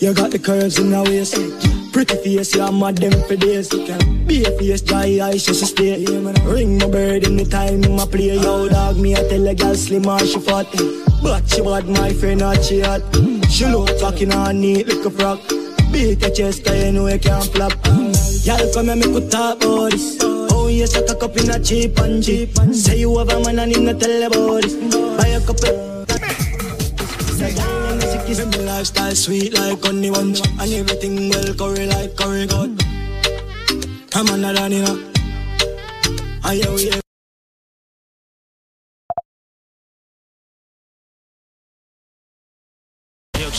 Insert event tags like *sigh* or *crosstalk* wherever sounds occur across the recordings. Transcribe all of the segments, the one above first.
You got the curves in the waist. Pretty face, you're mad them for days. Be a face, dry eyes, just stay. Ring my bird in the time my play. Yo, dog, me I tell a girl slim or she fat. But she bad, my friend, not she hot. She look fucking on neat, like a frog. Beat your chest, cause you know you can't flop. Y'all come and make we talk about this. Oh, yes, I cock up in a cheap and cheap. Say you have a man and him not tell about this. Buy a couple. See kiss lifestyle sweet like honey bunch And everything well curry like curry goat. I'm on a run, you know I hear we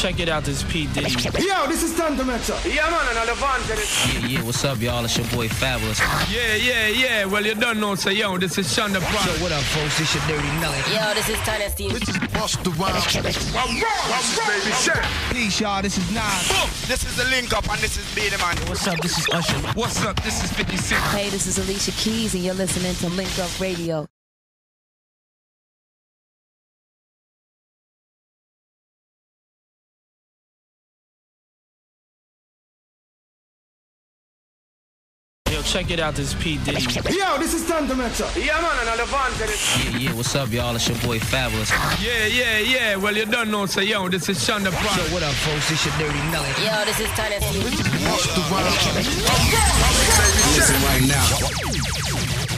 check it out, this is P. Diddy. Yo, this is Thunder Metro. Yeah, man, and Levante. Yeah, yeah, what's up, y'all? It's your boy Fabolous. Yeah, yeah, yeah. Well, you don't know, so yo, this is Shonda Brown. Yo, what up, folks? It's your Dirty Nelly. Yo, this is Tiny Steve. This is Bust the Rhyme. baby, shit. Peace, y'all. This is Nas. Boom. This is the link up, and this is Beenie Man. What's up? This is Usher. What's up? This is 56. Hey, this is Alicia Keys, and you're listening to Link Up Radio. Check it out, this is P. Diddy. Yo, this is Thunder Metro. Yeah, man, and Levante. Yeah, yeah, what's up, y'all? It's your boy Fabolous. Yeah, yeah, yeah. Well, you don't know, so yo, this is Shonda Yo, Brown. what up, folks? This your Dirty Nelly. Yo, this is Tiny Steve. Bust the Rhyme. Listen right now.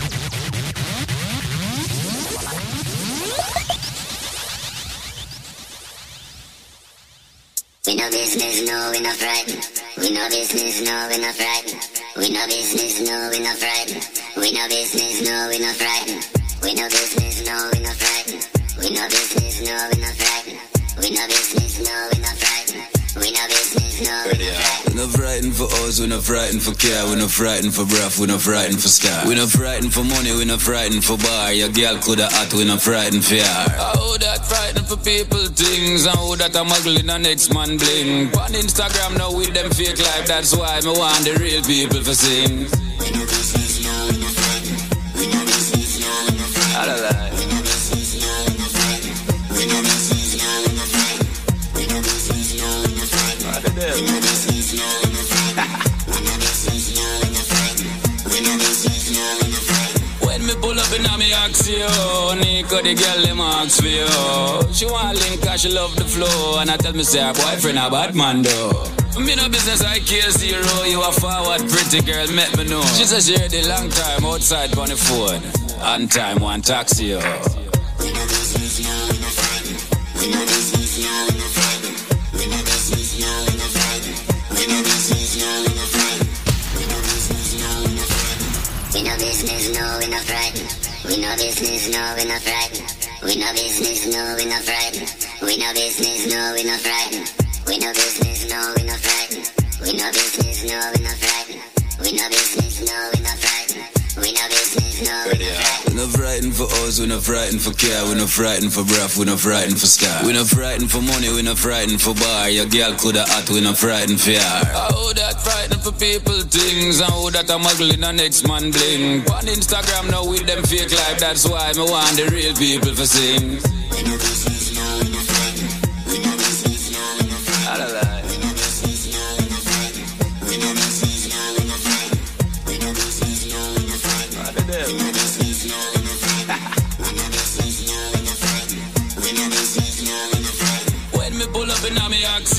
We no business, no, we not frightened. We no business, no, we not frightened. We no business, no, we not frightened. We no business, no, we not frightened. We no business, no, we not frightened. We no business, no, we not frightened. We no business, no, we not frightened. We no business, no, we not frightened. We not frightened for us, we not frightened for care, we not frightened for breath, we not frightened for star. We not frightened for money, we not frightened for bar. Your girl coulda hot, we not frightened for her. Oh, that frightened for people things, and who that a muggle in a next man bling. On Instagram now with them fake life, that's why me want the real people for sing. Me pull up in a me ask you, Nicco the girl them ask for you. She want link cause she love the flow, and I tell me say her boyfriend a bad man though. Me no business I care zero, you a forward pretty girl, let me know. She says she ready long time outside on the phone, on time one taxi yo. We no business, no, we not frightened. We no business, no, we not frightened. We no business, no, we're not frightened. We no business, no, we're not frightened. We no business, no, we're not frightened. We no business, no, we're not frightened. We no business, no, we're not frightened. We no business, no, we're not frightened. We not frightened for us, we not frightened for care, we not frightened for breath, we not frightened for star. We not frightened for money, we not frightened for bar. Your girl coulda hot, we not frightened for her. Oh, that frightened for people things, and who that a muggle in a next man bling. On Instagram now with them fake life, that's why me want the real people for sing.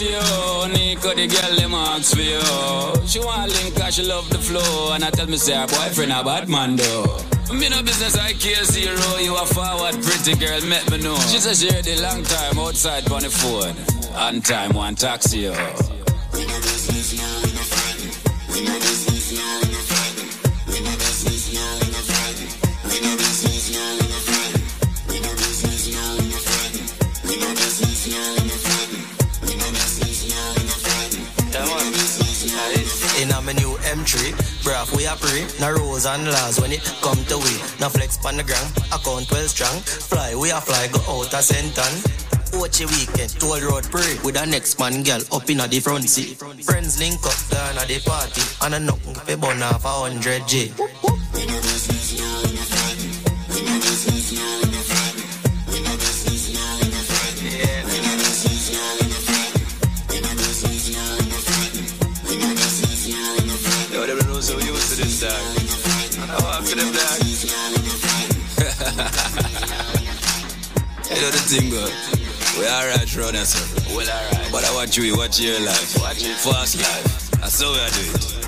You, Nicco the girl them ask for you. She want link cause she love the flow, and I tell me say her boyfriend a bad man though. Me no business I care zero, you a forward pretty girl, let me know. She says she ready long time outside on the phone, on time one taxi yo. In a new M3, bruv, we are free. No rules and laws when it come to we. No flex pan the ground, account well strong. Fly, we are fly, go out a senton. Watch a weekend, toll road pray With a next man girl up in a the front seat Friends link up down at the party And a nothing fi burn off a hundred J everything good. We alright, run us. Well, alright. But I watch you, watch your life. Watch it. Fast life. That's how we do it.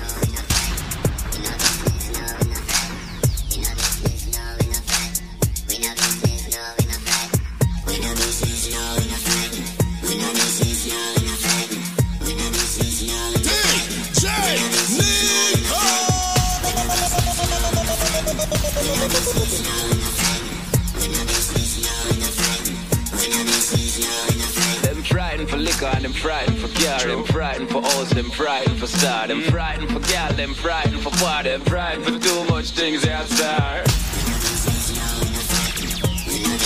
For liquor and them frightened for car, them frightened for house, them frightened for star, them mm. frightened for gal, them frightened for party, them frightened for too much things outside. We know this is no business, no, we know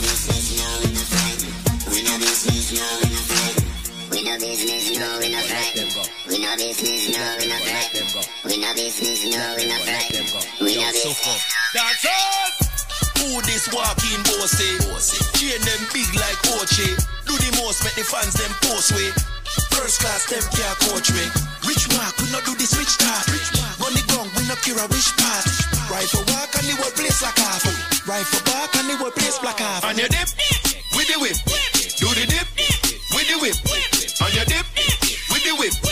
this is no frightened. We know this is no business, no, we know this is no frightened. We know this needs no business, no, we know this is no frightened. We know this is no business. That's all. Who this walking bossy? Chain them big like Ochi. Do the most, make the fans them post way. First class them can't coach me. Rich mark, we not do the switch talk. Run the ground, we not care a which part. Rifle walk and the whole place like half. Rifle back and the whole place black half. On your dip, with the whip. Do the dip, with the whip. On your dip, with the whip.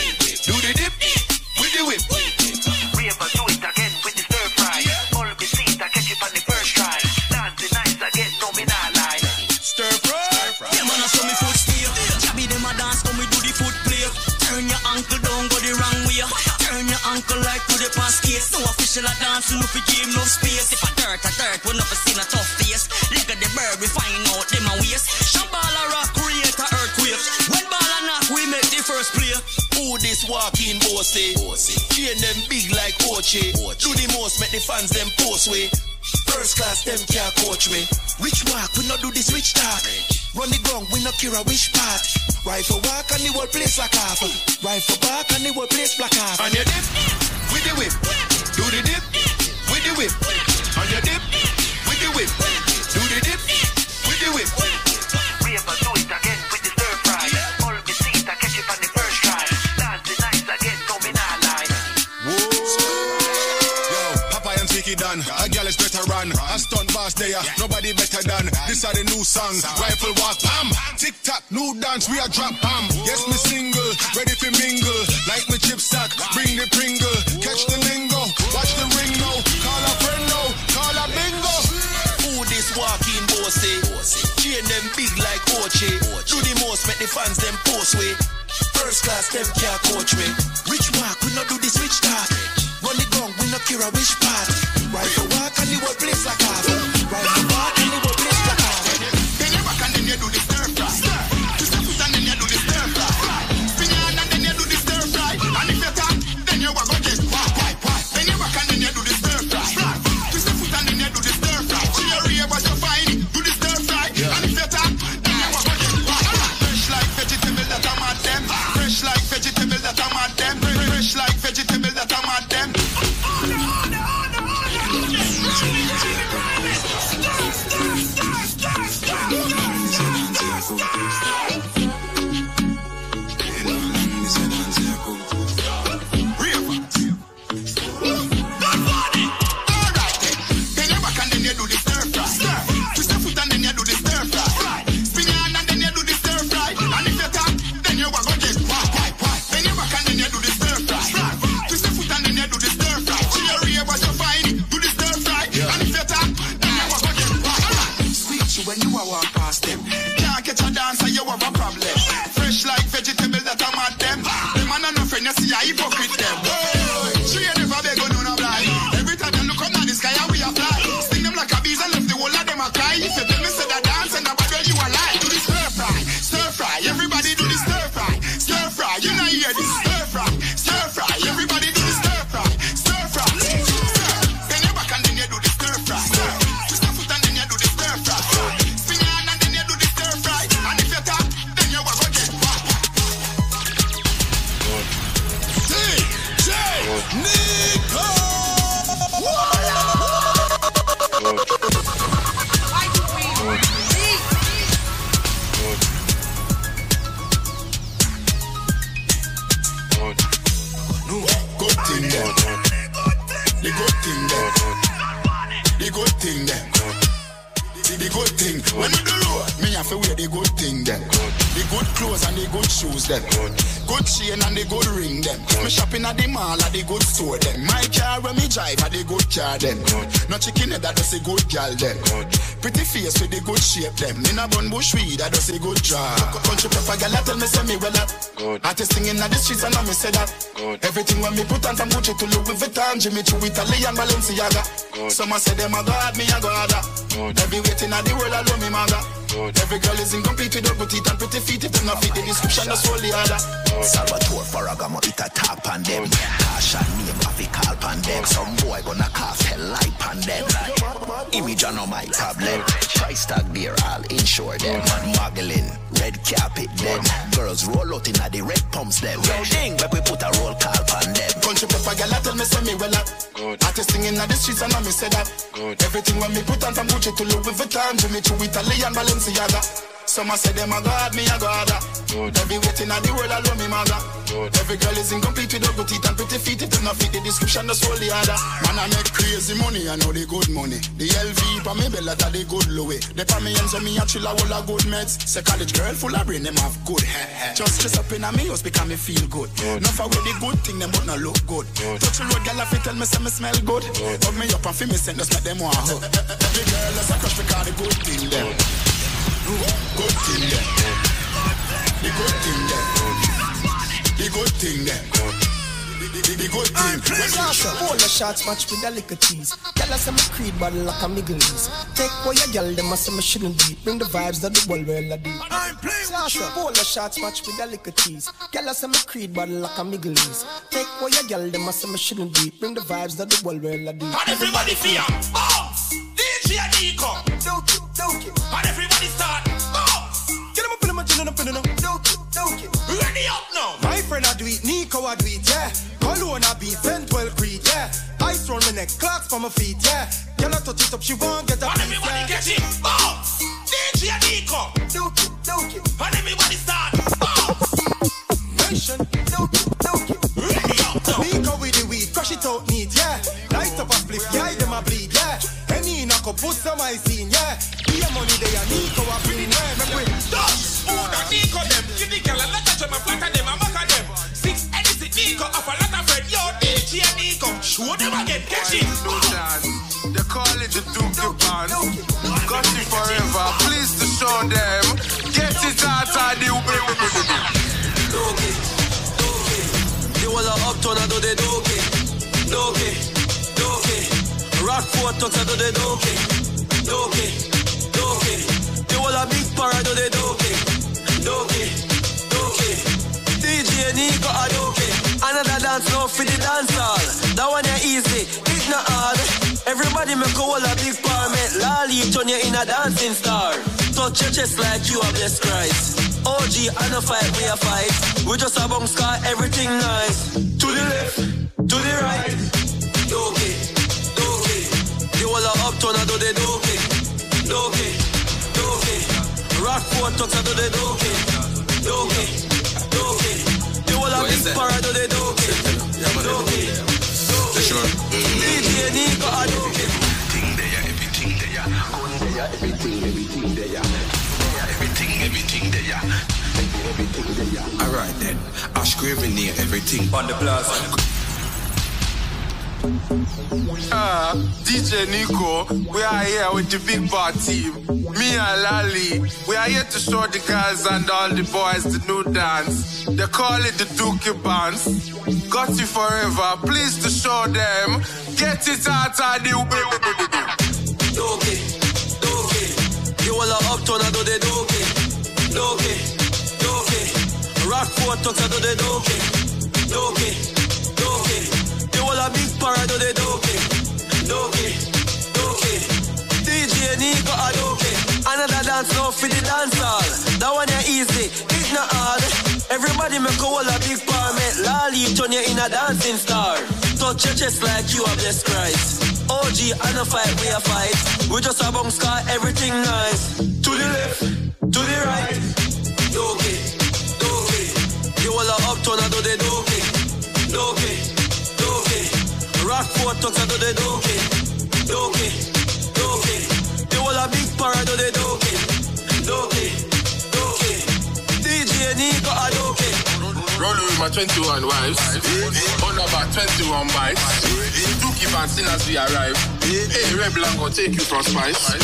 A dance, no fi game, no space. If I dirt, I dirt, we never seen a tough face. Look at the bird, we find out them a waste. Shot ball a rock, create a earthquake. When ball a knock, we make the first play. Who this walking bossy? Chain them big like Ochi. Do the most, make the fans them post way. First class them can't coach me. Which walk, we not do this switch talk. Run the ground, we not care a which part. Rifle walk and the whole place like half. Rifle back and the whole place black half. On your dip, with the whip. Do the dip, the whip. On your dip, with the whip. Do the dip, with the whip. Rave do it again with the stir fry. All the seat I catch it on the first try. Dance the nice again, no me not lie. Yo, Papa and Tiki done. Better run. A stunt boss there, nobody better than. This are the new song. Rifle walk, bam. Tick tock, new dance, we are drop, bam. Yes, me single, ready for mingle. Like me chip stack, bring the pringle. Catch the lingo, watch the ring now. Call a friend now, call a bingo. Who this walking bossy? Chain them big like Ochi. Do the most, make the fans them post way. First class them can't coach me. Rich walk, we not do the rich talk. Run the ground, we not care a which part. Rifle place like when you a walk past them. Can't catch a dancer, you have a problem. Fresh like vegetable that I'm at them. The man and no friend, you see a hypocrite. When we do road, me have to wear the good thing them. Good clothes and the good shoes them. Good chain and the good ring them. Me shopping at the mall at the good store them. My car when me drive at the good car them. No chicken head that does a good gal them. Pretty face with the good shape them. In a bun bush weed that does a good job. Country pepper gal that tell me say me well up. Good. Artist singing at the streets and I me say that. Everything when me put on from Gucci to Louis Vuitton, Jimmy Choo, Italy and Balenciaga. Some a say them a god, me a god. Every waiting at the world alone me maga. Every girl is incomplete with ugly teeth and pretty feet. If them not fit the description, that's all the other. Salvatore Ferragamo it a tap on them. Tasha name a call on them. Some boy gonna cast hell light on them. Image on my tablet. Price tag there I'll insure them. Muggling Red carpet them Girls roll out in the red pumps them Yo ding but we put a roll call on them Country pepper gal that tell me say me well up. Artist singing at the streets and I me say that. Everything when me put on from Gucci to Louis Vuitton, Jimmy Choo, Italy and Balenciaga. Some a say them a god, me a god. Every waiting at the world alone me maga. Every girl is incomplete with ugly teeth and pretty feet. If them not fit the description, that's all the other. Man I make crazy money, I know the good money. The LV pa me bella that the good Louis. The pa me ends me a chill a whole a good meds. Say college girl full of brain, them have good hair. Just dress up in a me house because me feel good. Enough for with the good thing, them but not look good. Touch the road, girl, I fit tell me say me smell good. Hug me up and feel me send us make them want hug. Every girl is a crush because the good thing them. Good thing them. The good thing them. The good thing them. The, the, the good thing. Sasha, all the shots match with a liquor cheese. Girl, I say me creed body like a Miguel's. Take what your girl, them I say me shouldn't be. Bring the vibes that the world will do. I'm playing Sasha, all the shots match with a liquor cheese. Girl, I say me creed body like a Miguel's. Take what your girl, them I say me shouldn't be. Bring the vibes that the world will do. And everybody fear. Bounce. DJ Nicco. Doke it, doke it. And everybody start. Bounce. Get him up in him, chin up in him. Doke it, doke it. Ready up friend I do it, Nicco I do it, yeah. Cologne I be 10, 12 creed, yeah. Ice round my neck, clocks for my feet, yeah. Girl I touch it up, she won't get a And piece, everybody yeah. get it. Bounce. DJ Nicco. Doke it, doke it. And everybody start. Bounce. Nation, doke it, doke it. Ready up now. Nicco with the weed, crush it out neat, yeah. Light up a flip, yeah, them a bleed, yeah. Any knock up, put some ice in, yeah. Be a money they a Nicco a bring, yeah. Make we Dust. Who the Nicco them? Give the girl a lot of them, a flatter them, a Nicco off a lot of friend. Yo, DJ Nicco. Show them again. Catch it. No chance. They call it the Dookie Band. Got it forever. Please to show them. Get it out of the Doke, doke. The whole of uptown I do the doke, doke, doke. Rockport talks I do the doke, doke, doke. The whole of big par I do the doke, doke, doke. DJ Nicco I doke. Another dance now for the dance hall. That one ya easy, it's not hard. Everybody make a whole a big parliament. Lali turn you in a dancing star. Touch your chest like you are blessed Christ. OG, I no fight, we a fight. We just a bounce car, everything nice. To the left, to the right. Doke, doke. The whole of uptown I do the doke, doke, doke. Rockport talks I do the doke, doke. Big par I do the doke, doke, doke. DJ Nicco I doke. Everything there, everything there. There, everything, everything there. Everything. Everything there. Alright then. Ash Graven near everything. On the plaza. Ah, DJ Nicco, we are here with the big bar team. Me and Lali, we are here to show the girls and all the boys the new dance. They call it the Dookie Bands. Got you forever, please to show them. Get it out of the doke, doke. The whole of uptown I do the Dookie. doke, doke. Rockport I do the doke, doke, doke. Whole of big par do the doke, doke, doke. DJ Nicco I doke. Another dance now for the dance hall. That one ya easy, it's not hard. Everybody make a whole a big parliament. Lali turn you in a dancing star. Touch your chest like you are blessed Christ. OG, I no fight, we a fight. We just a bounce car, everything nice. To the left, to the right. Doke, doke. The whole of uptown I do the doke, doke. Rockport talks I the doke, doke, doke. They all a big para do the doke, doke, doke. DJ Nicco a doke. Rolling with my 21 wives, on about 21 wives. Do keep as we arrive. Hey, Rebel, gonna take you from spice.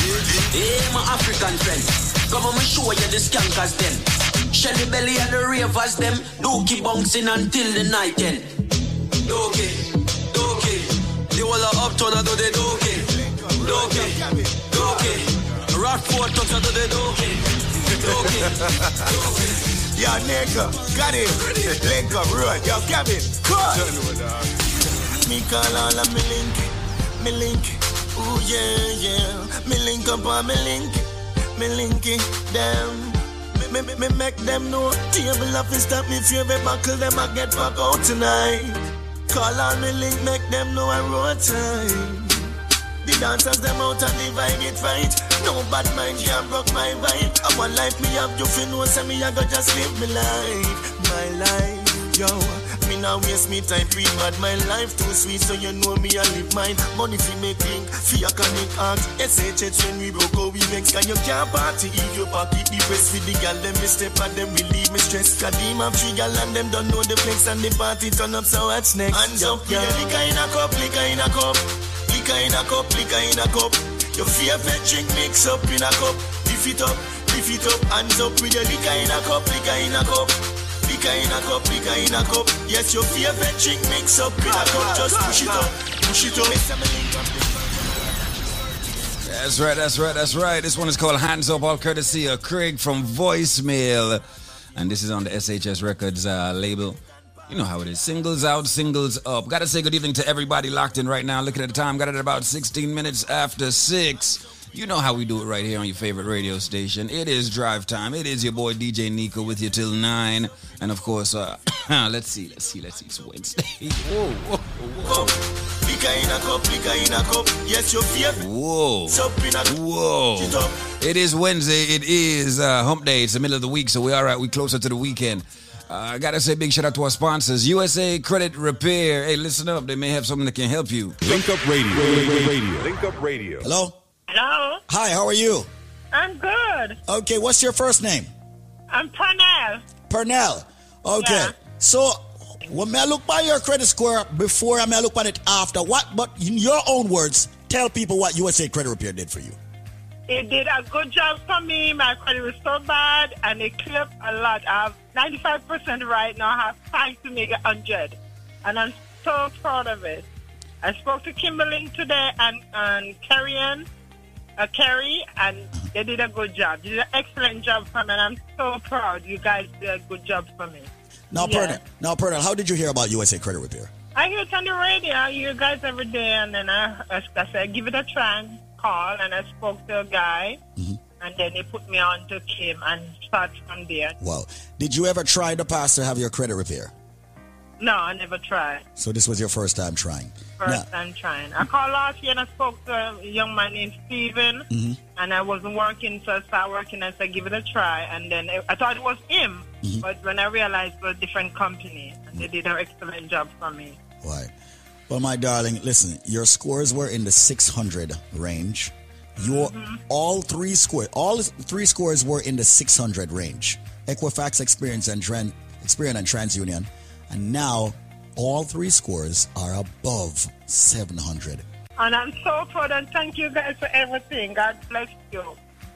Hey, my African friends, come on, me show you the skankers them. Shelly belly and the ravers them do bouncin' bouncing until the night end. Doge, the whole of uptown I do the Dookie. Dookie, Dookie. Rockford touch I do the Dookie. Dookie, Dookie. *laughs* Yo, nigga, got it. Link up, road. Yo, Kevin, cut. Me call all of me link, me link. Ooh, yeah, yeah. Me link up on me link, me link it. Them. Me, me, me make them know Table off and stop me favorite buckle Them I get back out tonight Call on me link Make them know I road time the dancers them out and vibe it right. No bad mind can broke my vibe. I want life me have you fi know say me I go just live me life, my life, yo. Me now waste me time breathe bad. My life too sweet so you know me I live mine. Money fi make link, fi a connect heart. SHH when we broke out we vex can you can't party if your pocket depressed with the gal them me step at them relieve me stress. Cause them have three gal and them don't know the flex and the party turn up so what's next? Hands up, yeah. Liquor in a cup, liquor in a cup. Liquor in a cup, liquor in a cup. Your favorite drink mix up in a cup. Lift it up, lift it up, hands up with your liquor in a cup, liquor in a cup. In a cup, in a cup. Yes, your favorite drink mix up a cup. Just push it up, push it up. That's right, that's right, that's right. This one is called Hands Up, all courtesy of Craig from Voicemail. And this is on the SHS Records uh, label. You know how it is. Singles out, singles up. Gotta say good evening to everybody locked in right now. Looking at the time, got it at about 16 minutes after 6. You know how we do it right here on your favorite radio station. It is drive time. It is your boy DJ Nicco with you till 9. And of course, uh, *coughs* let's see, let's see, let's see. It's Wednesday. *laughs* Whoa, whoa, whoa. In a cup, in a cup. Yes, your favorite. Whoa. Sup in a Whoa. It is Wednesday. It is uh, hump day. It's the middle of the week, so we're all right. We closer to the weekend. Uh, I gotta say big shout out to our sponsors, USA Credit Repair. Hey, listen up. They may have something that can help you. Link Up Radio. Radio. Link Up Radio. Hello? Hello, Hi, how are you? I'm good. Okay, what's your first name? I'm Pernell. Pernell. Okay. Yeah. So when I look by your credit score before I may look at it after, what but in your own words, tell people what USA Credit Repair did for you. It did a good job for me. My credit was so bad, and it cleared a lot. I have 95% right now. I have time to make it 100, and I'm so proud of it. I spoke to Kimberly today and and Carrie Ann, uh, Carrie, and they did a good job. They did an excellent job for me, and I'm so proud. You guys did a good job for me. Now, Yeah. Pernell, now, Pernell, how did you hear about USA Credit Repair? I hear it on the radio. I hear you guys every day, and then I, I, I said, give it a try and call, and I spoke to a guy, and then he put me on to Kim and start from there. Wow. Did you ever try in the past to have your credit repair? No, I never tried. So this was your first time trying. First Now, time trying. I called last year and I spoke to a young man named Steven, Mhm. and I wasn't working, so I started working. I said, give it a try, and then I thought it was him, Mm-hmm. but when I realized it was a different company, and they did an excellent job for me. Why? Well, my darling, listen, your scores were in the 600 range. Your all three score, all three scores were in the 600 range. Equifax, Experience, and Tran, Experian and TransUnion, and now all three scores are above 700. And I'm so proud and thank you guys for everything. God bless you.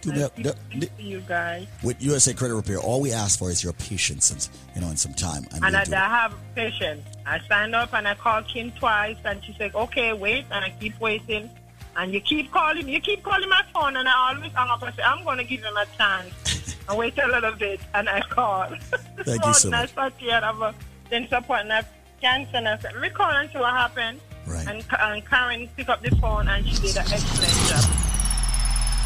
Do that- Nice that- to see you guys. With USA Credit Repair, all we ask for is your patience and you know, and some time. And, And I. I have patience. I signed up and I called Kim twice, and she said, "Okay, wait," and I keep waiting. And you keep calling, you keep calling my phone, and I always hang up and say, "I'm going to give him a chance." *laughs* and wait a little bit, and I call. Thank you so *laughs* much. and have a appointment, cancer, and I said, "Let me call and see what happened." Right. And, and Karen picked up the phone, and she did an excellent job.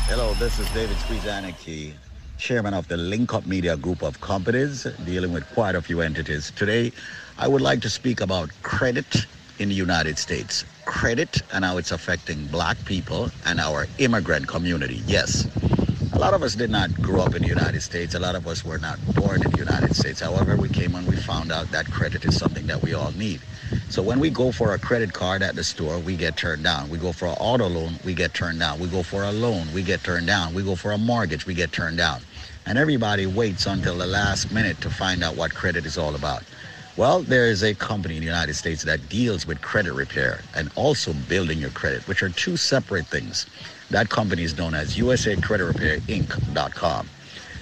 Hello, this is David Squeezaniki, chairman of the Link Up Media Group of companies, dealing with quite a few entities. Today, I would like to speak about credit in the United States. Credit and how it's affecting black people and our immigrant community. Yes, a lot of us did not grow up in the United States. A lot of us were not born in the United States. However, we came and we found out that credit is something that we all need. So when we go for a credit card at the store, we get turned down. We go for an auto loan, we get turned down. We go for a loan, we get turned down. We go for a mortgage, we get turned down. and everybody waits until the last minute to find out what credit is all about. Well, there is a company in the United States that deals with credit repair and also building your credit, which are two separate things. That company is known as USA Credit Repair Inc.com.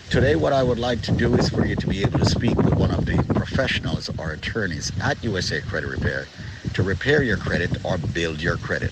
Today, what I would like to do is for you to be able to speak with one of the professionals or attorneys at USA Credit Repair to repair your credit or build your credit.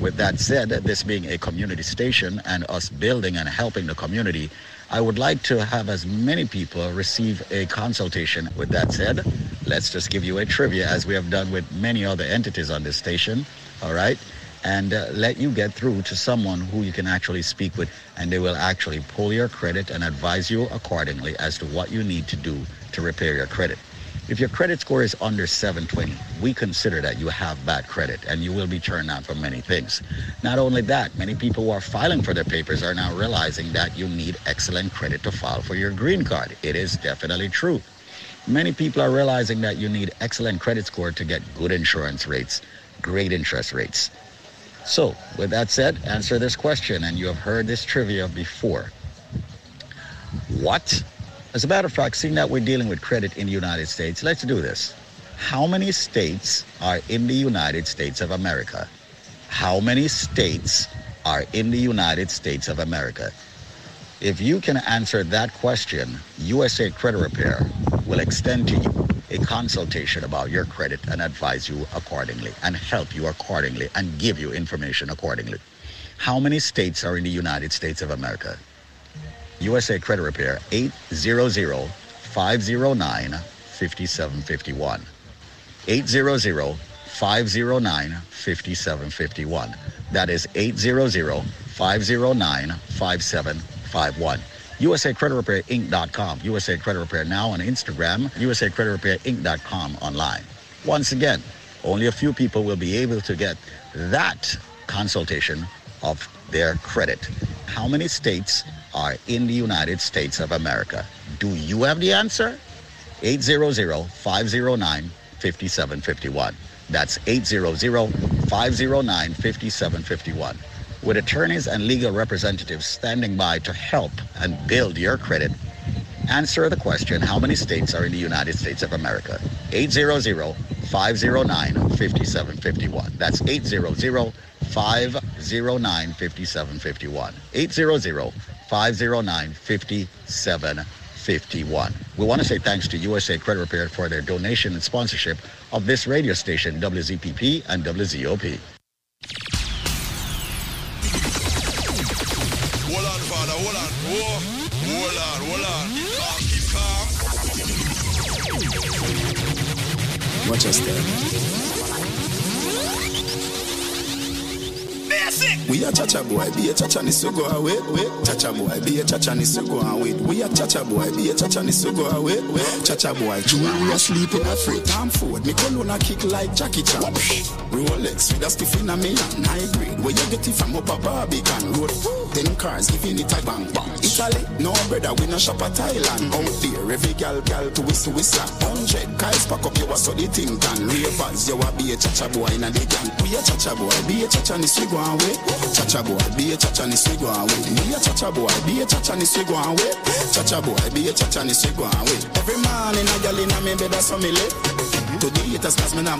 With that said, this being a community station and us building and helping the community, I would like to have as many people receive a consultation. With that said, let's just give you a trivia as we have done with many other entities on this station. All right? And uh, let you get through to someone who you can actually speak with and they will actually pull your credit and advise you accordingly as to what you need to do to repair your credit. If your credit score is under 720, we consider that you have bad credit and you will be turned down for many things. Not only that, many people who are filing for their papers are now realizing that you need excellent credit to file for your green card. It is definitely true. Many people are realizing that you need excellent credit score to get good insurance rates, great interest rates. So, with that said, answer this question, and you have heard this trivia before. What? As a matter of fact, seeing that we're dealing with credit in the United States, let's do this. How many states are in the United States of America? How many states are in the United States of America? If you can answer that question, USA Credit Repair will extend to you a consultation about your credit and advise you accordingly and help you accordingly and give you information accordingly. How many states are in the United States of America? USA Credit Repair 800-509-5751. 800-509-5751. That is 800-509-5751. USA Credit Repair Inc.com. USA Credit Repair now on Instagram. USA Credit Repair Inc.com online. Once again, only a few people will be able to get that consultation of their credit. How many states are in the United States of America? Do you have the answer? 800-509-5751. That's 800-509-5751 with attorneys and legal representatives standing by to help and build your credit. Answer the question, how many states are in the United States of America? 800-509-5751. That's 800-509-5751. 800-509-5751. We want to say thanks to USA Credit Repair for their donation and sponsorship of this radio station, WZPP and WZOP. Watch us there. Basic. We are Chacha boy, be a Chacha ni so go away. Ah, Chacha boy, be a Chacha ni so go away. Ah, we are Chacha boy, be a Chacha ni so go away. Ah, Chacha boy, jewelry asleep in a free time food. Me cologne kick like Jackie Chan. Rolex with a stiff in a hand. High where you get it from up a Barbican road. Ten cars giving it a bang bang. Italy, no brother, we no shop at Thailand. Out there, every gal gal to whistle whistle. Hundred guys pack up your so the thing can. Ravers, you a be a Chacha boy in a the gang. We a Chacha boy, be a Chacha ni so go away. Chacha boy, be a Chacha ni so go away. We a Chacha boy, be a Chacha ni so go away. Chacha boy, be a Chacha ni so go away. Every man in a gal in a me bed that's how me live. To the haters cause me now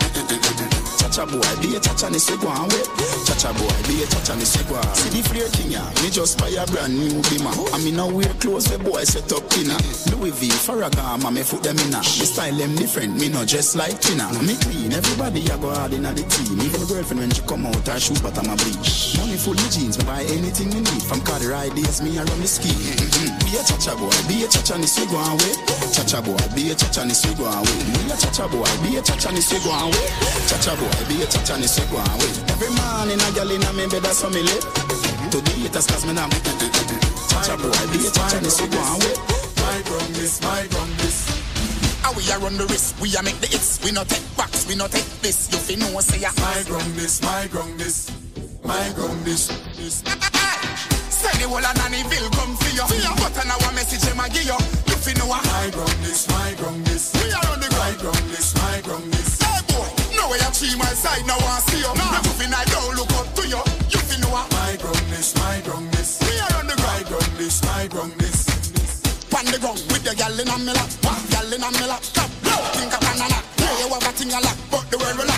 Chacha boy, be a Chacha ni so go away. Chacha boy, be a Chacha ni so go. See the flare king ya, me just buy a brand new bimmer. I mean now wear clothes the boy set up dinner. Louis V, Ferragamo, me foot them in. Me style them different, me not just like Tina. Me clean, everybody a go hard in the team. Even girlfriend when she come out, her shoes but I'm a bleach. Money full of jeans, me buy anything me need. From car ride days, me a run the ski. Mm-hmm. Be a Chacha boy, be a Chacha ni so go away. Chacha boy, be a Chacha ni so go away. Be a Chacha boy, be a Chacha ni so go away. Chacha boy, be a Chacha ni so go away. Every man in a gal in a me bed that's how me live. To the haters cause me now Chacha boy, be a Chacha ni so go away. My ground this, my ground this. We are run the risk, we are make the hits. We no take backs, we no take this. You fi know say ya. My ground this, my ground this, my ground this. this. *laughs* Say the whole of Nannyville come for you. But on our message them a give you. You fi know a. My ground this, my ground this. We are on the ground. My ground this, my ground this. Hey boy, no way I three my side now I see you. No moving I don't look up to you. You fi know a. My ground this, my ground this. We are on the ground. My ground this, my ground this. a gal in a one gal in a me lap. Top blow, think a banana. Yeah, you have a thing a lot, but the world relax. You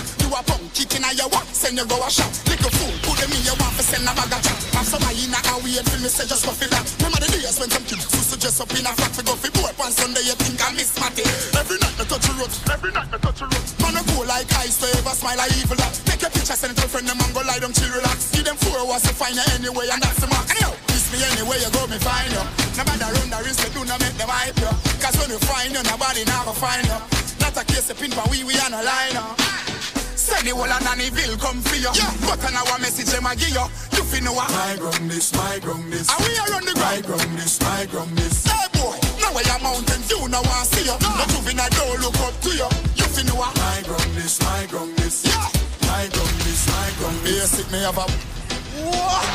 a a your walk, send you go a shop. Little fool, put them in your for send a bag of chat. Have somebody in a wait for me say just go feel that. Remember the days when some kids used to dress up in a frock for go for boat one Sunday you think I miss Matty. Every night me touch a road, every night me touch a road. Man a go like ice, to ever smile like evil that. Take your picture, send it to a friend, them and go lie down, chill, relax. Give them four hours to find you anyway, and that's the mark. Anyhow, miss me anywhere you go, me find you. Nobody run the risk, they do not make them hype you. Cause when you find you, nobody now go find you. Not a case of pin for we, we on a line now. Send the whole of Nannyville come for you. Yeah. But on our message, them a give you. You fi know what? My ground this, my ground this. And we are on the My ground. ground this, my ground this. Hey boy, now where your mountain view, now want see you. No juvenile don't look up to you. You fi know what? My ground this, my ground this. Yeah. My ground this, my ground this. Basic me have a. What?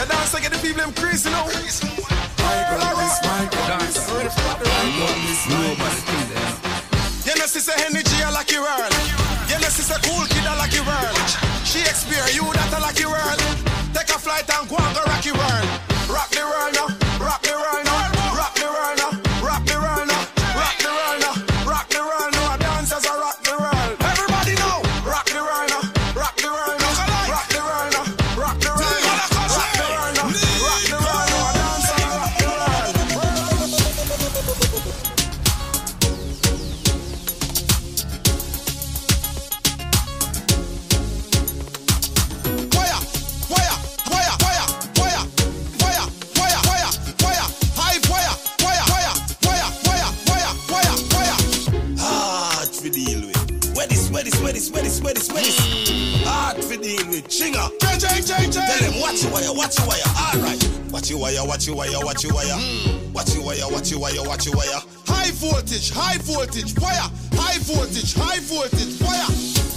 The dancer get the people them crazy now. My ground this, my ground this. My ground this, my ground this. Know, sister energy, I like your world. Know, sister cool kid, like your world. Shakespeare, you that like your world. Take a flight and go and go rock your world. Rock the world now, where this? Hard to deal with. Chinga. Tell them watch your wire, watch your wire. All right. Watch your wire, watch your wire, watch your wire. Watch your wire, watch your wire, watch your wire. High voltage, high voltage, fire. High voltage, high voltage, fire.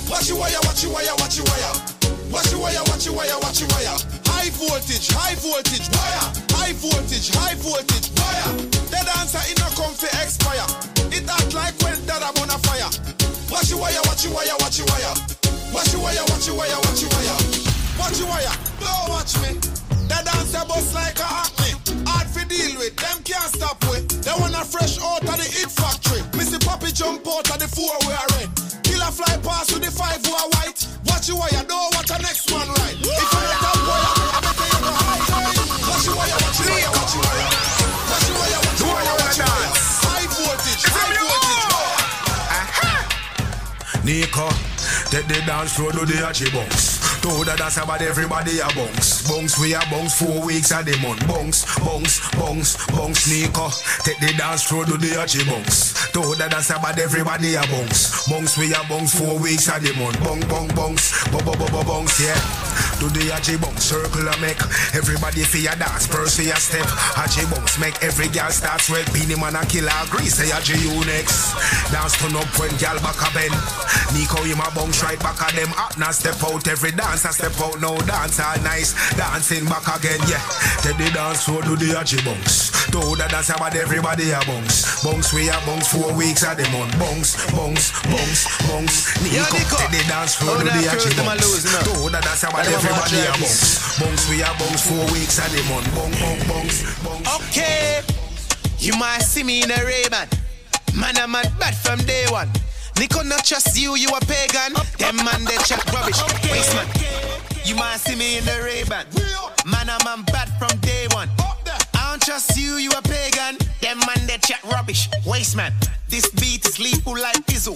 Watch your wire, watch your wire, watch your wire. Watch your wire, watch your wire, watch your wire. High voltage, high voltage, wire. High voltage, high voltage, wire. The dancer in a comfy expire. It act like when that I'm on a fire. Watch your wire, watch your wire, watch your wire. Watch your wire, watch your wire, watch your wire. Watch your wire, don't watch me. The dancer bust like a acne. Hard for deal with, them can't stop with. They wanna fresh out of the hit factory. Missy Poppy jump out of the four we are red. Killer fly past with the five who are white. Watch your wire, don't watch the next one right. If you're not top wire, Nicco, take the dance floor to the Archie Bunks. Told her that's about everybody a bunks. Bunks, we a bunks, four weeks a the month. Bunks, bunks, bunks, bunks, Nicco. Take the dance floor to the Archie Bunks. Told her that's about everybody a bunks. Bunks, we a bunks, four weeks a the month. Bunk, bunk, bunks, bu bu bu bunks, yeah. To the Hachi bounce, circle a make. Everybody for your dance, first for your step. Hachi bounce, make every girl start sweat. Beenie man a killer, agree, say Hachi you next. Dance turn up when girl back a bend. Nicco him a bounce right back at them. Up now step out every dance I step out now dance all nice. Dancing back again, yeah. Take the dance floor do the Hachi bounce. To the dance about everybody a bounce. Bounce we a bounce four weeks a the month. Bounce, bounce, bounce, bounce. Nicco, Nicco. take the dance floor How to the that Hachi cruise them a bounce. lose, you know? To the dance about a everybody a bounce. Bounce we a bounce four weeks a the month. Bounce, bounce, bounce, bounce. Okay, you might see me in a Ray-Ban. Man, I'm mad bad from day one. Nicco not trust you, you a pagan. Them man they chat rubbish. Waste man. You might see me in the Ray-Ban. Man, I'm man bad from day one. I don't trust you, you a pagan. Them man they chat rubbish. Waste man. This beat is lethal like Dizzle.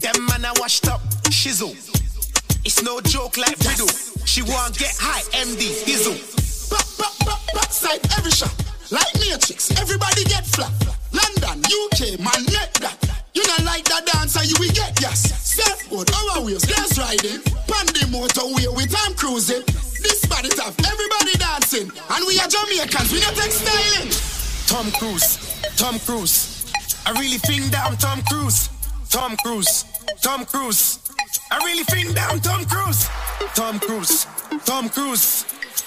Them man are washed up. Shizzle. It's no joke like riddle. She want get high, MD Dizzle. Back, back, back, backside every shot. Like matrix, everybody get flat. London, UK, man, net that. You not like that dancer, you will get yes. Surfboard, our wheels, gas riding. Pandy motorway with time cruising. This body tough, everybody dancing. And we are Jamaicans, we not take. Tom Cruise, Tom Cruise. I really think that I'm Tom Cruise. Tom Cruise, Tom Cruise. I really think that I'm Tom Cruise. Tom Cruise, Tom Cruise.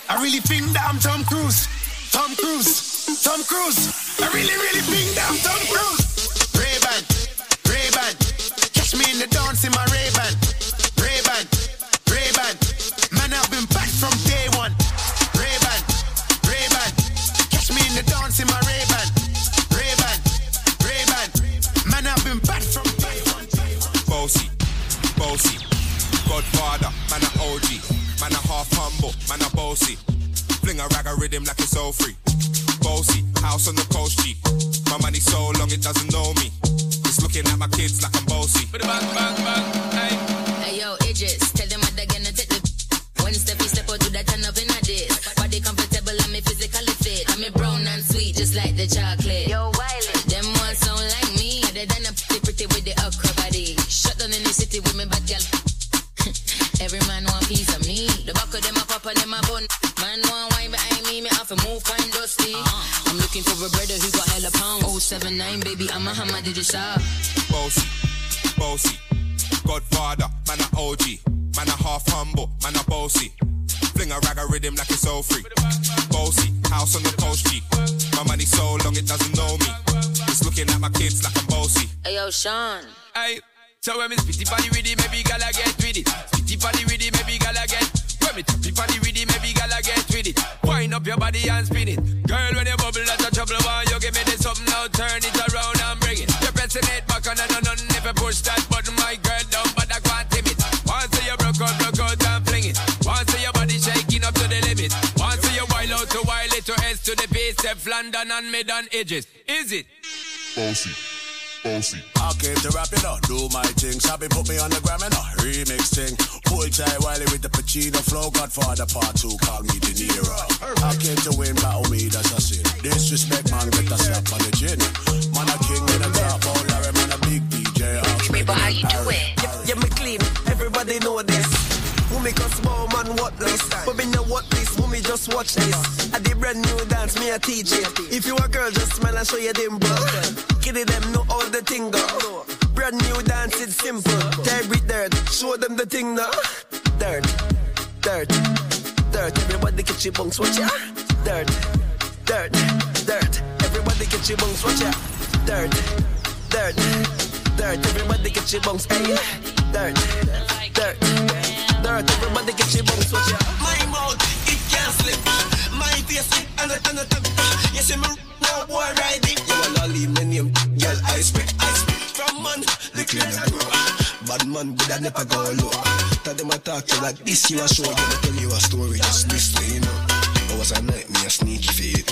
I really think that I'm Tom Cruise. Tom Cruise, Tom Cruise. I really, really think that I'm Tom Cruise. Ray-Ban, Ray-Ban. Catch me in the dance in my Ray-Ban. Humble, man a bossy. Fling a rag a rhythm like it's all free. Bossy, house on the coast G. My money so long it doesn't know me. It's looking at my kids like I'm bossy. Bang, bang, bang, hey. Hey yo, Idris, tell them what they're gonna take the One step, you step out to that turn up in a this Body comfortable and me physically fit I'm a brown and sweet, just like the chocolate Yo, Wiley Them ones sound like me They done a pretty pretty with the okra body Shut down in the city with me bad girl *laughs* Every man want piece of me The back of them a pop and them a bun Man want wine behind me, me have to move fine dusty uh-huh. I'm looking for a brother who got hella pound 079 baby, I'm a hammer, did you shop? Bossy, bossy, Godfather, man a OG, man a half humble, man a bossy. Fling a rag a rhythm like it's all free. Bossy, house on the coast G. My money so long it doesn't know me. It's looking at my kids like I'm bossy. Hey yo, Sean Hey, so when me spitty body with it, maybe gala get with it. Spitty body with it, maybe gala get. When me tappy body with it, maybe gala get with it. Wind up your body and spin it. Girl, when you bubble, that's a trouble. Why you give me this something now? Turn it around and bring it. You're pressing it back on and on and if you push that button, my girl down, but I can't tame it. Once you broke out, broke out and fling it. Once your body shaking up to the limit. Once you wild out to wild it to S to the base, Steph London and mid on edges. Is it? Bossy, bossy. I came to rap it up, do my thing. Sabi put me on the gram and a remix thing. Pull tight Wiley with the Pacino flow. Godfather part two, call me De Niro. I came to win, battle me, that's a sin. Disrespect, man, get a slap on the chin. Man, a king in a top, oh Larry, man, a big DJ. Baby, how you do it? Yeah, yeah, me clean. Everybody know this. Make us small man what this? But me know what this. Me just watch this? I did brand new dance, me a teach it. If you a girl, just smile and show your dimple. Kitty them know all the thing go. Brand new dance, it's simple. With dirt, show them the thing now. Dirt, dirt, dirt. Everybody get your bunks, watch ya. Dirt, dirt, dirt. Everybody get your bunks, watch ya. Dirt, dirt, dirt. Everybody get your bunks, hey. Dirt, dirt, dirt. Everybody get your bunks, watch ya. My mouth, it can't slip. My face, and a, and a, You see me now, boy, riding. You wanna leave my name, girl, I spit, I spit. From man, the clean and grow. Bad man, but I never go low. Tell them I talk to like this, you a show. Gonna tell you a story, just listen, you know. It was a night, me sneaky feed.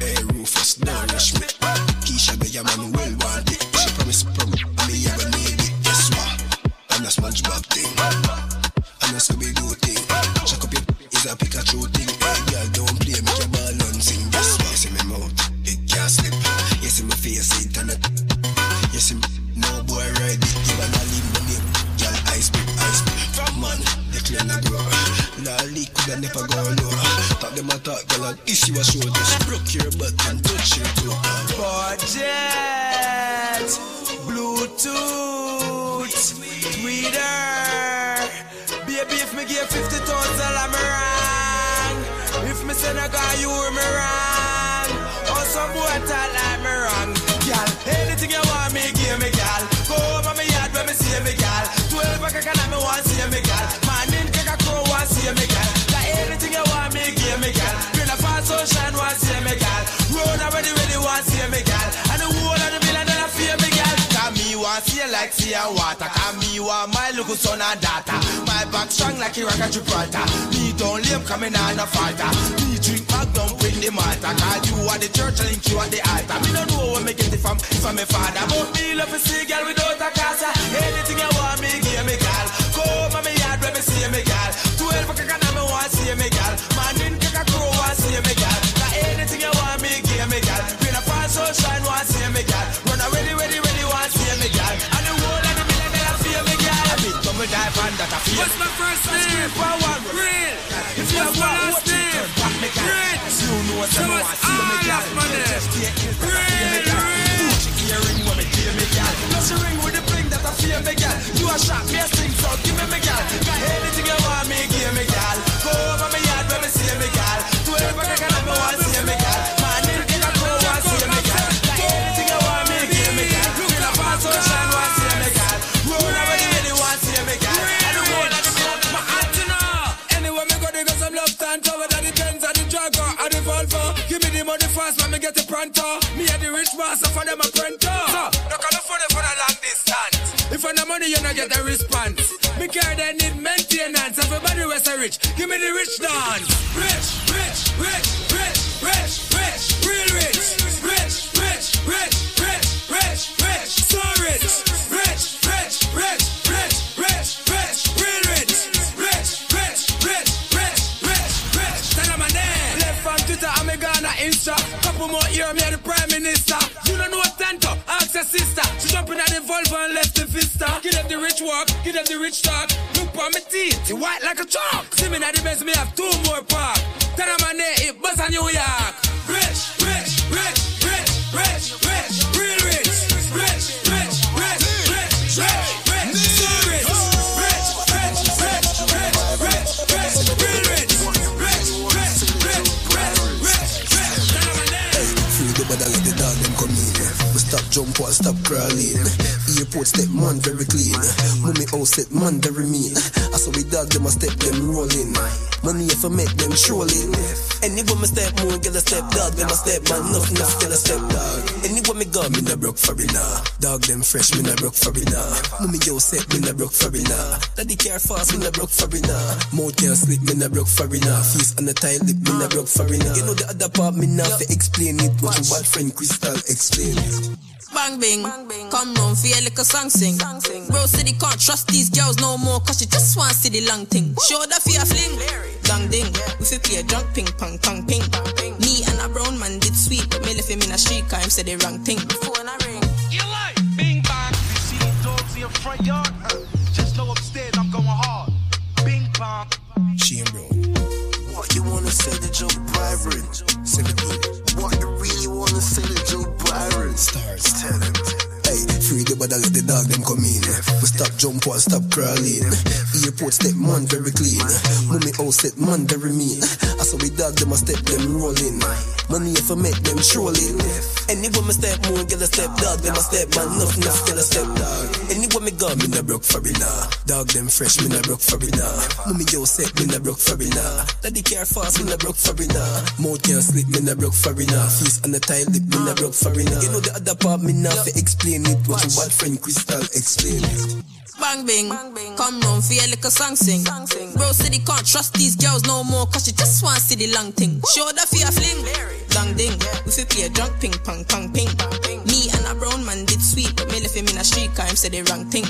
Hey, Rufus, don't rush me. Keisha, the man, well want it. She promised, promise, me ever need it. Guess what? I'm a SpongeBob thing. I'm Scooby-Doo thing. Chuck up your *laughs* is a Pikachu thing. Hey, girl, don't play, make your ball and sing. Guess what? You see me mouth, it can't slip. You see my face, it and it. You see me, no boy ride it. You wanna leave my name, girl, I spit, I spit. From man, the clean and grow. Nah, leak could I never go low. Talk them a talk, girl, and if you a show, just broke your butt and touch your toe. Budget, Bluetooth, Twitter. Baby, if me give 50 total, I'm wrong. If me say no guy, you me wrong. Or some boy tell I'm wrong. Girl, anything you want me, give me, girl. Like see a water. Cause me want my little son and daughter. My back strong like a rock at Gibraltar. Me don't lame coming on a falter. Me drink down with the matter. Cause you are the church and you at the altar. Me don't know where me get it from, from my father. But me love to see girl without a casa. Anything you want me, give me, girl. Come on me yard when me see me, girl. Twelve o'clock and I me want see me, girl. Man in kick a crow What's my first name? Real. Have my last name? Rich. So it's all of my name. Girl. Gucci earring when me feel me, girl. Plus the ring with the bling that I feel me, girl. You a shot, me a sing, so give me, me girl. Got anything the money fast, man, me get the pronto. Me the for them a printer. So, look on the phone for the long money, you not get a response. Me care they need maintenance. Everybody was a rich. Give me the rich dance. Rich, rich, rich, rich, rich, rich, real rich. Rich, rich, rich, rich, rich, rich, so rich, rich, Couple more year, me the Prime Minister. You don't know Tanto, ask your sister. She jumping at the Volvo and left the Vista. Give them the rich walk, give them the rich talk. Look on my teeth, it white like a chalk. See me at the best, me have two more park. Tell them my name, it buzz on New York. Rich, rich, rich, rich, rich, jump or stop crawling. Airport step man very clean. Mummy house oh, step man very mean. I saw we dog them a step them rolling. Money if I make them trolling. Anywhere me step more, get a step dog them a step man. Enough enough get a step dog. Anywhere me go, me no broke for it nah. Dog them fresh, me no broke for it nah. Mummy house step, me no broke for it nah. Daddy care fast, me no broke for it nah. Mouth can't sleep, me no broke for it nah. Face on the tile lip, me no broke for it nah. You know the other part, me nah fi explain it. What your bad friend Crystal explain it. Bang bing, come round for your little song sing. Bro city can't trust these girls no more, cause she just want see the long thing. Show the fear fling, dang ding. We fi play a drunk ping pong pong ping. Me and a brown man did sweet, but me left him in a street, cause him said the wrong thing. Phone a ring. You like Bing bang. You see the dogs in your front yard? Uh, just know upstairs I'm going hard. Bing bang. Shame, bro. What you wanna say to Joe Byron? Say the. What you really wanna say to Joe Byron? Stars, tell him. Hey, free the bad let the dog them come in. We stop jump or stop crawling. Airport step man very clean. Mummy house step man very mean. I saw we dog them a step them rolling. Money if I make them trolling. Anywhere me step more, get a step dog them a step man. Enough enough get a step dog. Anywhere me go, me no broke for nah. Dog them fresh, me no broke for nah. Mummy yo set, me no broke for nah. Daddy care fast, me no broke for nah. Mouth can't sleep, me no broke for nah. Face on the tile lip, me no broke for nah. You know the other part, me nah fi explain it. What your bad Crystal explain. Bang bing, come round for your little song sing. Bro city can't trust these girls no more, cause she just want see the long thing. Show the fear fling, dang ding. We fi play a drunk ping pong pong ping. Me and a brown man did sweet, but me left him in a street, cause him said the wrong thing.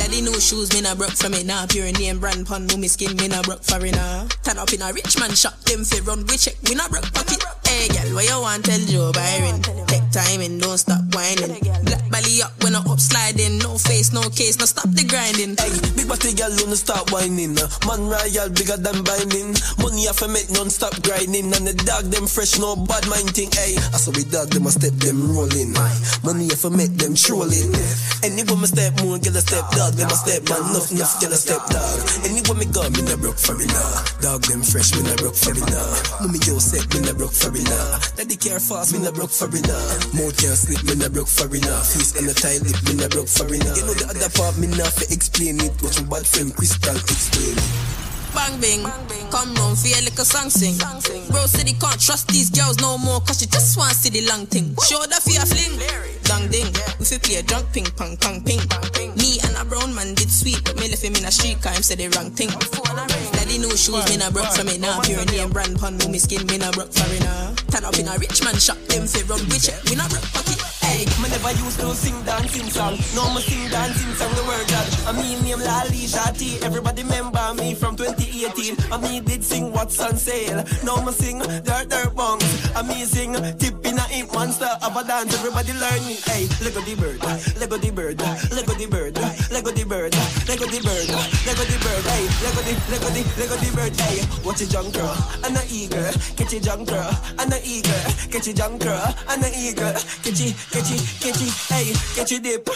Daddy new shoes, me nah broke from it now. nah. Pure name brand pun, no me skin, me nah broke for it nah. Turn up in a rich man shop, them fi run we check, we nah broke pocket. Hey girl, what you want tell Joe Byron? Take time and don't stop whining. Black belly up when I up sliding, no face, no case, no stop the grinding. Hey, big body girl, wanna start whining. Man royal, bigger than binding. Money off a make non-stop grinding. And the dog them fresh, no bad mind thing. Hey, I saw we dog them a step them rolling. Money off a make them trolling. Anywhere me step more, get a step dog. Them a step man, enough enough get a step dog. Anywhere me go, me no broke for it nah. Dog them fresh, me no broke for it nah. Mommy yo set, me no broke for it nah. Daddy care fast, me no broke for it nah. Mouth can't sleep, me no broke for it nah. Face on the tile lip, me no broke for it nah. You know the other part, me nah fi explain it. What your bad friend Crystal explain it. Bang bing, come round for your little song sing. Bro city can't trust these girls no more, cause she just want see the long thing. Show that the fear fling, dang ding. We fi play a drunk ping pong pong ping. Me and a brown man did sweet, but me left him in a street, cause him said the wrong thing. Daddy new shoes, me nah broke from it now. Pure name brand pun, me skin, me nah broke for it now. Turn up in a rich man shop, them fi run we check, we nah broke pocket. Hey, me never used to sing dancing song. No, me sing dancing song the word God. I mean name Lali Shati. Everybody remember me from 2018. I me did sing What's on Sale. Now me sing Dirt Dirt Bongs. I me sing Tip in a Imp Monster of a dance. Everybody learning. Hey, Lego the bird, Lego the bird, Lego the bird, Lego the bird, Lego the bird, Lego the bird. Lego the bird, Hey, Lego the Lego the Lego the bird. Hey, watch it junk girl and a eagle. Catch it junk girl and a eagle. Catch it junk girl and a eagle. Catch it, catch it, catch it. Hey, catch it dip.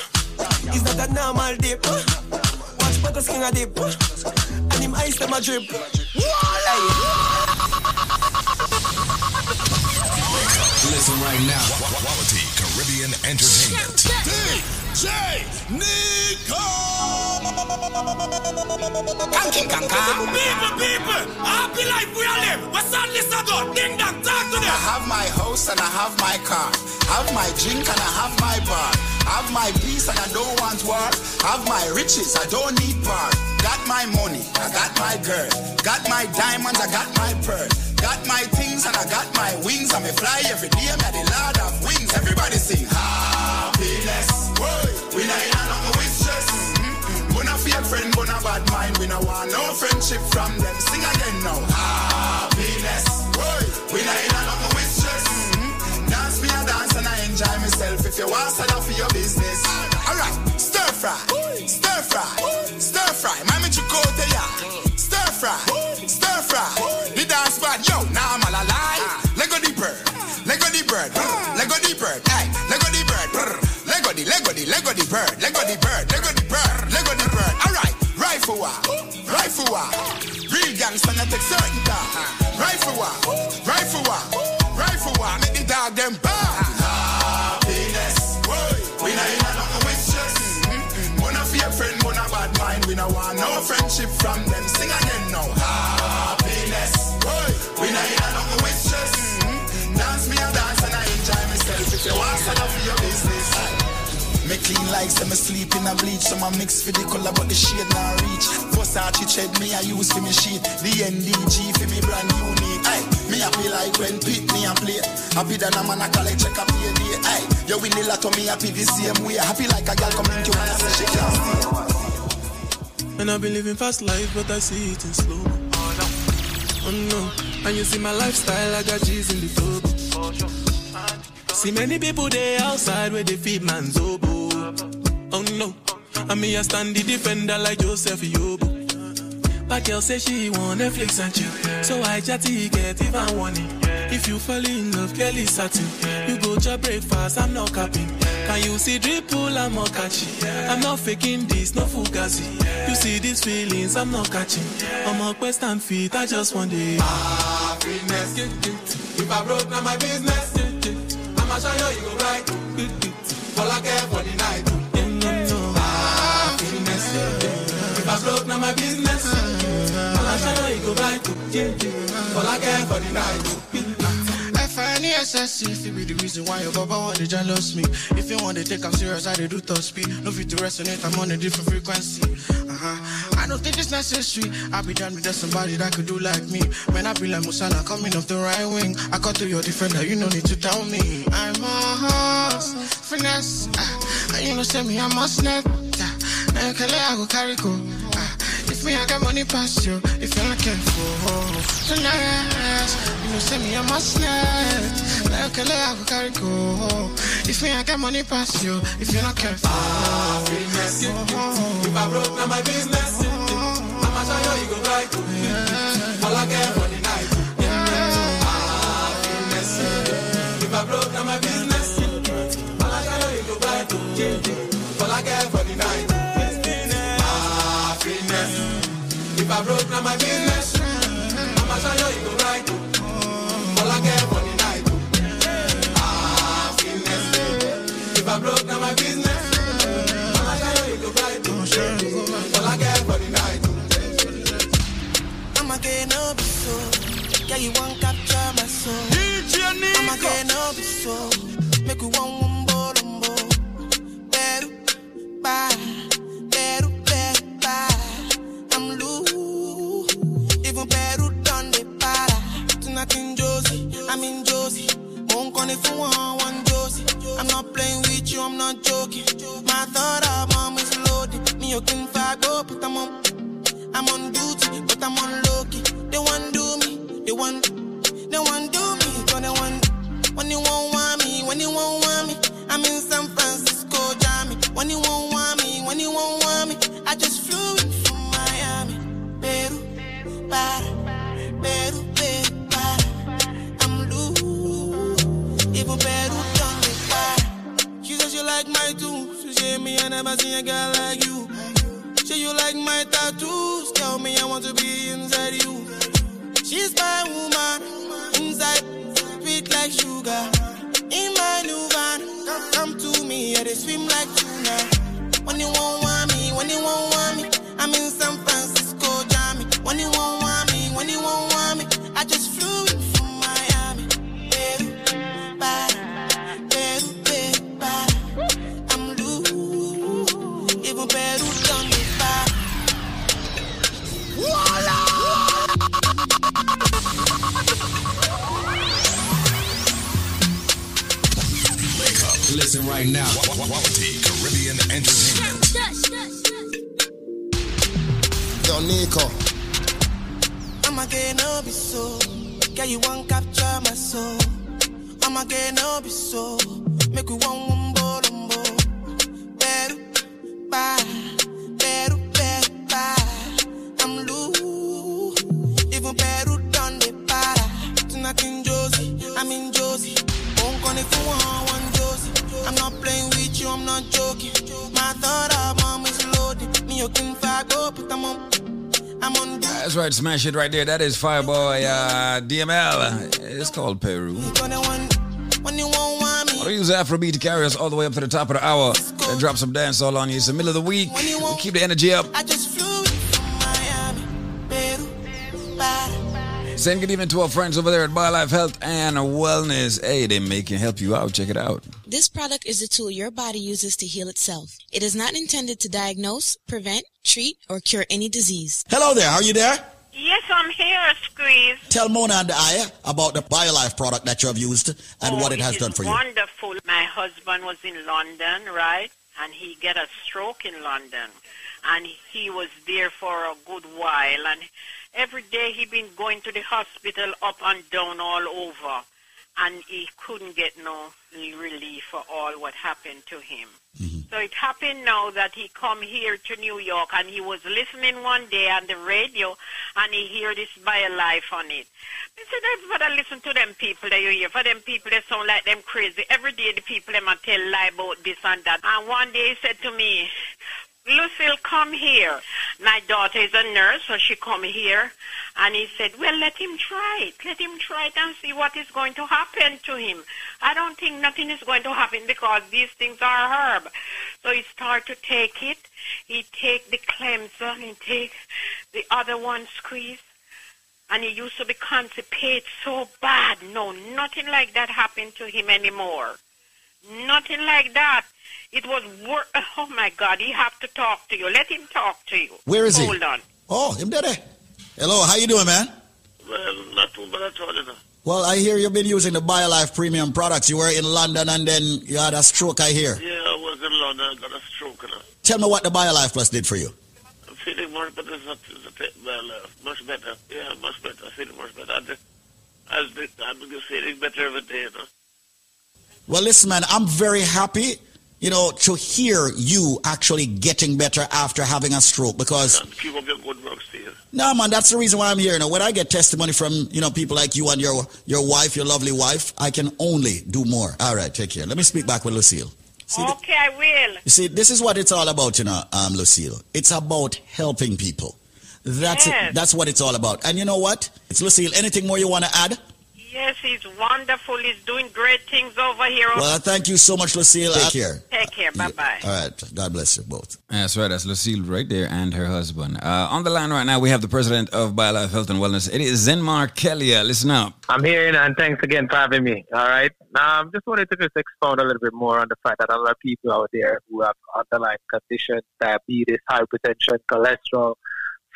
It's not a normal dip. Watch but the skin a dip. And him ice them a drip. Hey. Listen right now. Quality Caribbean Entertainment. DJ Nicco! Kanking kanka. People, people, happy life we are live. What's on this ago? Ding dong, talk to them. I have my house and I have my car. Have my drink and I have my bar. Have my peace and I don't want war. Have my riches, I don't need bar. Got my money, I got my girl. Got my diamonds, I got my pearl. Got my things and I got my wings. I'm a fly every day, I'm the lord of wings. Everybody sing happiness. Whoa, we not in a friend, we not bad mind. We not want no friendship from them. Sing again now. Happiness. Whoa, we not in a nothing with stress. Mm-mm. Dance me a dance and I enjoy myself. If you want, up for your business. Alright, stir fry, stir fry, stir fry. Mami chukote ya. Stir fry, stir fry. The dance bad, yo, now I'm all alive. Lego the bird, Lego the bird, brr. Lego the bird, hey, Lego the bird, brr. Lego the, the, Lego the bird, Lego the bird, Lego the bird, rifle war. Real gangsta not take certain dog. Rifle war, rifle clean like say me sleep in a bleach. So my mix for the color but the shade not reach. Versace shed me I use for me sheet. The NDG for me brand unique. Ay, me happy like when Pete me a play. Happy than a man a collect check a pay day. Ay, you win the lotto me happy the same way. Happy like a girl coming to and I she can't stay And I've been living fast life, but I see it in slow. Oh no, and you see my lifestyle, I got G's in the turbo. See many people there outside where they feed man's oboe. Oh no, and me I stand the defender like Joseph Yobo. But girl say she want Netflix and chill, so I chatty get even warning. If you fall in love, girl is satin. You go to breakfast, I'm not capping. Can you see dripple, I'm not catching. I'm not faking this, no fugazi. You see these feelings, I'm not catching. I'm a quest and feet, I just want it. Happiness. If I broke, now my business. I'ma show you, you go right. All care for the night. Ah, Happiness. If I broke, now my business. I'ma show you, you go right. All I care for the night. FNESSC, if it be the reason why your baba want to jealous me. If you want to take I'm serious, I do top speed. No fit to resonate, I'm on a different frequency. Uh-huh. I don't think it's necessary. I be done with somebody that could do like me. Man, I be like Musala coming off the right wing. I cut to your defender, you no need to tell me. I'm a horse, finesse. Uh, you know, say me, I'm a snap. Uh, now you can I go carry go. If me, I got money past you. If you're not careful, tonight, you know, say me, a snap. Now you can let I carry go. If me, I got money past you. If you're not careful, ah, Happiness. If I broke, now my business. I'ma show you, you go right. All I care for I broke, now my business. I'ma show you, you go right. All I care for the night. Ah, Happiness. If I broke, now my business. I'ma show you, you go right. All I care for the night. I'ma get no be so. Yeah, you won't capture my soul. I'ma get no be so. Make you one one bolombo. Beru, bye. Tonight in Josie, I'm in Josie. Won't call it for one, one Josie. I'm not playing with you, I'm not joking. My thought of mom is loaded. Me, you can fight, go, but I'm on. I'm on duty, but I'm on low key. They want do me, they want, they want do me, so they want. When you won't want me, when you won't want me, I'm in San Francisco, Jammy. When you won't want me, when you won't want me, I just flew in from Miami, Peru, para, Peru, Peru, even Peru done me para. She says you like my tunes, she say me I never seen a girl like you. Say you like my tattoos. Tell me I want to be inside you. She's my woman. Inside, sweet like sugar. In my new van, come, come to me. Yeah, they swim like tuna. When you won't want me, when you won't That's right, smash it right there. That is Fireboy uh, DML. It's called Peru. when you won't me. I'll use Afrobeat to carry us all the way up to the top of the hour. Then drop some dance all on you. It's the middle of the week. We'll keep the energy up. I just flew in from Miami, Peru. Send good evening to our friends over there at BioLife Health and Wellness. Hey, they make can help you out. Check it out. This product is a tool your body uses to heal itself. It is not intended to diagnose, prevent, treat, or cure any disease. Hello there. How are you there? Yes, I'm here, Squeeze. Tell Mona and I about the BioLife product that you have used and Oh, what it has done for you. Wonderful. My husband was in London, right? And he get a stroke in London. And he was there for a good while. And every day he been going to the hospital up and down all over. And he couldn't get no relief for all what happened to him. Mm-hmm. So it happened now that he come here to New York and he was listening one day on the radio and he hear this BioLife on it. I said, I listen to them people that you hear. For them people, they sound like them crazy. Every day the people them tell lie about this and that. And one day he said to me, Lucille, come here. My daughter is a nurse, so she come here. And he said, well, let him try it. Let him try it and see what is going to happen to him. I don't think nothing is going to happen because these things are herb. So he start to take it. He take the cleanser. He take the other one squeeze. And he used to be constipated so bad. No, nothing like that happened to him anymore. Nothing like that. It was wor- *laughs* Oh my God! He have to talk to you. Let him talk to you. Where is he? Hold on. Oh, him there. Hello, how you doing, man? Well, not too bad at all, you know. Well, I hear you've been using the BioLife premium products. You were in London and then you had a stroke, I hear. Yeah, I was in London. I got a stroke, you know. Tell me what the BioLife Plus did for you. I'm feeling much better. It's not, it's well, uh, much better. Yeah, much better. I'm feeling much better. I, I, I'm feeling better every day, you know. Well, listen, man, I'm very happy, you know, to hear you actually getting better after having a stroke because, And keep up your good work, Steve. no, man, that's the reason why I'm here. You know, when I get testimony from, you know, people like you and your, your wife, your lovely wife, I can only do more. All right, take care. Let me speak back with Lucille. See, Okay, I will. you see, this is what it's all about, you know, um, Lucille. It's about helping people. That's Yes. it. That's what it's all about. And you know what? It's Lucille. Anything more you want to add? Yes, he's wonderful. He's doing great things over here. Well, thank you so much, Lucille. Take care. Take care. Bye bye. All right. God bless you both. That's right. That's Lucille right there and her husband. Uh, on the line right now, we have the president of BioLife Health and Wellness. It is Zenmar Kelia. Listen up. I'm here and thanks again for having me. All right. Um, just wanted to just expound a little bit more on the fact that a lot of people out there who have underlying conditions, diabetes, hypertension, cholesterol,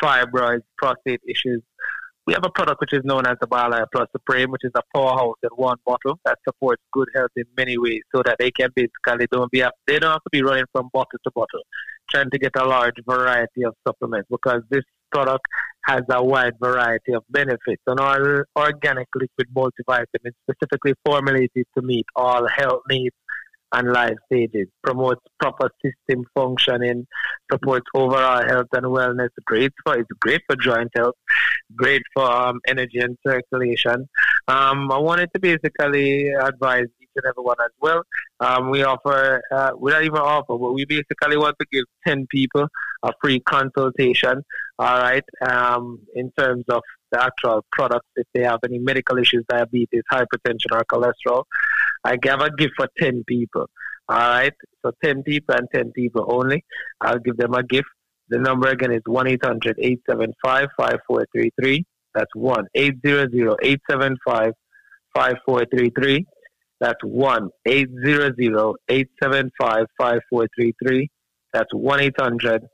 fibroids, prostate issues. We have a product which is known as the BioLife Plus Supreme, which is a powerhouse in one bottle that supports good health in many ways, so that they can basically don't be they don't have to be running from bottle to bottle, trying to get a large variety of supplements because this product has a wide variety of benefits. An all organic liquid multivitamin specifically formulated to meet all health needs and life stages, promotes proper system functioning, supports overall health and wellness. Great for it's great for joint health, great for um, energy and circulation. Um, I wanted to basically advise each and everyone as well. Um, we offer, uh, we don't even offer, but we basically want to give 10 people a free consultation, all right, um, in terms of the actual products, if they have any medical issues, diabetes, hypertension, or cholesterol. I give a gift for 10 people, all right? So 10 people and 10 people only. I'll give them a gift. The number again is 1 800 875 5433. That's 1 800 875 5433. That's 1 800 875 5433. That's 1 800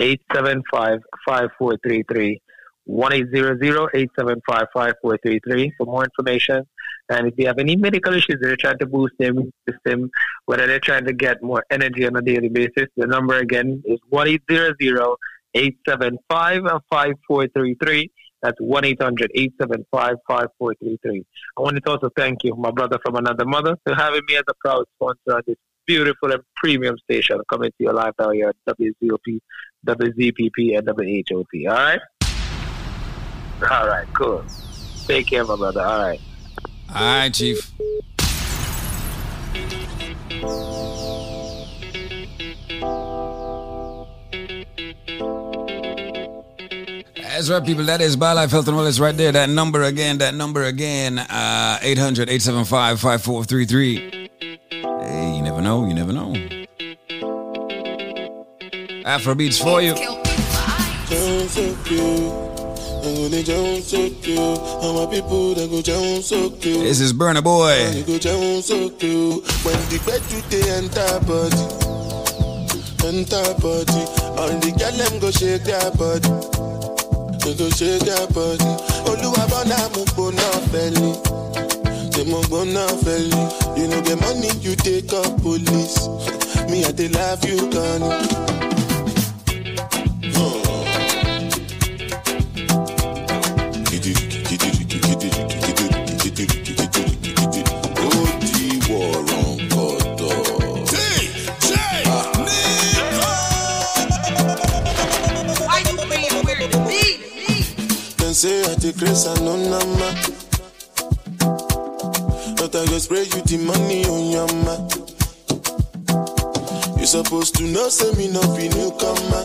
875 5433. 1 875 5433 for more information. And if you have any medical issues that are trying to boost their system, whether they're trying to get more energy on a daily basis, the number again is 1 800 875 5433. That's 1 800 875 5433. I want to also thank you, my brother from another mother, for having me as a proud sponsor of this beautiful and premium station coming to your life out here at WZOP, WZPP, and WHOP. All right? All right, cool. Take care, my brother. All right. All right, Chief. That's right, people. That is BioLife Health and Wellness right there. That number again, that number again, uh, 800 875 5433. Hey, you never know, you never know. Afro beats for you. This is Burna Boy. When the bed they enter body, enter body. All the girl them go shake their body. They go shake their body. Oluwa bona mo gbona feli. Say mo gbona feli. You know the money you take up police. Me I dey love you, Connie. Them say I take grace and no nama. But I go spray you the money on your ma. You supposed to know, say me no be newcomer.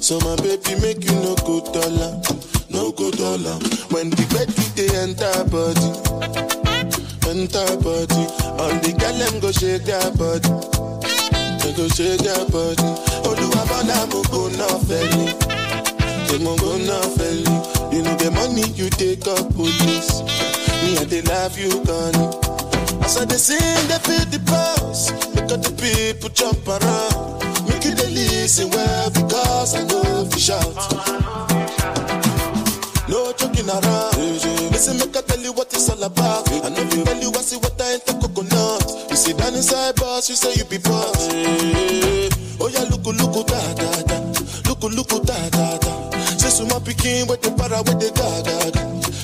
So my baby make you no go dollar, no go dollar. When the bed they enter body, enter body. All the girl them go shake their body, they go shake their body. Oluwa bona mo go na feli, they mo go na feli. You know the money you take up police. Me I dey love you, Connie. As I dey sing, they feel the pulse. Make all the people jump around. Make you dey listen well because I know if you shout. No joking around. Listen, make I tell you what it's all about. I know you tell you I see what I ain't the coconut. You sit down inside boss, you say you be boss. Oh yeah, look, look, da da da. Look, look, da da my picking with the para ga ga ga.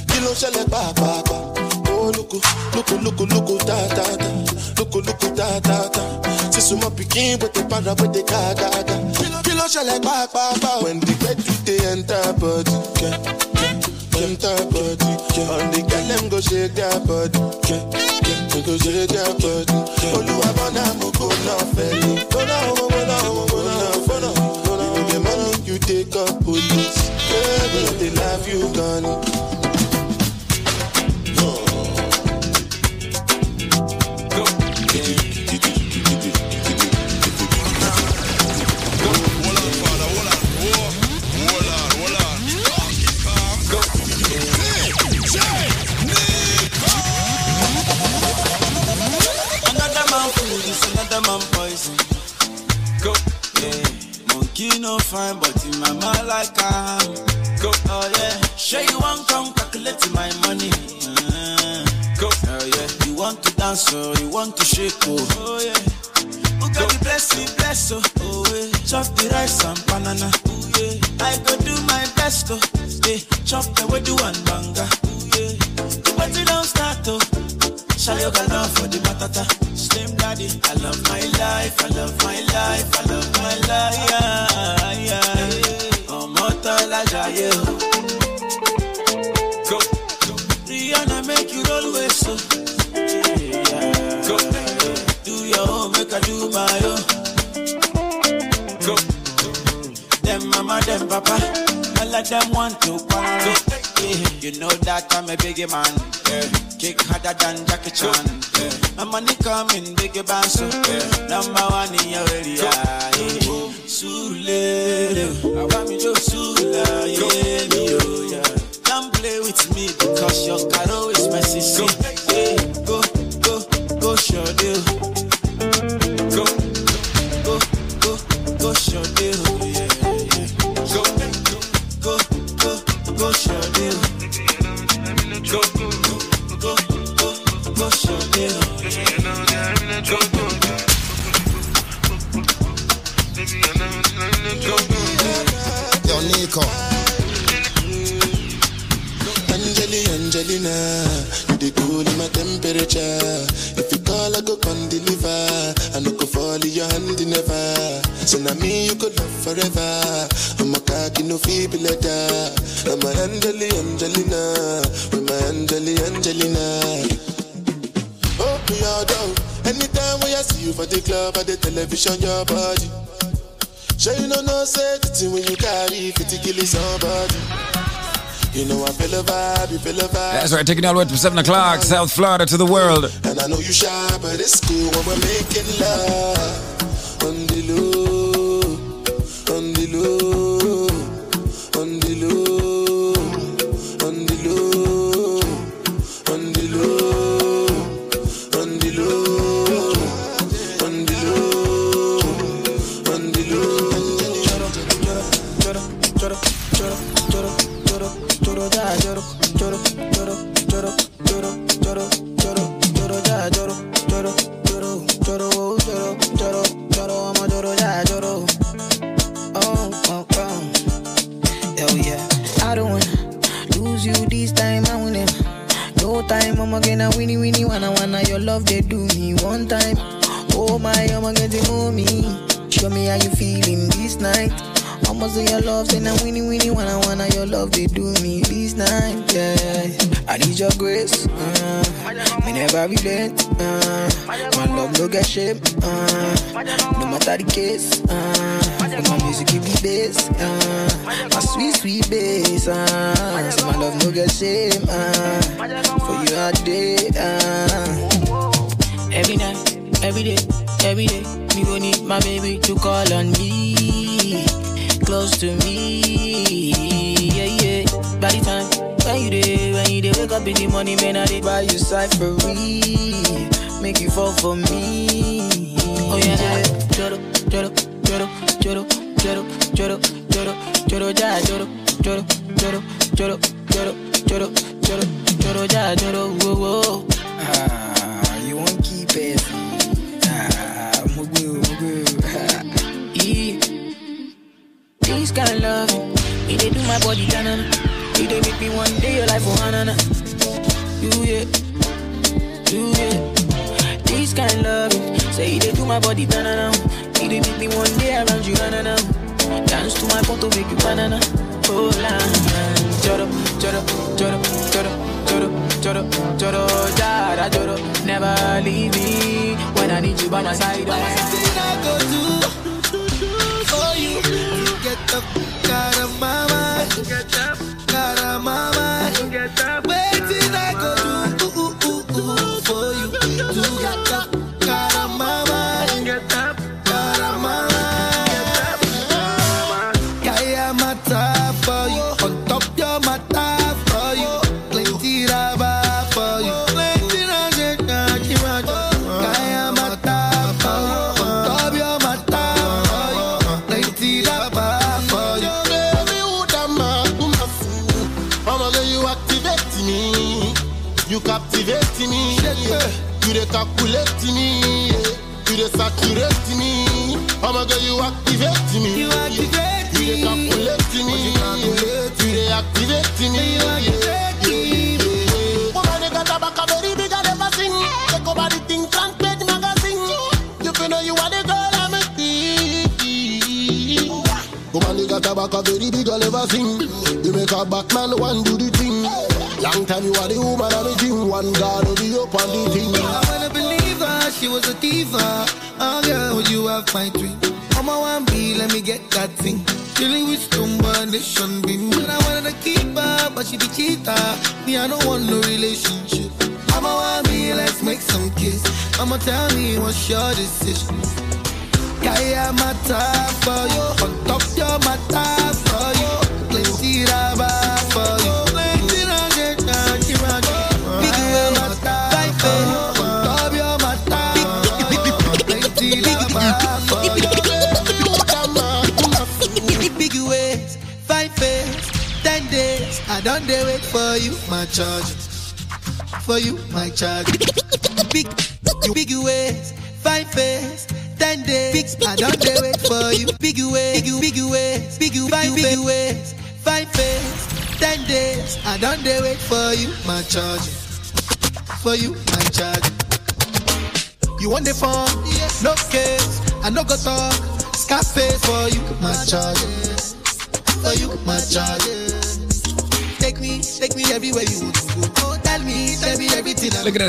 Kilo shell ba ba ba. Oh look, look, da da da. Look, look, da da da. Say so my picking with the para ga ga. Kilo, kilo shell ba ba ba. When the bed do they enter body, yeah, yeah. enter body. Yeah. All the girl them go shake their body, yeah, yeah. They go shake their body. Oluwa bona mo na feli. Go na, go na, go na, go na, go you take up police. But they love you, Connie. Monkey no fine, but in my mind like I am. Go. Oh yeah. Sure you want come calculate my money. Uh, Go. Oh yeah. You want to dance or you want to shake oh. Oh yeah. Who got bless blessing, bless oh. Oh yeah. Chop the rice and banana. Oh yeah. I go do my best oh. Yeah. Chop the do and banga. Oh yeah. The party don't start oh. Shayo gala for the matata. Slim daddy, I love my life, I love my life, I love my life. Oh, yeah, yeah. Ọmọ tọ́lá jayé o. Go. Rihanna make you roll with so. Do your own, I do my own. Them mama, them papa, all of them want to quarrel. You know that I'm a biggie man. Yeah. Kick harder than Jackie Chan. Yeah. My money coming, biggie band so. Yeah. Number one in your area. Yeah. Sule, I want me to Sula, yeah, me, oh, yeah. Don't play with me because your caro is my sister. Jamaica. Angelina, Angelina, you the cool in my temperature. If you call, I go come deliver. I no go fall in your hand never. So now me you could love forever. I'm a cocky no feeble letter. I'm a Angeli, Angelina, with my Angeli, Angelina. Oh, we all do. Anytime when I see you for the club or the television, your body. Sure you know no certainty when you carry 50 somebody. You know I feel a vibe, you feel a vibe. That's right, taking all the way from 7 o'clock, South Florida to the world. And I know you shy, but it's cool when we're making love on the.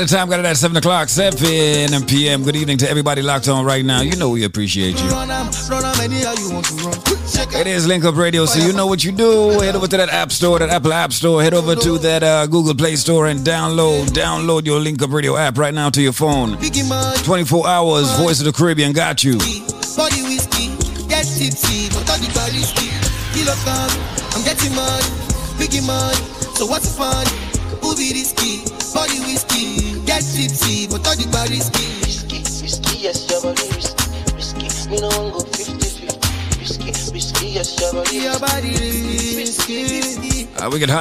Time, got it at 7 o'clock, 7 p.m. Good evening to everybody locked on right now. You know we appreciate you. Run am, run am anyhow you want to run. Check It is Link Up Radio, so you know what you do. Head over to that App Store, that Apple App Store. Head over to that uh, Google Play Store and download, download your Link Up Radio app right now to your phone. 24 hours, Voice of the Caribbean got you.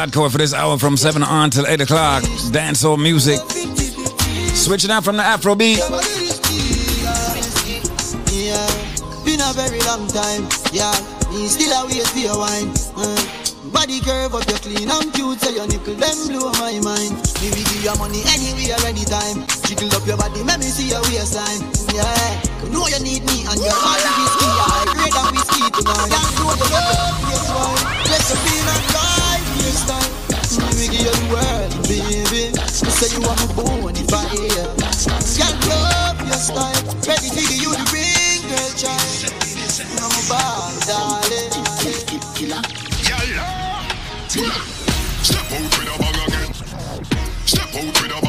Hardcore for this hour from 7 on till 8 o'clock. Dancehall music. Switching out from the Afro beat. Been a very long time. Yeah, me still a wait for your wine. Uh, body curve up, you clean and cute, so your nipple them blow my mind. Me will give you money anywhere, anytime. Jiggle up your body, make me see your waistline. Yeah, know you need me and your body whiskey. I grade and whiskey tonight. Can't know you love yes wine. Let the feel and vibe this time. Me give you the world, baby. You say you want me bone. Can't love your style. Ready give you the ring, girl, child. I'm a ball, darling. Step out with a bang again. Step out with a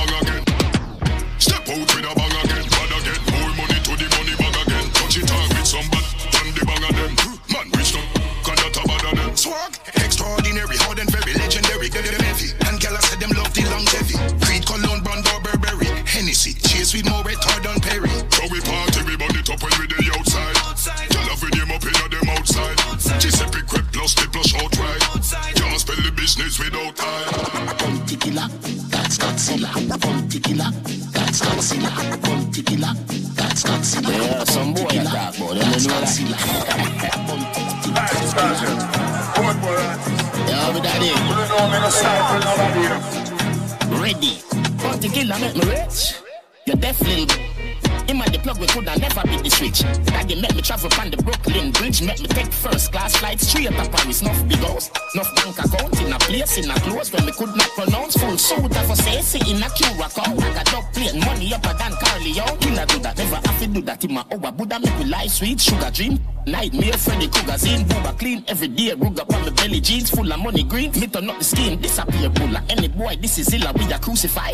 travel from the Brooklyn Bridge, make me take first class flight straight to Paris. Nuff big house, nuff bank account in a place in a close when me could not pronounce full suit of a say see in a Curacao. I got up plane money up a than Carleo. Killer do that, never have to do that in my over Buddha make me life sweet sugar dream. Nightmare Freddy Krueger's in Booba clean every day. Rug up on my belly jeans full of money green. Me turn up the skin disappear bulla. Any boy this is illa we a crucify.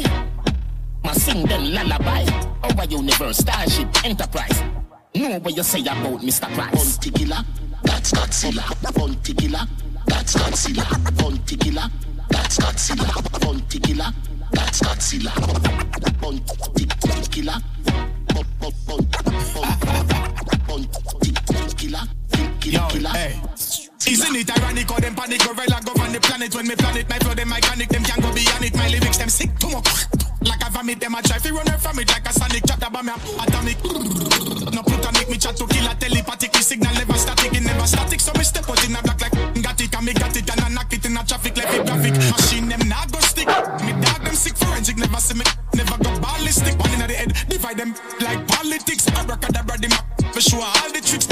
Ma sing them lullaby. Our universe, starship, enterprise. Know what you say about Mr. Price. Bounty killer, that's Godzilla. Bounty killer, that's Godzilla. Bounty killer, that's Godzilla. Bounty killer, that's Godzilla. Bounty killer. Bounty killer. Yo, hey. Isn't it ironic how them panic gorilla govern the planet when me planet my flow them iconic them can go beyond it my lyrics them sick to much like a vomit them a try to run away from it. Like a sonic chat about me atomic. No plutonic me chat to kill a telepathic. Me signal never static it never static. So me step out in a black like got it and me got it and I knock it in a traffic like a graphic machine them not go stick. Me dog them sick forensic never see me. Never go ballistic. One in the head divide them like politics. Abracadabra the map for sure all the tricks.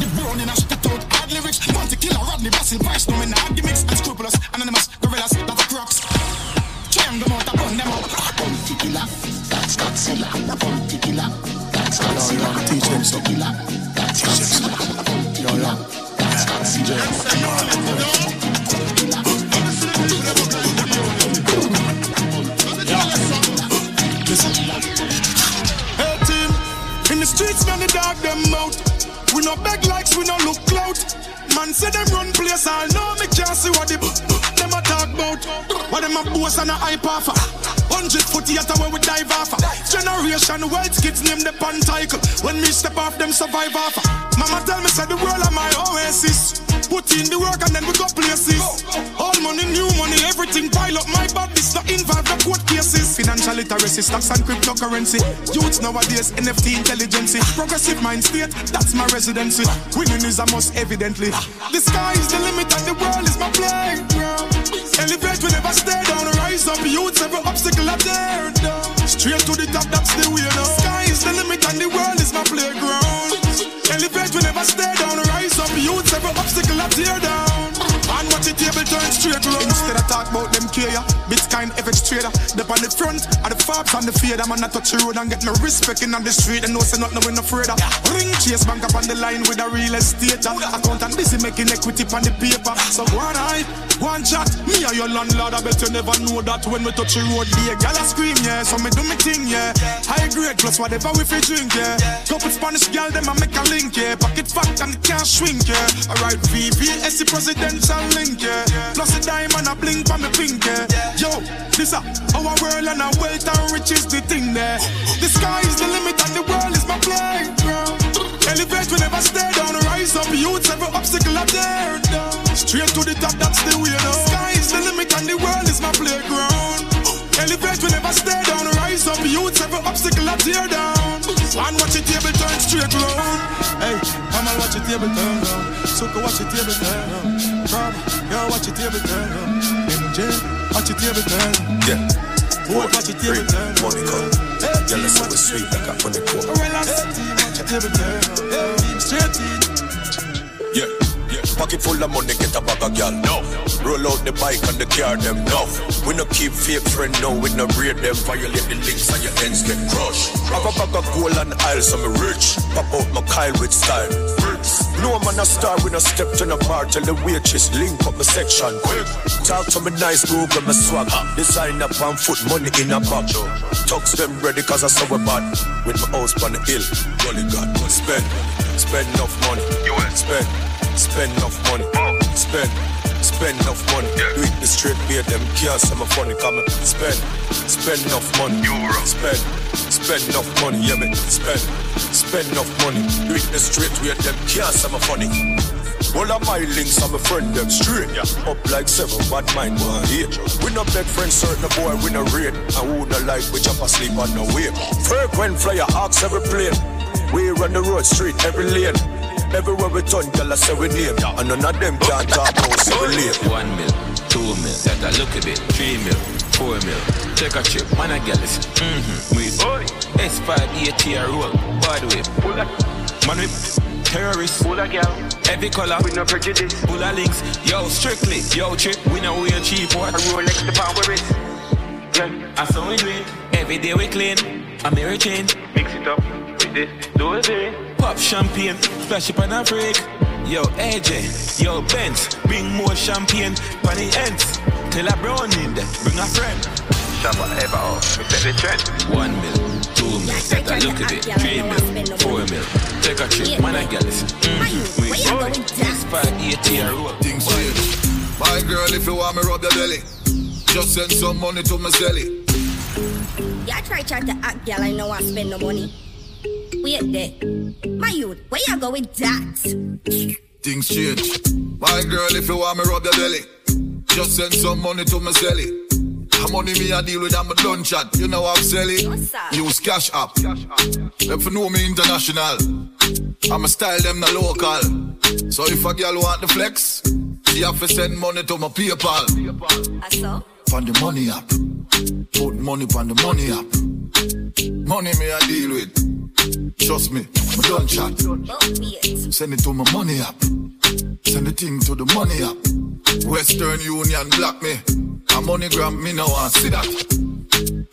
The brown in a spit out hard lyrics. Bounty killer Rodney Basil Price no me nah gimmicks unscrupulous anonymous gorillas lava crocs. Triangle them out I burn them out Godzilla. Bounty killer, that's Godzilla. Bounty killer, that's Godzilla. Bounty killer, that's Hey team, in the streets man the dog them out. We no beg likes, we no look clout. Man say them run place, I know me can't see what they about. What them a boast and a hype off. Hundred foot theater where we dive off. Generation wealth kids name the pantycle. When me step off them survive off. Mama tell me say the world are my oasis. Put in the work and then we go places. All money, new money, everything pile up. My body's not involved the court cases. Financial literacy, stocks and cryptocurrency. Youths nowadays, NFT intelligence. Progressive mind state, that's my residency. Winning is a must, evidently. The sky is the limit and the world is my playground. Elevate, we never stay down. Rise up, youths, every obstacle I dare down. Straight to the top, that's the way now. Sky is the limit and the world is my playground. Elevate, we never stay down. Rise up, youths, every obstacle I tear down. And watch the table turn straight round. Instead of talk about them care, Bitcoin FX trader. They on the front, are the fobs and the fader. Man, I touch the road and get no respect in on the street. And know say nothing when afraid of. Ring chase bank up on the line with a real estate. Accountant busy making equity on the paper. So one eye, one chat. Me or your landlord, I bet you never know that when we touch the road, be a gal a scream, yeah. So me do me thing, yeah. High grade plus whatever we fi drink, yeah. Couple Spanish gal, them I make a link, yeah. Pocket fat and can't shrink, yeah. Alright, VVS presidential link, yeah. Plus a diamond, a blink on me pink, yeah. Yo, this a our world and our wealth and riches the thing there. The sky is the limit and the world is my playground. Elevate, we never stay down. Rise up, youths, every obstacle I dare down. Straight to the top, that's the way now. Sky is the limit and the world is my playground. Elevate, we never stay down. Rise up, youths, every obstacle I tear down. One watch the table turn straight round. Hey, Mama watch the table turn round. Suka watch the table turn round. Girl watch the table turn round. MJ, watch the table turn. Yeah. Boy, watch the table turn. Money come. Girl, it's so sweet like a honey comb. Relax, watch the table turn. round. Straight in. Yeah, yeah. Pocket full of money, get a bag of gal. No. Roll out the bike and the car, them no. We no keep fake friend, no. We no raid them. Violate the links and your ends get crushed. Have a bag of gold and aisles, so me rich. Pop out my Kyle with style. No man a star, we no step to the bar. Tell the waitress, link up my section. Quick. Talk to me nice, Google my swag. Design up and foot money in a bag. Talks them ready, cause I saw we bad. With my house on the hill. Jolly God, spend. Spend enough money. You will spend. Spend enough money. Spend. Spend enough money. Do it the straight beer, them kiosks, I'm a funny comment. Spend. Spend enough money. Euro. Spend. Spend enough money, yeah, me. Spend. Spend enough money. Do it the straight way, them kiosks, I'm a funny. All of my links, I'm a friend, them straight. Yeah. Up like seven, bad mind, one eight. We no beg friends, certain boy, we no rate. And who no like, we jump asleep on the way. Frequent flyer, ox every plane. We run the road street, every lane. Everywhere we turn, tell us say we name. And none of them can't talk no say we late. One mil, two mil, that I look a bit, three mil, four mil. Check a chip, man, I get this. Mm-hmm. We S5 ATR roll, bad way. Man, we terrorists. Pull a girl. Every color. With no prejudice. Pull a links. Yo, strictly. Yo, trip. We know we are cheap. What? A Rolex the power wrist. Yeah. I saw we do it. Every day we clean. A mirror chain. Mix it up with this. Do it. Pop champagne. Splash it on a break. Yo, AJ. Yo, Benz. Bring more champagne. Pan the ends. Tell a brown in there. Bring a friend. Shabba ever off. We set the trend. One mil. Two mil. Set a look at it. Three mil. Four mil. Take a trip. Man, I get this. Mm-hmm. We This five ATR roll. Things change. My girl, if you want me rub your belly, just send some money to my celly. Yeah, try try to act, girl. I know I spend no money. Wait there. My youth, where you go with that? Things change. My girl, if you want me rub your belly, just send some money to my celly. How money me I deal with, I'm a done chat. You know I'm selling. Use cash app. If you know me international, I'm a style them the local. So if a girl want the flex, she have to send money to my PayPal. I saw. On the money app. Put money on the money app. Money me I deal with. Trust me, I done chat. Send it to my money app. Send the thing to the money app. Western Union block me. A MoneyGram me now want see that.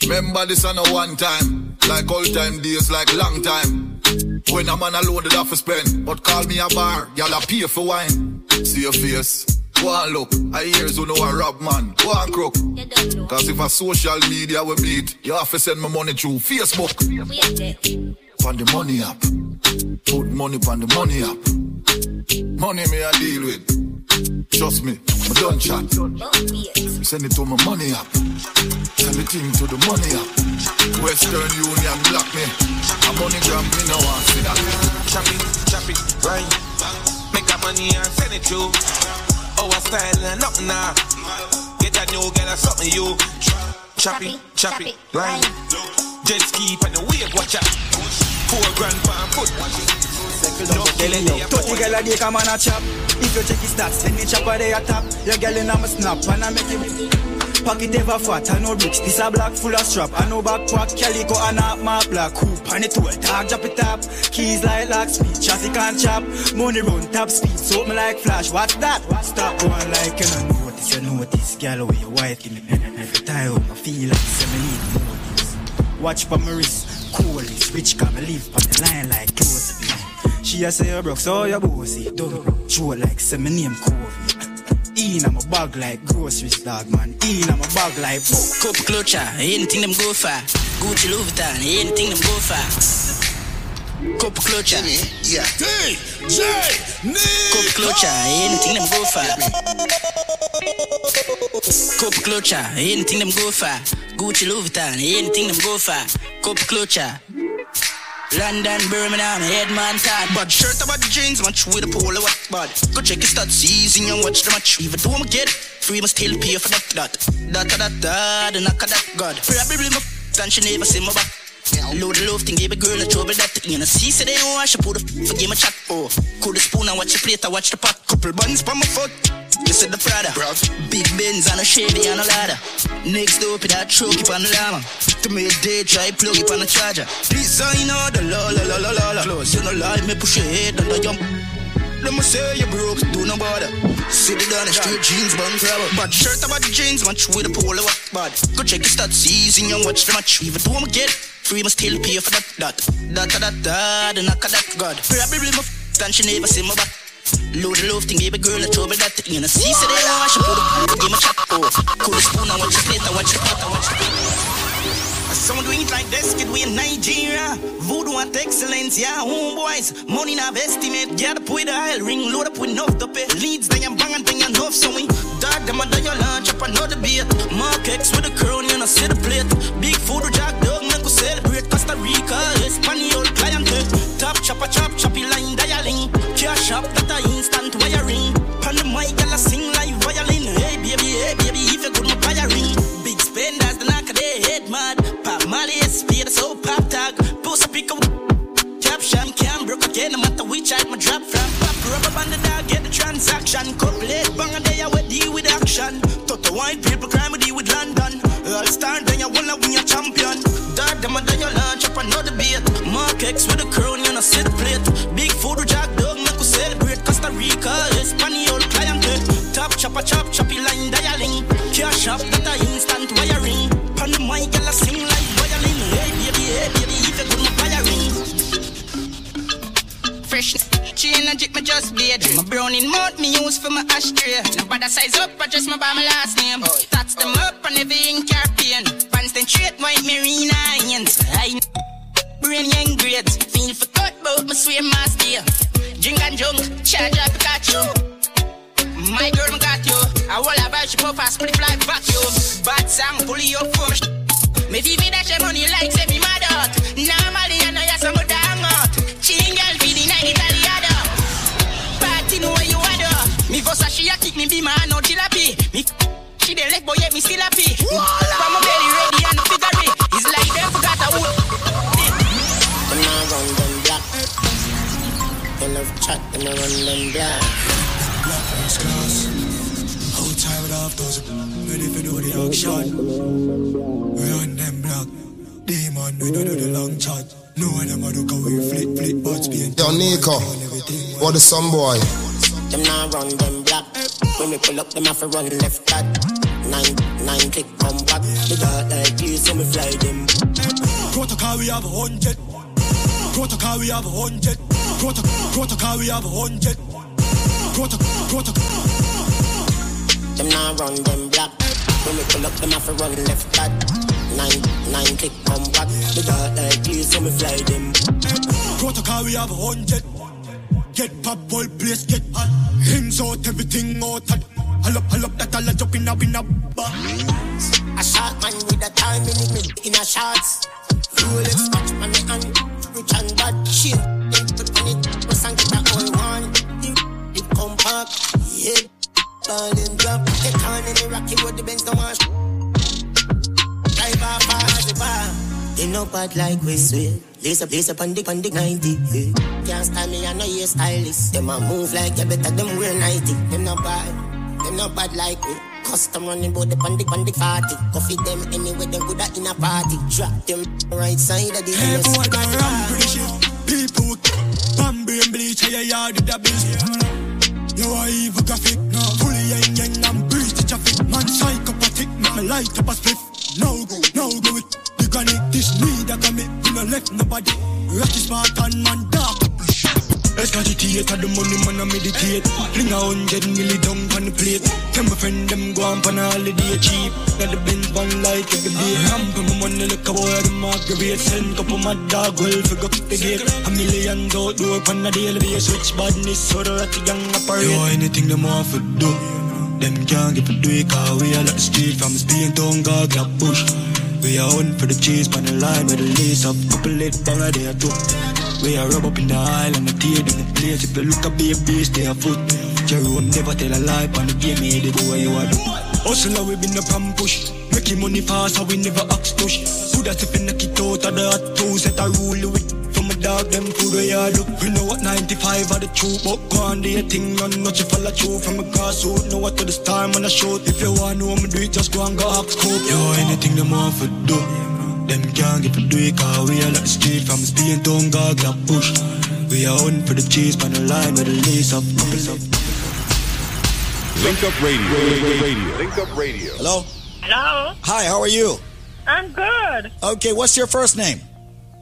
Remember this on a one time. Like old time days, like long time. When a man alone did have to spend. But call me a bar, y'all a pay for wine. See your face. Go and look, I hears who know a rob man. Go and crook. Cause if a social media we beat, you have to send me money through Facebook. On the money app. Put money on the money app. Money me I deal with. Trust me, Me done chat. Send it to my money up. Send the thing to the money up. Western Union block me. A money gram me no want see that. Chop it, chop it, right. Make that money and send it to. Oh, I style and up now. Get that new girl or something you. Chop it, chop it, right. Jet ski on the wave, watch out. Four grand pound foot. No, Telling you, Twenty girl a day come on a chop. If you check his stats, then the chopper they a top. Your girl in a my snap and I make it. Pocket ever fat, I know bricks. This a black full of strap. I know backpack, calico and a map black. Hoop on the tool, tag drop it up. Keys like lock speed, traffic and chop. Money run top speed, so me like flash. What's that? Stop going like you know notice, you notice. Girl, where your wife give me every time. I feel like say me need more. Watch for my wrist, coolest. Rich come live on the line like close. She a say you broke, so you bossy. Don't show like say my name Covey. In I'm a bag like groceries, dog man. In I'm a bag like book. Cup clutcher, anything them go for. Gucci Louis Vuitton, anything them go for. Cup clutcher, yeah. DJ clutcher, anything them go. Cup clutcher, anything them go for. Gucci Louis Vuitton, anything them go. Cup clutcher. London, Birmingham, Headman Todd. Bad shirt about the jeans, match with a polo what bad. Go check your stats, season and watch the match. Even though I'm get free must still pay for that, that. That, that, that, the knock of that, God. Probably my f- and she never see my back. Load the love thing, give a girl a trouble that You know, see, say they don't wash, I put the f- forgive my chat. Oh, cool the spoon and watch the plate, I watch the pot. Couple buns by my foot. You said the Prada. Big Benz and a Chevy and a ladder. Next up, that truck up on the llama. To me, day try plug it on the charger. Design all the la la la la la la. Close, you know, lie, me push your head and I me say you broke, do no bother. Sit it down and straight jeans, bun grabber. Bad shirt about the jeans, match with a polo what bad. Go check your stats, season and watch the match. Even though I'm get free, must still pay for that. That, that, that, that, the knock of that, God. Probably my f- and she never see my back. Load the love thing, baby girl, I trouble that. You know, see, say they wash, I put the game a chat. Oh, cool spoon I watch the plate, I watch the plate, I watch the plate. Someone doing it like this, kid, we in Nigeria. Voodoo and excellence, yeah, homeboys. Money now estimate, get up with the oil ring, load up with enough to pay. Leads, then you bang and then you enough, so we dog them and then you launch up another beat. Mark X with the crown, you know, see the plate. Big food, jack dog, man, go celebrate Costa Rica, Espanol, client. Top chopper, chop, choppy line, dialing. Cash up, that a instant wiring. Pan the mic, I sing Spenders, the knock their head mad. Pop Molly, speed, so pop tag. A pick up. Caption, cam broke again, no matter which side my drop from. Pop rubber band the dog, get the transaction. Couplate, bang a day, I will deal with action. Toto white people crime, we deal with London. All star, then you wanna win your champion. Dog, them a day, you launch up another beat. Mark X with a crown, you know, the plate. Big food, jack dog, make we celebrate. Costa Rica, Espanol, client. Top chopper, chop, choppy line, dialing. Cash up, that a just be blade. My browning mouth me use for my ashtray. Nobody size up, I just my by my last name. Tats them up and every ink pain. Pants then straight white marina onions. I brain young grades. Feel for cut bout my swear master. Drink and junk, charge up Pikachu. My girl, me got you. I will have a ship up fast, pretty fly vacuum. Bad song, pull you up for me. Me dash your money like say me mad out. Normally I know you some hang out. Chilling girl feeling like Me she the left boy yet me still happy. From my belly ready and the figure it. It's like them forgot a wood. Them now run them black. They love chat, them now run them black. Black first class. Outside with half dozen. Ready for do the action. We on them black. Demon, we don't do the long chat. No one them a look how we flip, flip, but spin. Yo, Nicco, what the some boy? Them now run them black. When we pull up, them have to run left back. Nine, nine click, come back. The dark like you, so me fly them. Protocol, we have a hundred. Protocol, we have a hundred. Protocol, protocol, we have a hundred. Protocol. Them now run them black. When we pull up, them have to run left back. Nine, nine click, come back. The dark like you, so me fly them. Protocol, we have a hundred. Get pop, whole place get hot. Hands out, everything out hot. Hull up, hull up, that all a jump in a win a bar. A short man with a time in it in a shots. Rolex watch on the hand, rich and bad shit. They put on it, press and get a whole one. The, the compact, yeah. Ball and drop, get on in the rocky road, the Benz don't want. Drive off as the bar. They no bad like we swear. Lace up, lace up on the, on the 90. Yeah. Can't stand me, I know you're stylist. Them a move like you better, them wear 90. Them no bad, them no bad like we. Custom running bout the pandy pandy party. Coffee them anyway, them good in a party. Drop them right side of the Hey, house. boy, pretty shit. People, Bambi and bleach, how you yard with the biz. You are evil graphic, no. Fully yang yang, I'm breeze the traffic. Man, psychopathic, me light up a spliff. No go, no go with granny. This need that come we no left nobody. Rocky Spartan, man, dark. Escagitate the theater. The money, man, I meditate. Fling a hundred down on the plate. Tell my friend them go on a holiday cheap. Got the Benz one like every day. Ramp my money like a boy, them aggravate. Send couple my dog, well, figure the gate. A million outdoor on a daily. Switch badness, so the young operate. Yo, anything them want for do. Them can't give a cause we are like the street from Spain to Gaga bush. We are on for the cheese, on the line with the lace up. Couple lit bang a day two. We are rub up in the aisle and the tear in the place. If you look a baby, stay a foot. Jerome never tell a lie, on the game, he the boy you are do. Hustle, we been up and push. Making money fast, so we never ask push. Put us if you knock it out of the hot two, set a rule with. From a dog, them food we up. We know what 95 are the truth, but go on the thing, none not you follow true. From a grassroots, know what to the star, man, I shoot. If you want to know me do it, just go and go ask scope. Yo, anything them want for do. Them can't get for do it, cause we are like the street from Spain to Gaga push. We are on for the cheese, on the line with the lace up, couple up. Link Up Radio. Radio. Link Up Radio. Hello? Hello? Hi, how are you? I'm good. Okay, what's your first name?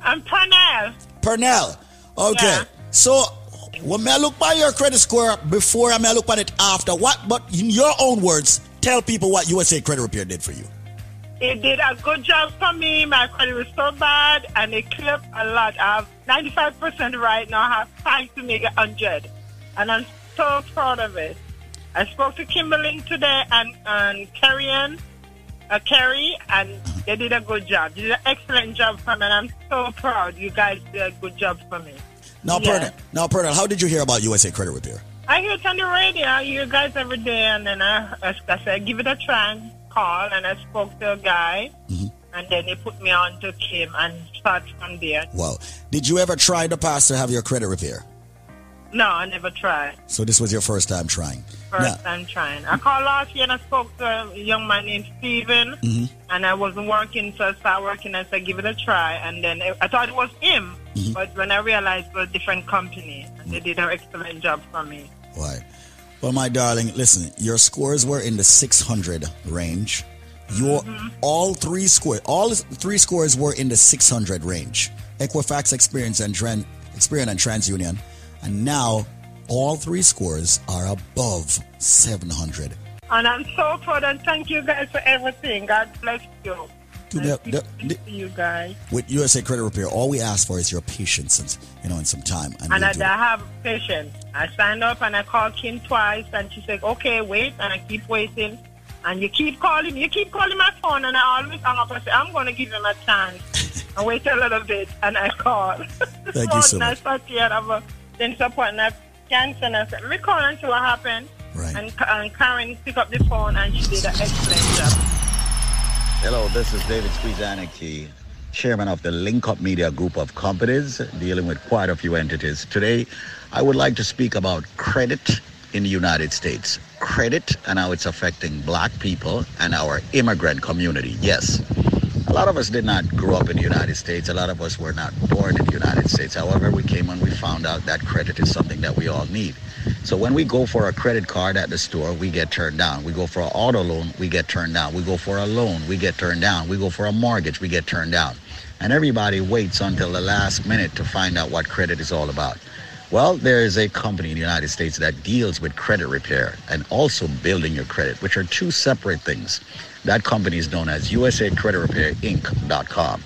I'm Parnell. Pernell. Okay. Yeah. So when I look by your credit score before I look at it after, what but in your own words, tell people what USA Credit Repair did for you. It did a good job for me. My credit was so bad and it clipped a lot. I have 95% right now. I have time to make it 100. And I'm so proud of it. I spoke to Kimberly today and, and Carrie Ann, uh, Carrie, and they did a good job. They did an excellent job for me, and I'm so proud. You guys did a good job for me. Now, Yeah. Pernell, now, Pernell, how did you hear about USA Credit Repair? I hear it on the radio. I hear you guys every day, and then I, I, I said, give it a try and call. And I spoke to a guy, mm-hmm. and then he put me on to Kim and start from there. Well, did you ever try the past to have your credit repair? No, I never tried. So this was your first time trying. First time trying. I called last year and I spoke to a young man named Steven, Mhm. and I wasn't working, so I started working. and I said, give it a try. And then I I thought it was him, but when I realized it was a different company, and they did an excellent job for me. Why? Well, my darling, listen, your scores were in the 600 range. Your all three score, all three scores were in the 600 range. Equifax, Experience, and Tran, Experian and TransUnion, and now all three scores are above 700. And I'm so proud and thank you guys for everything. God bless you. To the- the- the- you guys. with USA Credit Repair, all we ask for is your patience and you know, and some time. And, And I. I have patience. I stand up and I call Kim twice and she said, okay, wait. And I keep waiting. And you keep calling, you keep calling my phone and I always hang up and say, I'm going to give him a chance. *laughs* and wait a little bit and I call. Thank you *laughs* oh, so and much. start here and have a then support and I cancel and I said, let me call and see what happened. Right. And, and Karen picked up the phone and she did an excellent job. Hello, this is David Squeezaniki, chairman of the Link Up Media Group of companies dealing with quite a few entities. Today, I would like to speak about credit in the United States. Credit and how it's affecting black people and our immigrant community. Yes, a lot of us did not grow up in the United States. A lot of us were not born in the United States. However, we came and we found out that credit is something that we all need. So when we go for a credit card at the store, we get turned down. We go for an auto loan, we get turned down. We go for a loan, we get turned down. We go for a mortgage, we get turned down. And everybody waits until the last minute to find out what credit is all about. Well, there is a company in the United States that deals with credit repair and also building your credit, which are two separate things. That company is known as USA Credit Repair Inc.com.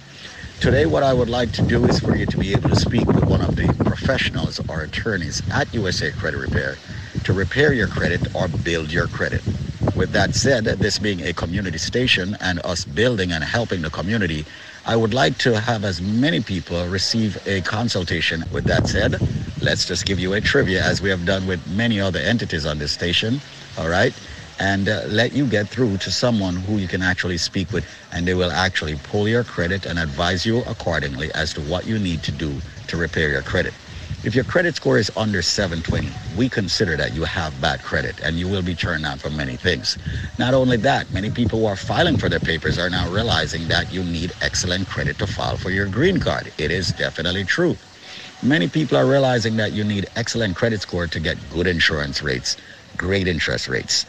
Today, what I would like to do is for you to be able to speak with one of the professionals or attorneys at USA Credit Repair to repair your credit or build your credit. with that said, this being a community station and us building and helping the community, I would like to have as many people receive a consultation. With that said, let's just give you a trivia as we have done with many other entities on this station. All right and uh, let you get through to someone who you can actually speak with and they will actually pull your credit and advise you accordingly as to what you need to do to repair your credit. If your credit score is under 720, we consider that you have bad credit and you will be turned down for many things. Not only that, many people who are filing for their papers are now realizing that you need excellent credit to file for your green card. It is definitely true. Many people are realizing that you need excellent credit score to get good insurance rates, great interest rates.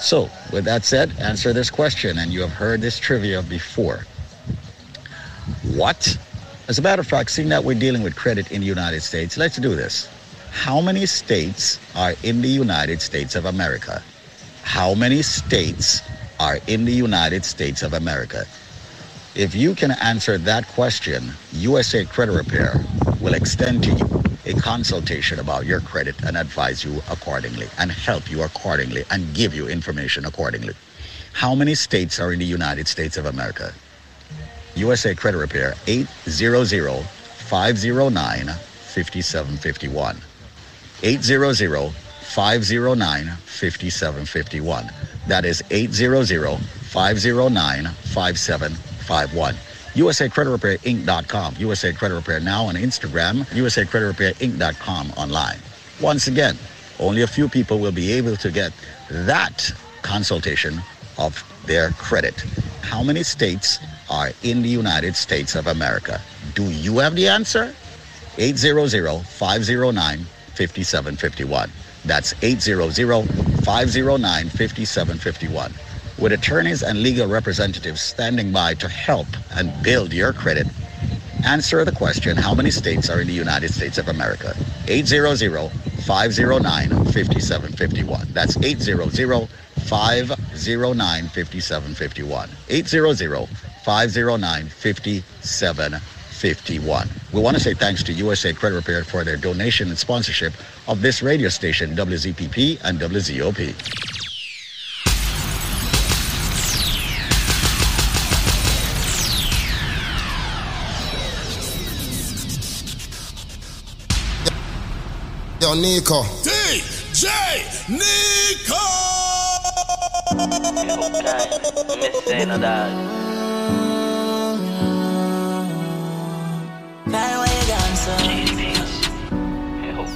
So, with that said, answer this question, and you have heard this trivia before. What? As a matter of fact, seeing that we're dealing with credit in the United States, let's do this. How many states are in the United States of America? How many states are in the United States of America? If you can answer that question, USA Credit Repair will extend to you a consultation about your credit and advise you accordingly and help you accordingly and give you information accordingly. How many states are in the United States of America? USA Credit Repair 800-509-5751. 800-509-5751. That is 800-509-5751. USA Credit Repair Inc.com, USA Credit Repair Now on Instagram, USA Credit Repair Inc.com online. Once again, only a few people will be able to get that consultation of their credit. How many states are in the United States of America? Do you have the answer? 800-509-5751. That's 800-509-5751 with attorneys and legal representatives standing by to help and build your credit. Answer the question, how many states are in the United States of America? 800-509-5751. That's 800-509-5751. 800-509-5751. We want to say thanks to USA Credit Repair for their donation and sponsorship of this radio station, WZPP and WZOP. Yo, Nicco. DJ Nicco!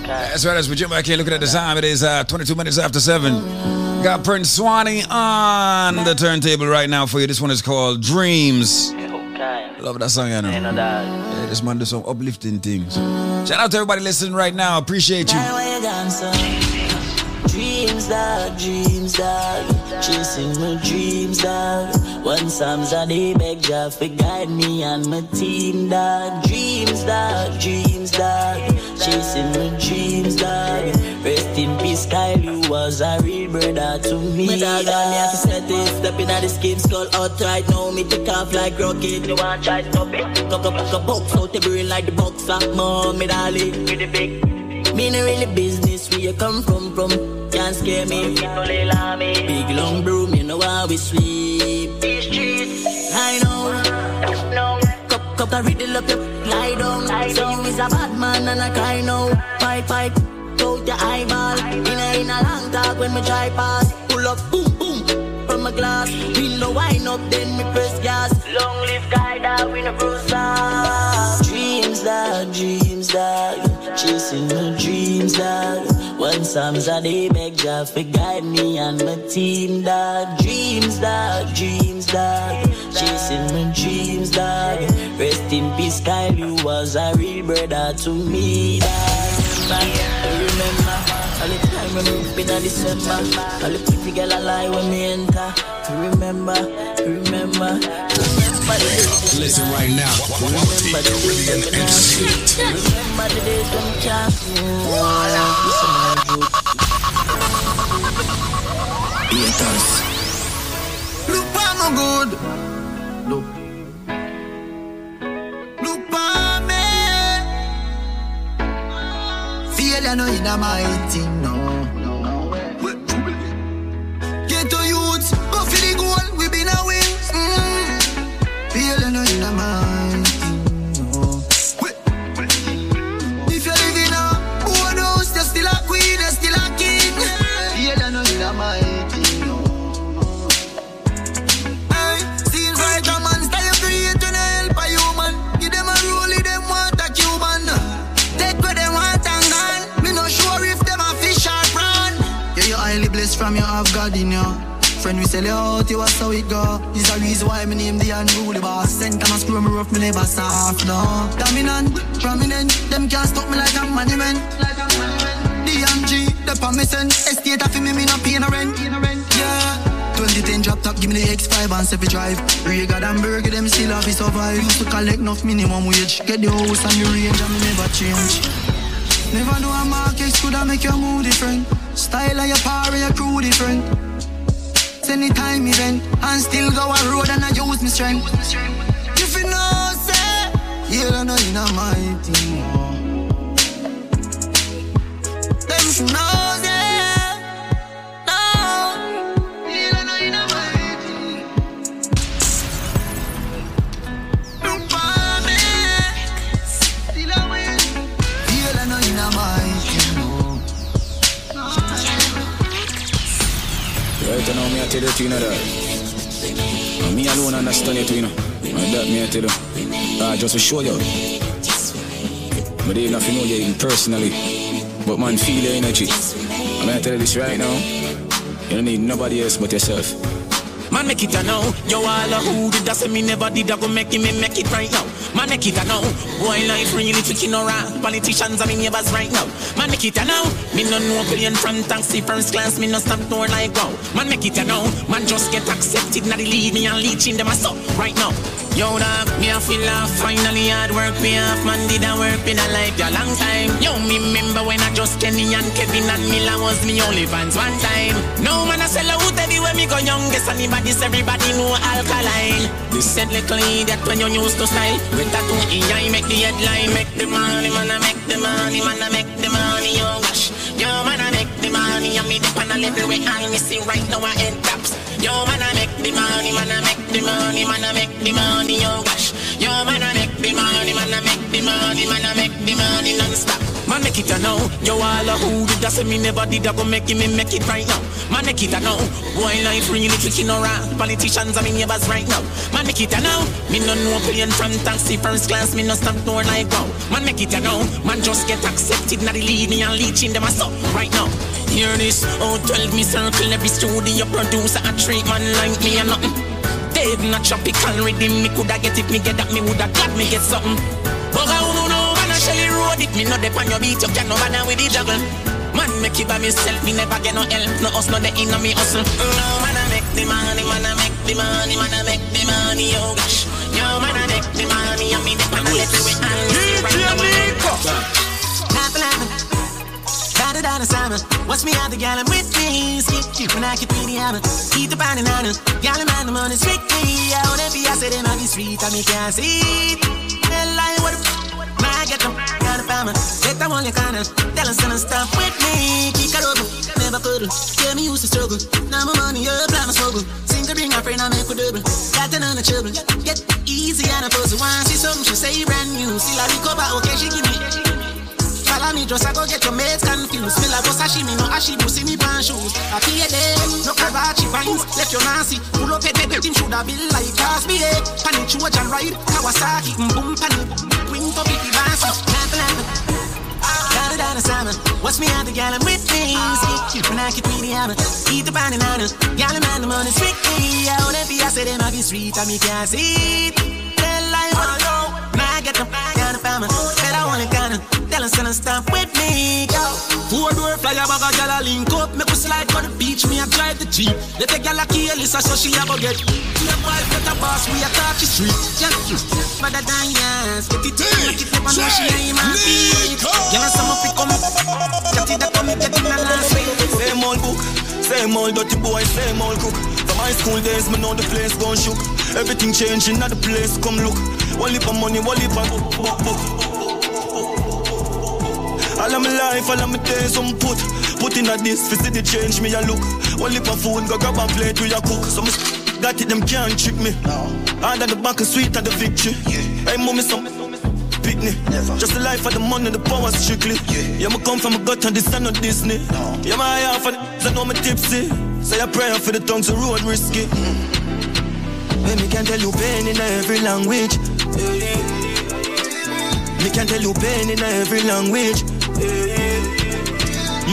That's right, as we jump back here looking at the time, it is uh, 22 minutes after 7. Got Prince Swanny on the turntable right now for you. This one is called Dreams. Love that song, you know. Yeah, this man do some uplifting things. Shout out to everybody listening right now. Appreciate you. Dog, dreams, dog. Chasing my dreams, dog. One Psalms a day, beg Jah for guide me and my team, dog. Dreams, dog, dreams, dog. Chasing my dreams, dog. Rest in peace, Kyle, you was a real brother to me. My dog, and me have to set it. Step in at the skin, skull out right now. Me take off like rocket. You want try stop it? Cock up, cock up, box out the brain like the box of mom, me darling. With the big. Me no really business where you come from, from. Can't scare me. Big long broom, you know how we sleep. I know. Cup, cup, I riddle up your lie down. Say you is a bad man and I cry now. Pipe, pipe, out your eyeball. In a, in a long talk when me try pass. Pull up, boom, boom, from a glass. Window wine up, then me press gas. Long live guy that we no cruise Dreams, dog, dreams, dog. Chasing my dreams, dog. One Psalms a day, beg Jah for guide me and my team, dog. Dreams, dog, dreams, dog. Chasing my dreams, dog. Rest in peace, Kyle, you was a real brother to me, dog. I Remember, all the time when we up in December, all the pretty girl a lie when me enter. Remember, remember, remember. Listen right now. Remember the days when me not. Remember the days when me can't. Listen, my group. Haters. Look on no good. Look. Look Failure no in my thing, no. Get Friend, we sell you out, you was how it go. Is the reason why me name the unruly boss. Sent time I screw me rough, me never soft, no. Dominant, prominent, them can't stop me like a money man. DMG, the permission, estate of me, me no pay no rent. Yeah. 2010 drop top, give me the X5 and 7 drive. Rega and burger, them still have to survive. Used to collect enough minimum wage. Get the house and the range and me never change. Never know a market could have make your mood different. Style of your power, your crew different. Anytime event, and still go a road and I use my strength. If you know, say, you don't know you in my team. Them who knows, tell you, you know that. And me alone understand it, you know. And that me I tell you. Uh, just to show you. But they nothing know you personally. But man, feel your energy. I'm gonna tell you this right now. You don't need nobody else but yourself. Man, make it a now. Yo, all a who did that say me never did I go make it, me make it right now. Man, make it a now. Boy, life really tricky no around. Politicians and me neighbors right now. Man, make it a now. Me no know plane from taxi first class. Me no stop door like wow. Man, make it a now. Man, just get accepted. Now they lead me and leeching them a so right now. Yo, dog, me a feel off. Finally hard work me off. Man, did I work in a life a long time. Yo, me remember when I just Kenny and Kevin and Miller was me only fans one time. No man, I sell out everywhere me go youngest. Anybody, everybody know alkaline. This said little idiot when you used to style. With that two EI make the headline. Make the money, man, I make the money, man, I make the money. Yo, gosh. Yo, man, I make the money. I me dip on a level where I see right now I head taps. Yo, man, I make the money, man, I make the money, man, I make the money. Yo, gosh. Yo, man, I make the money, man, I make the money, man, I make the money non-stop. Man, make it a now. Yo, all a who did that say me never did that go make it, me make it right now. Man, make it a now. Boy, life really tricky no around. Politicians and me neighbors right now. Man, make it a now. Me no know plane from taxi first class. Me no stop door like wow. Man, make it a now. Man, just get accepted. Now they lead me and leeching them a so right now. Hear this, oh 12 me circle every studio producer a treat man like me and nothing. Dead not tropical rhythm, me coulda get it, me get that, me woulda glad me get something. But I don't know, man, I Shelly road it, me no dep on your beat, you can't no bother with the juggle. Man, make it by myself, me never get no help, no us, no the inna me hustle. No, man, I make the money, man, I make the money, man, I make the money, oh gosh. Yo, man, I make the money, I mean, dep on the little way, and see right now. A summer. Watch me out the gal, I'm with me. Skip you when I keep the hammer. Keep the banana. Gal, I'm on the money strictly. I wanna be, I said, might be sweet. I mean, can't see. Tell I what I get them. Got a farmer. Let that one you kinda. Tell us to stop with me. Kick it over. Never could. Tell me used to struggle. Now my money up, my struggle. Sing a ring, a friend, I make a double. Got another children. Get easy and a pussy. One see something, she say brand new. Still I recover, okay, she give me. Follow me, just I go get your mates confused. Smell like sashimi, no ashibu, see me pan shoes. I feel them, no Karachi vines, left your Nancy. Pull up a bed, him should have been like Cosby, eh. Panic, Trojan ride, Kawasaki, boom, panic, wing for Vicky it on the summer. Watch me out the gal, I'm with me. See, when I keep me the hammer. Eat the banana. Gal, I'm on the money strictly. I wanna be, I say them, I be sweet, I me can't see it. Tell I don't know. Now I get them, got a farmer. Bet I want it, kinda. Tell us to stop with me, go. Four door flyer bag a gal a link up. Make we slide on the beach, me a drive the jeep. Let a gal a kill this so she a go get. The wife get a boss, we a touch the street. Just you, better than yes. Get it, make it never know she ain't my beat. Girl, some of it come, get it that come, get it week. Same old book, same old dirty boy, same old cook From high school days, me know the place gone shook. Everything changing, now the place come look. One lip of money, one lip of book, book, book all of my life, all of my days on put Put in a this, fi see the change me a look. One lip of food, go grab a plate we a cook. So me got it, them can't trick me. Hard at the back and sweet at the victory. Hey mommy, some picnic. Just the life of the money, the power strictly. Yeah, me come from a gut and this is not Disney. Yeah, my eye off, I know me tipsy. Say a prayer for the tongues, the road risky. Mm. Hey, me can tell you pain in every language. Me can tell you pain in every language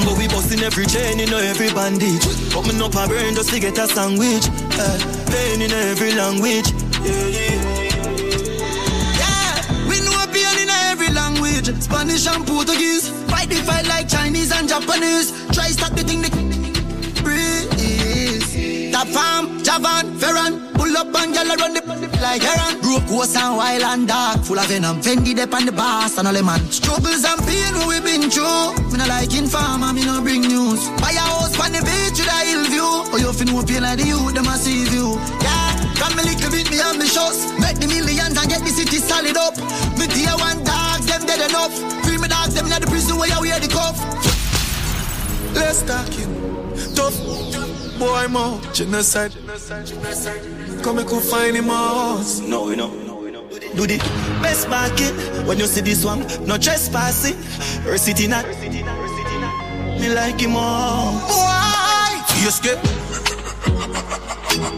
But we busting every chain in every bandage. Open up a brain just to get a sandwich. Uh, pain in every language. Yeah, yeah. Yeah, we know pain in every language. Spanish and Portuguese. Fight the fight like Chinese and Japanese. Try stop the thing, the breeze. Tap farm, Javan, Ferran. Pull up and gyal run the like Heron. Broke horse and wild and dark. Full of venom. Fendi dep on the boss and all the man. Struggles and pain we been through. Me no like informer, me no bring news. Buy a house on the beach with a hill view. Oh, you fin know pain like the youth, them a see you. Yeah, come a little bit me ambitious. Make the millions and get the city solid up. Me tier one dogs, them dead enough. Free me dogs, them in the prison where you wear the cuff. Let's talk. Tough boy, more genocide. Come and go find him house. No, we know. Do the best market when you see this one. No trespassing. City not. Me like him all. Why? You scared?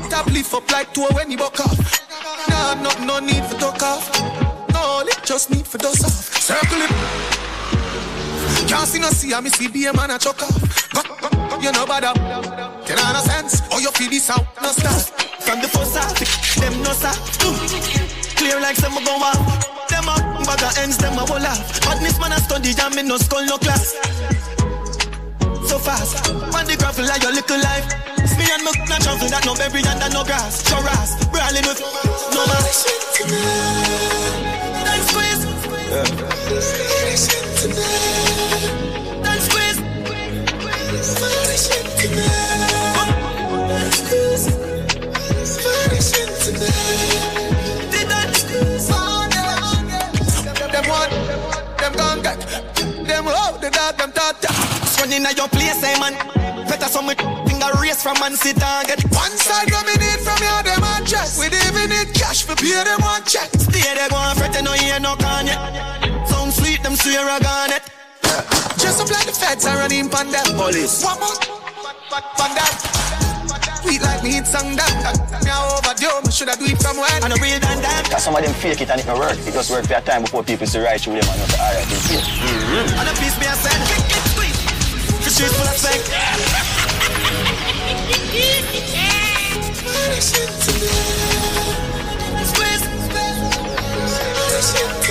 Tap lift up like two when he buck off. Nah, no, no need for talk off. No, it just need for dust off. Circle it. Can't see no see, I me see be a man a chuck off. Go, go, go, you know bad up. Can I no sense? Or you feel this out? No start. From the first half, them no stop. Mm. Clear like some go off. Them up, bag of ends, them a whole laugh. Badness man a study, jam me no skull, no class. So fast, on the gravel like your little life. Me and me not travel that no berry and that no grass. Your ass, brawling with no man. Don't squeeze. Don't Running at your place, eh man Better some finger race from man sit down get One side what me need from you, them on check We even need cash for pay them one check Stay there, go on fret, you ain't no can yet Sound sweet, them swear got it Just up like the feds are running pan them Police. One more, pan that Sweet like me hit song that Now overdue, me shoulda do it from when? And a real than that Cause some of them fake it and it no work. It just work for a time before people see right through them and just alright, they fake. And a piece me a send. The streets full of fake. Squeeze Let's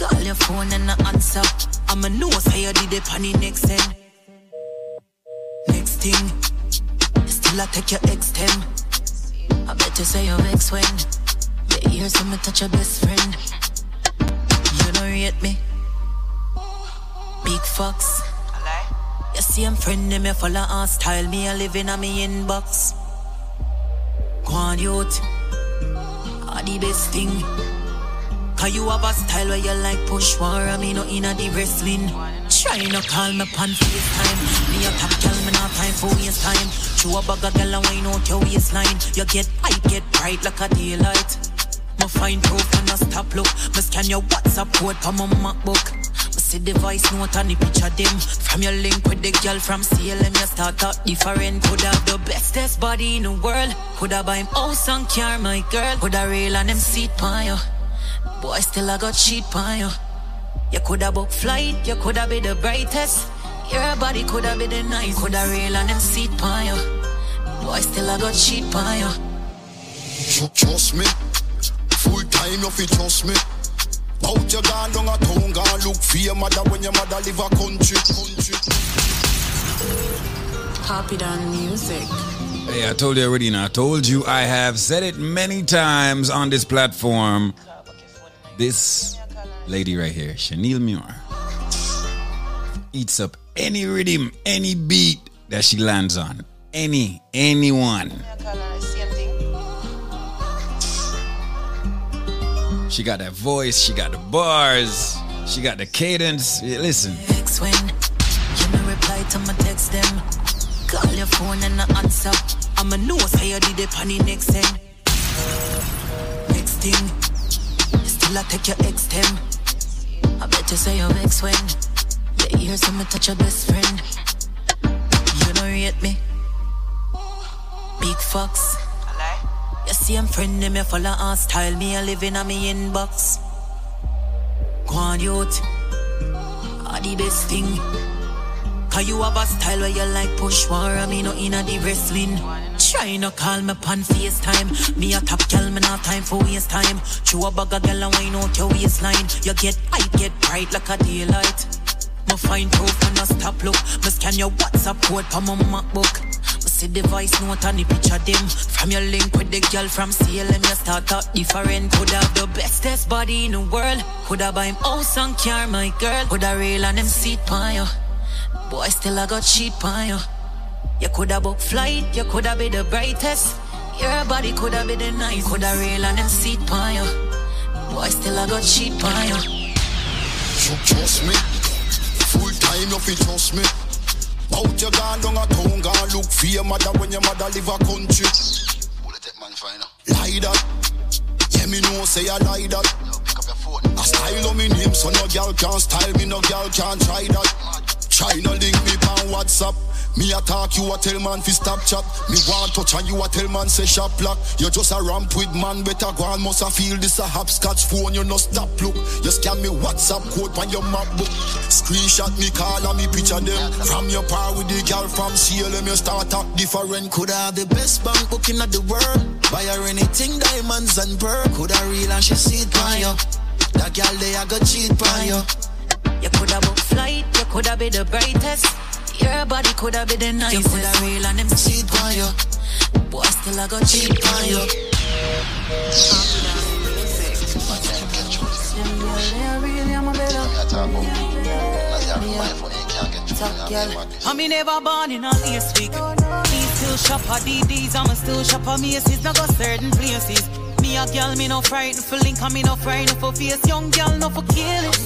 Call your phone and not answer. I'ma know say you did it on the next end. Next thing, still I take your ex ten. I bet you say you vex when the ears of me touch your best friend. You don't rate me, big fox. You see I'm friend them, me follow on style. Me a living on me inbox. Go on, youth are the best thing. Cause you have a style where you like push war and me no inna the wrestling. Try no call me pan FaceTime. Me a top girl, me not time for waste time. Chew a bag of girl and wine out your waistline. You get hype, get bright like a daylight. Me find proof and no stop look. Me scan your WhatsApp code from my MacBook. Me see the voice note and the picture them. From your link with the girl from CLM, you start out different. Could have the bestest body in the world. Could have buy him house and car, my girl. Could have rail and them seat pan you. Boy, still I got cheat pan you. You could have book flight, you could have be the brightest. Your body could have be the nice. Could have rail and them seat pan you. Boy, still I got cheat pan you. Trust me, full time you fi trust me. Out your gone down a town, gone look for your mother when your mother live a country. country. Happy than music. Hey, I told you already, and I told you I have said it many times on this platform. This lady right here, Shaneil Muir, eats up any rhythm, any beat that she lands on. Any, anyone. She got that voice, she got the bars, she got the cadence. Listen. Reply to my text them. Call your phone and answer. I'm a I did the next. Next thing still I take your ex them. I bet you say your ex when you hear someone touch your best friend. You don't rate me. Big fox. You see I'm friend them, you follow our style. Me a living on me inbox. Go on, youth. Are the best thing. Cause you have a style where you like push war and me no inna the wrestling. Try no call me pan FaceTime. Me a top girl, me not time for waste time. Chew a bag of girl and wine out your waistline. You get hype, get bright like a daylight. Me find proof and no stop look. Me scan your WhatsApp code for my MacBook. Me see the voice note and the picture them. From your link with the girl from CLM, you start out different. Could have the bestest body in the world. Could have buy him house and car, my girl. Could have rail on them seat pan. Boy, still I got cheap on you. You coulda book flight, you coulda be the brightest. Your body coulda be the nice, coulda rail on them seat on you. Boy, still I got cheap on you. You trust me. Full time you fi trust me. Out you gone down a town, gone look for your mother when your mother live a country. Lie that. Yeah, me know say I lie that. I style on me name, so no girl can't style me, no girl can't try that. Try no link me on WhatsApp. Me attack you a tell man fi stop chat. Me want touch and you a tell man say shop lock. You just a ramp with man better go on must a feel this a hopscotch phone you no stop look. You scan me WhatsApp code on your MacBook. Screenshot me call and me picture them. From your par with the girl from CLM you start act different. Coulda have the best bank book in the world. Buy her anything, diamonds and pearl. Coulda real and she see it on you. That girl they a go cheat on you. You coulda book flight, you coulda be the brightest. Your body coulda be the nicest. You coulda real and them cheat on you. Boy, still I got cheat on you. I me never born in a lace week. Me still shop at DDs, I'ma still shop at Macy's. Now go certain places. Me a girl, me no frightened for link, and me no frightened for face. Young girl, no for kill it.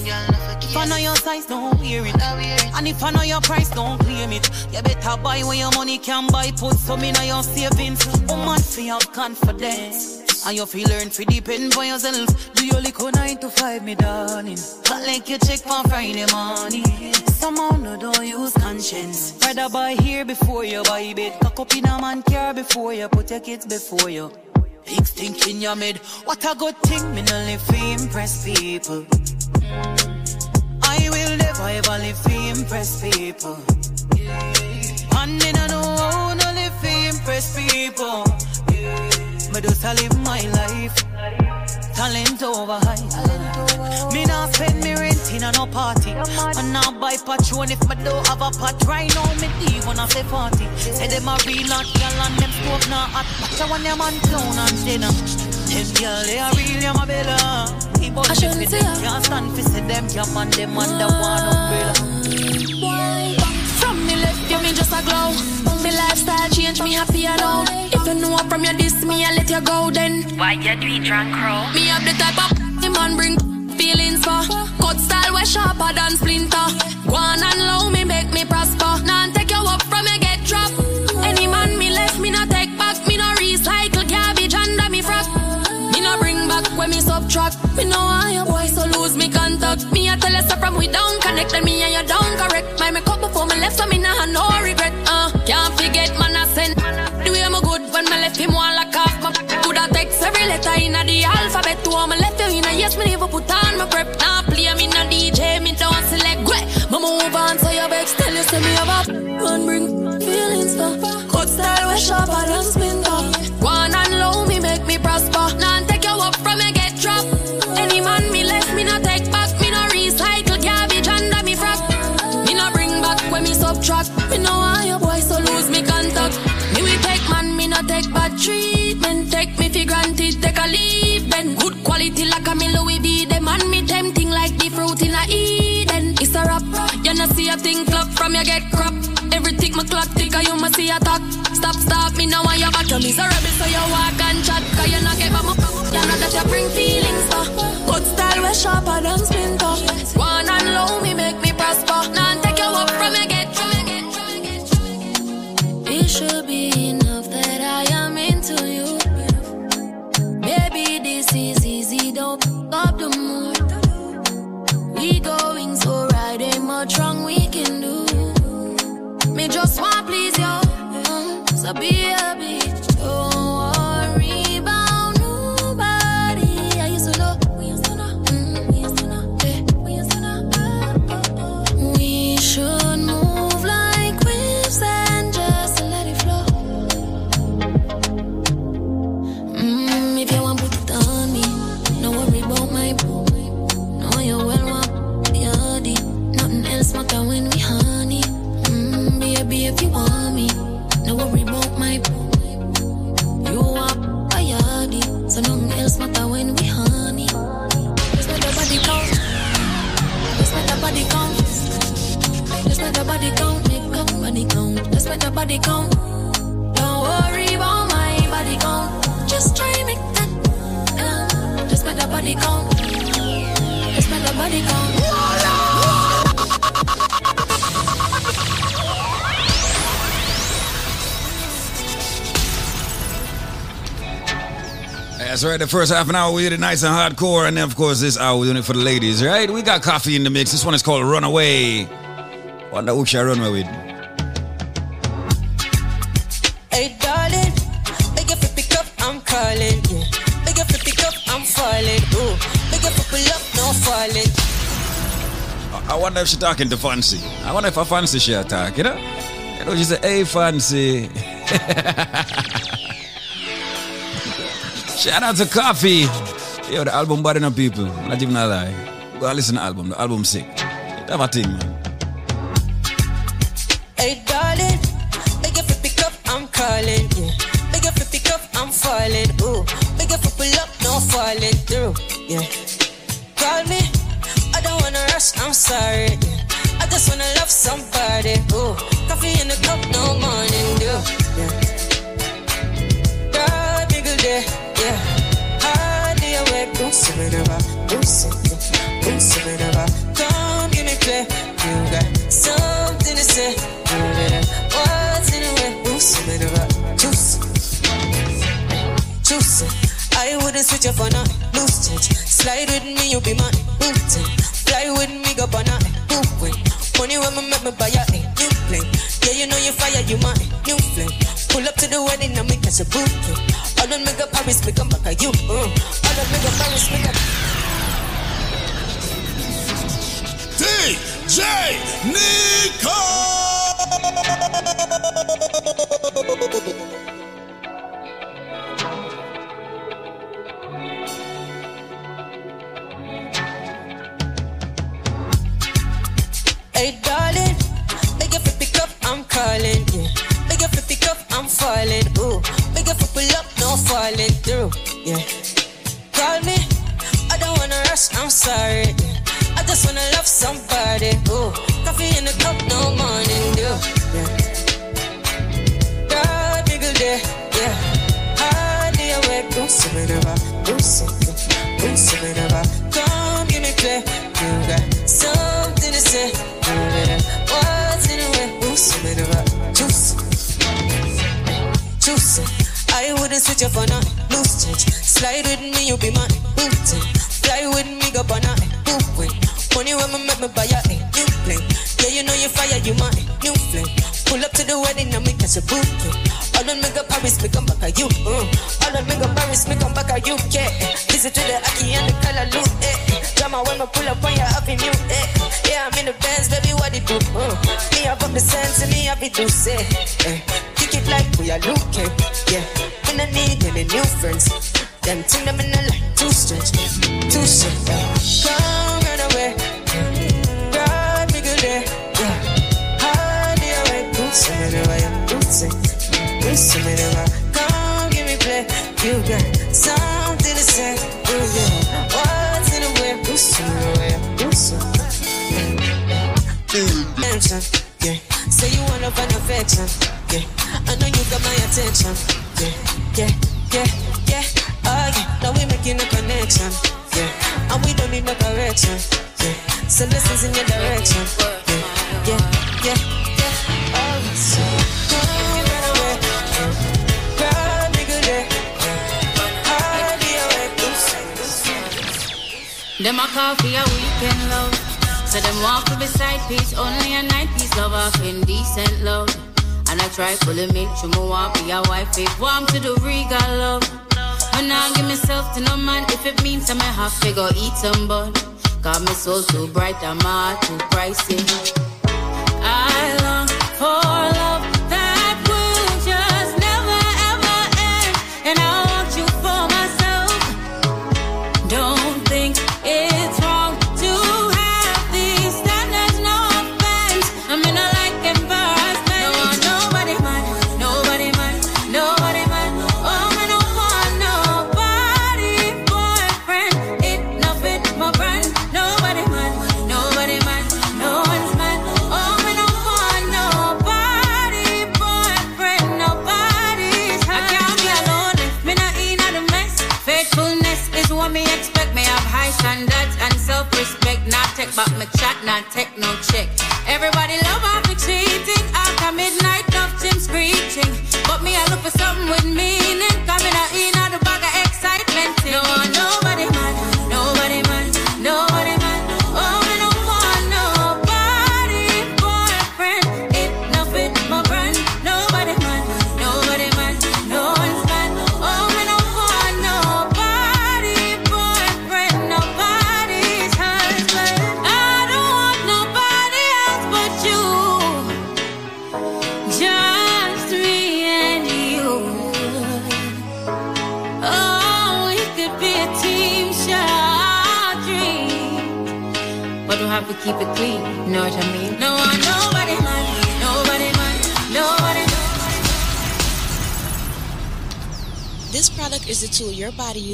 If I know your size, don't wear it. And if I know your price, don't claim it. You better buy when your money can buy. Put some in your savings. Woman, feel have confidence. And you feel learn to depend for yourself. Do your little nine to five, me darling. But like you check for Friday morning. Somehow no don't use conscience. Rather buy here before you buy bed. Cock up in a man car before you put your kids before you. Big stink in your mid. What a good thing, me no live to impress people. I will never ever live to impress people. And me no know how no live to impress people. Me just a live my life. Talent over high. Me not spend me rent in a no party. And now buy patron if me don't have a pot. Right now me leave when I say 40. Say them a real not girl and them stove not hot. Watch out when them on clown and dinner. Them girl they are real, yeah my bella. Keep on shifting them. Can't stand for see them. Yeah man, them under one umbrella. From me left, you me just a glow. Me lifestyle change, me happy alone. If you know from your diss me, I let you go then. Why you do it drunk crow? Me have the type of the man bring feelings for. Cut style way sharper than splinter. Go on and low me make me prosper. Now take you up from you get dropped. Any man me left me no take back. Me no recycle garbage under me frock. Me no bring back when me subtract. Me no me a tell you from we don't connect and me and you don't correct. My make up before me left so me nah no regret. Uh, can't forget man I sent. The way I'm good when me left him one like off my Coulda text every letter in the alphabet to him. Me left you in a yes me never put on my prep. Now play me no DJ me don't select. Gwe, me move on so your vex tell you say me have a man bring feelings for. Cut style way sharper than splinter. Go on and low me make me prosper. Now Stop, me now want you back. You're miserable, so you walk and chat. Cause you not get my You know that you bring feelings for. God style where sharper than splinter. One and low me make me prosper. Now take you up from me, get. get, get, get, get. It should be enough that I am into you. Baby, this is easy, don't pick up the mood. We going so right, ain't much wrong we can do. Me just want please you. So be That's right. The first half an hour we did it nice and hardcore, and then of course this hour we're doing it for the ladies, right? We got Koffee in the mix. This one is called Runaway. Wonder who should I run away with? Hey darling, beg you for pick up, I'm calling. Yeah. Beg you for pick up, I'm falling. Ooh, beg you for pull up, no falling. I wonder if she talking to Fancy. I wonder if I Fancy she attack, you know? You know, she say, hey Fancy. *laughs* Shout out to Koffee. Yo, the album enough people. Not even a lie. Go listen to the album. The album sick. Have a thing, man. Hey darling, you for pick up, I'm calling. Yeah. You for pick up, I'm falling. Ooh, you for pull up, no falling through. Yeah. Call me, I don't wanna rush, I'm sorry. Yeah. I just wanna love somebody. Ooh, coffee in the cup, no morning dew. Yeah. God, bigger day, do something about. Come give me play, you got something to say. What's in the way? About, juice, juice. I wouldn't switch up for nothing, loose change. Slide with me, you be my booting. Fly with me, go on a moving. Money when me make me buy a new plane. Yeah, you know you fire, you my new flame. Pull up to the wedding and me catch a booking. DJ Nicco. Hey darling, up, I'm calling. You up, I'm falling. Ooh, pull up, no falling through. Yeah. Call me, I don't wanna rush, I'm sorry. I just wanna love somebody. Ooh, coffee in the cup, no morning dew. Yeah. God, bigger day, yeah. Hard day awake, do something about, do something, do something about. Come give me play, you got something to say. What's in the way? Do something about juice, juice. I wouldn't switch up for nothing, loose change. Slide with me, you be my booting. Fly with me, go on a moving. Money when me make me buy a new plane. Yeah, you know you fire, you my new flame. Pull up to the wedding and me catch a booking. All on me go Paris, me come back at you. Uh. All on me go Paris, me come back at you. Yeah. Visit to the Aki and the color loot. Eh. Drama when me pull up on your avenue. Eh. Yeah, I'm in the Benz, baby, what it do? Uh. Me have up the sense me have it to say. Eh. Kick it like we are looking. Yeah. Me no need any new friends. Them thing them in the light too stretch, too. Yeah. Come run away. God, me good day. Yeah. Hard day away. Do something away. Do something. Do something away. Come give me play. You got something to say. Do yeah. What's in the way? Do something away. Do something. Attention. Yeah. Say you love and affection. Yeah. I know you got my attention. Yeah. Yeah. Connection. Yeah. and we don't need no correction. Yeah. So lessons in your direction. Yeah, yeah, yeah, yeah. Oh, so good day. I'll be awake. Them a call for a weekend love. So them walk to beside peace, only a night piece love off indecent love. And I try fully make sure me want be a wife, if warm to the regal love. When I give myself to no man, if it means I may have to go eat some bun. Got my soul too bright, heart too pricey. Not back my chat, not take no check. Everybody love after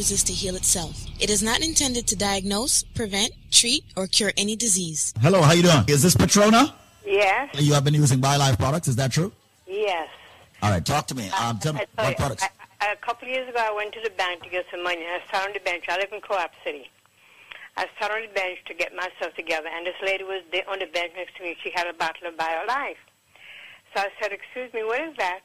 uses to heal itself. It is not intended to diagnose, prevent, treat, or cure any disease. Hello, how you doing? Is this Patrona? Yes, You have been using BioLife products, is that true? yes. All right, talk to me. Um, tell me what you, products. I, I, a couple of years ago, I went to the bank to get some money. I sat on the bench. I live in Co-op City. I sat on the bench to get myself together, and this lady was there on the bench next to me. She had a bottle of BioLife. So I said, "Excuse me, what is that?"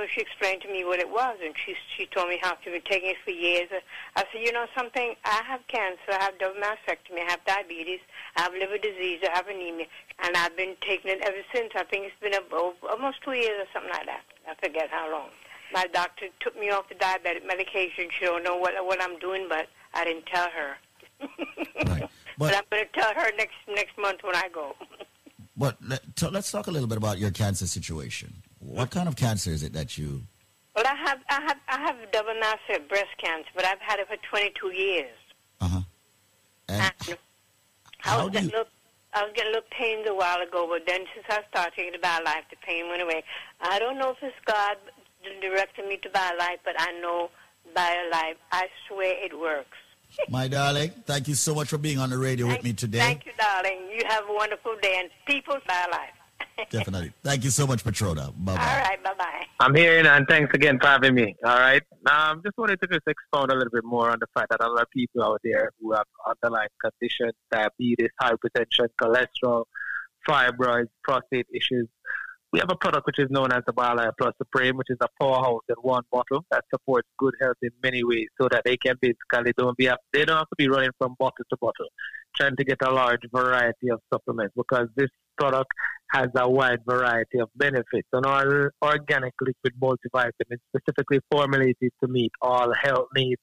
So she explained to me what it was, and she she told me how she's been taking it for years. Uh, I said, "You know something? I have cancer. I have double mastectomy. I have diabetes. I have liver disease. I have anemia, and I've been taking it ever since. I think it's been a, almost two years or something like that. I forget how long. My doctor took me off the diabetic medication. She don't know what what I'm doing, but I didn't tell her. *laughs* But I'm going to tell her next next month when I go. *laughs* But let, let's talk a little bit about your cancer situation. What kind of cancer is it that you? Well, I have I have I have double massive breast cancer, but I've had it for 22 years. Uh huh. And I how was getting you? little, I was getting a little pains a while ago, but then since I started taking the BioLife, the pain went away. I don't know if it's God directing me to BioLife, but I know BioLife. I swear it works. *laughs* My darling, thank you so much for being on the radio with me today. Thank you, darling. You have a wonderful day, and people BioLife. Definitely. Thank you so much, Patrona. Bye bye. All right, bye bye. I'm here and thanks again for having me. All right. Um, just wanted to just expound a little bit more on the fact that a lot of people out there who have underlying conditions, diabetes, hypertension, cholesterol, fibroids, prostate issues. We have a product which is known as the BioLife Plus Supreme, which is a powerhouse in one bottle that supports good health in many ways, so that they can basically don't be they don't have to be running from bottle to bottle, trying to get a large variety of supplements because this product has a wide variety of benefits. An all organic liquid multivitamin specifically formulated to meet all health needs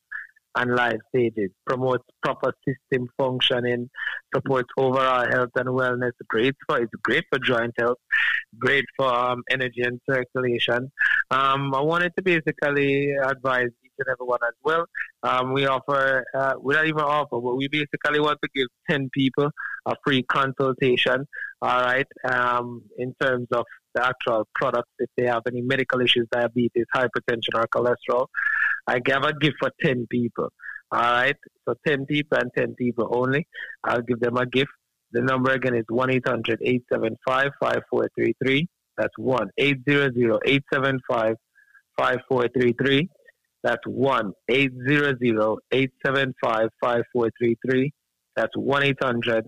and life stages, promotes proper system functioning, supports overall health and wellness. Great for it's great for joint health, great for um, energy and circulation. Um, I wanted to basically advise each and everyone as well. Um, we offer, uh, we don't even offer, but we basically want to give 10 people a free consultation, all right, um, in terms of the actual products, if they have any medical issues, diabetes, hypertension, or cholesterol. I give a gift for 10 people, all right? So 10 people and 10 people only. I'll give them a gift. The number again is 1 800 875 5433. That's 1 800 875 5433. That's 1 800 875 5433. That's 1 800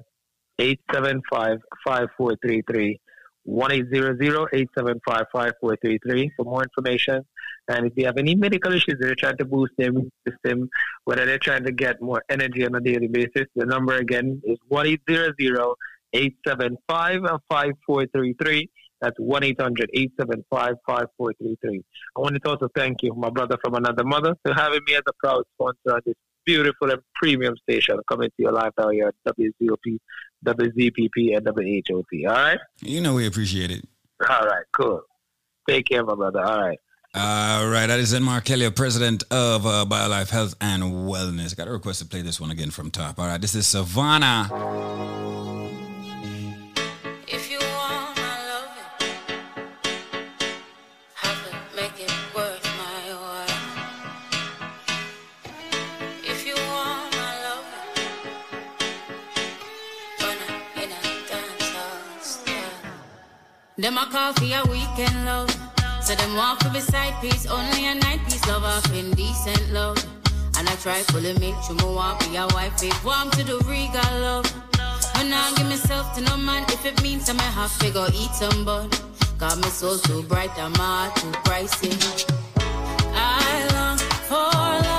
875 5433. 1 875 5433 for more information. And if you have any medical issues, they're trying to boost their immune system, whether they're trying to get more energy on a daily basis, the number again is 1 875 5433. That's 1 800 875 5433. I wanted to also thank you, my brother from another mother, for having me as a proud sponsor of this beautiful and premium station coming to your life out here at WZOP, WZPP, and WHOP. All right? You know we appreciate it. All right, cool. Take care, my brother. All right. All right, that is Mark Kelly, president of uh, BioLife Health and Wellness. Got a request to play this one again from top. All right, this is Savannah. Them a call for a weekend love. So them want for beside piece, only a night piece love off indecent love. And I try fully make sure me want be a wife, it warm to the regal love. But now give myself to no man if it means I might have to go eat some bun. Got my soul too bright I'm too pricey. I long for love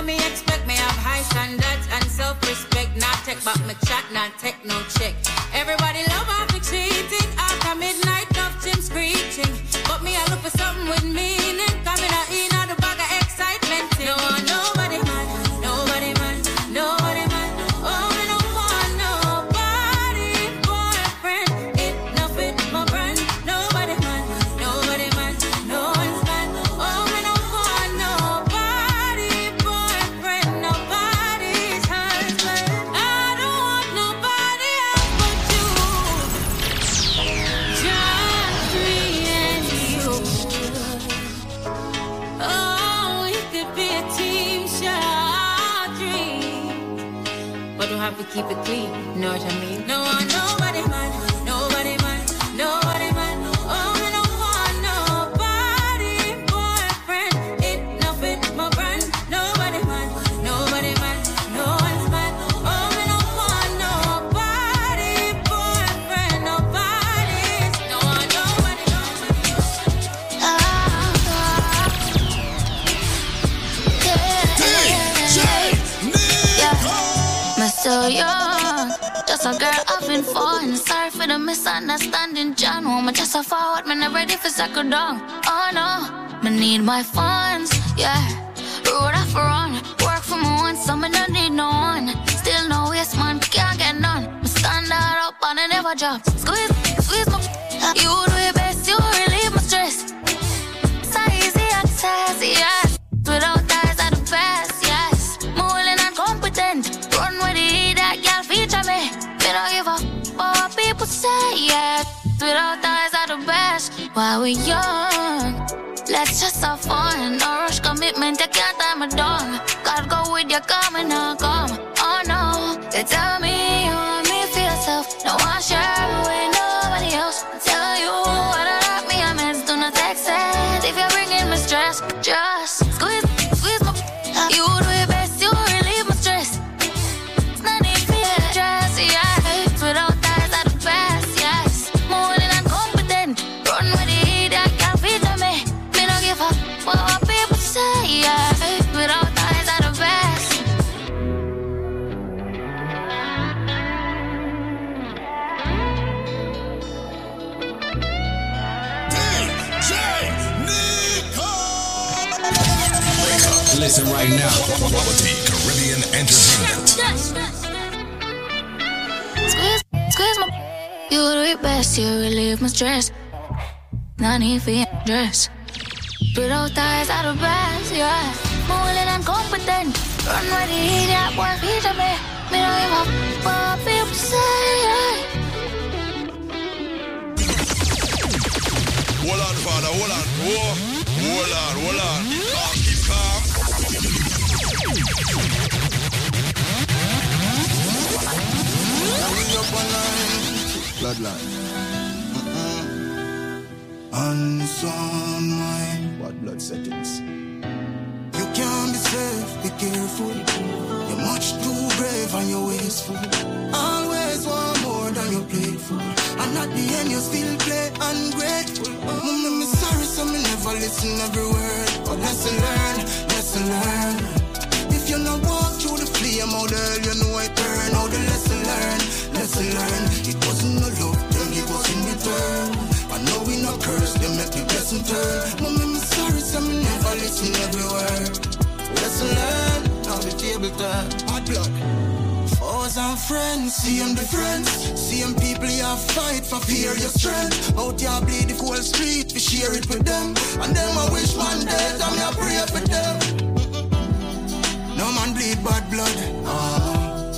what me expect. Me have high standards and self-respect. Not take back my chat, not take no check. Everybody love for second down. Oh no, me need my funds, Gotta go with your come for your dress. Without eyes are the best, yeah. More willing and competent. Run ready, idiot, boy, feature me. Me don't give a f- what people say, yeah. Hold on, father, hold on. Whoa. Hold on, hold on. Calm, keep calm. Bloodline. Unsound mind. What blood settings? You can't be safe, be careful. You're much too brave and you're wasteful. Always want more than you're played for. And at the end, you still play ungrateful. Oh, Mama, me sorry, so me never listen every word. But lesson learned, lesson learned. Friends, them difference. Them people you fight for fear your strength. Out here bleed the whole street, we share it with them. And them I wish man dead, I'm here pray for them. No man bleed bad blood. Ah,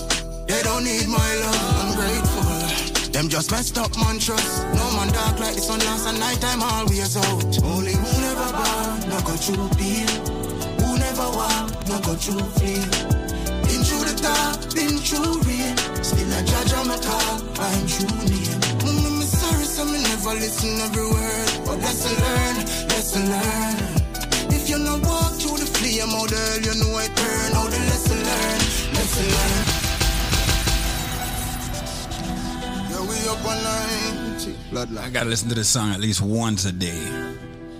they don't need my love. I'm grateful. Them just messed up man trust. No man dark like the sun last and nighttime always out. Only who never bow, no go through pain. Who never walk, no go through fear. Been through the dark, been through I'm true name. Me sorry, so me never listen every word. But lesson learned, lesson learned. If you not walk through the flame, how the hell you know I? How the lesson learned, lesson learned. Yeah, we up on. I gotta listen to this song at least once a day.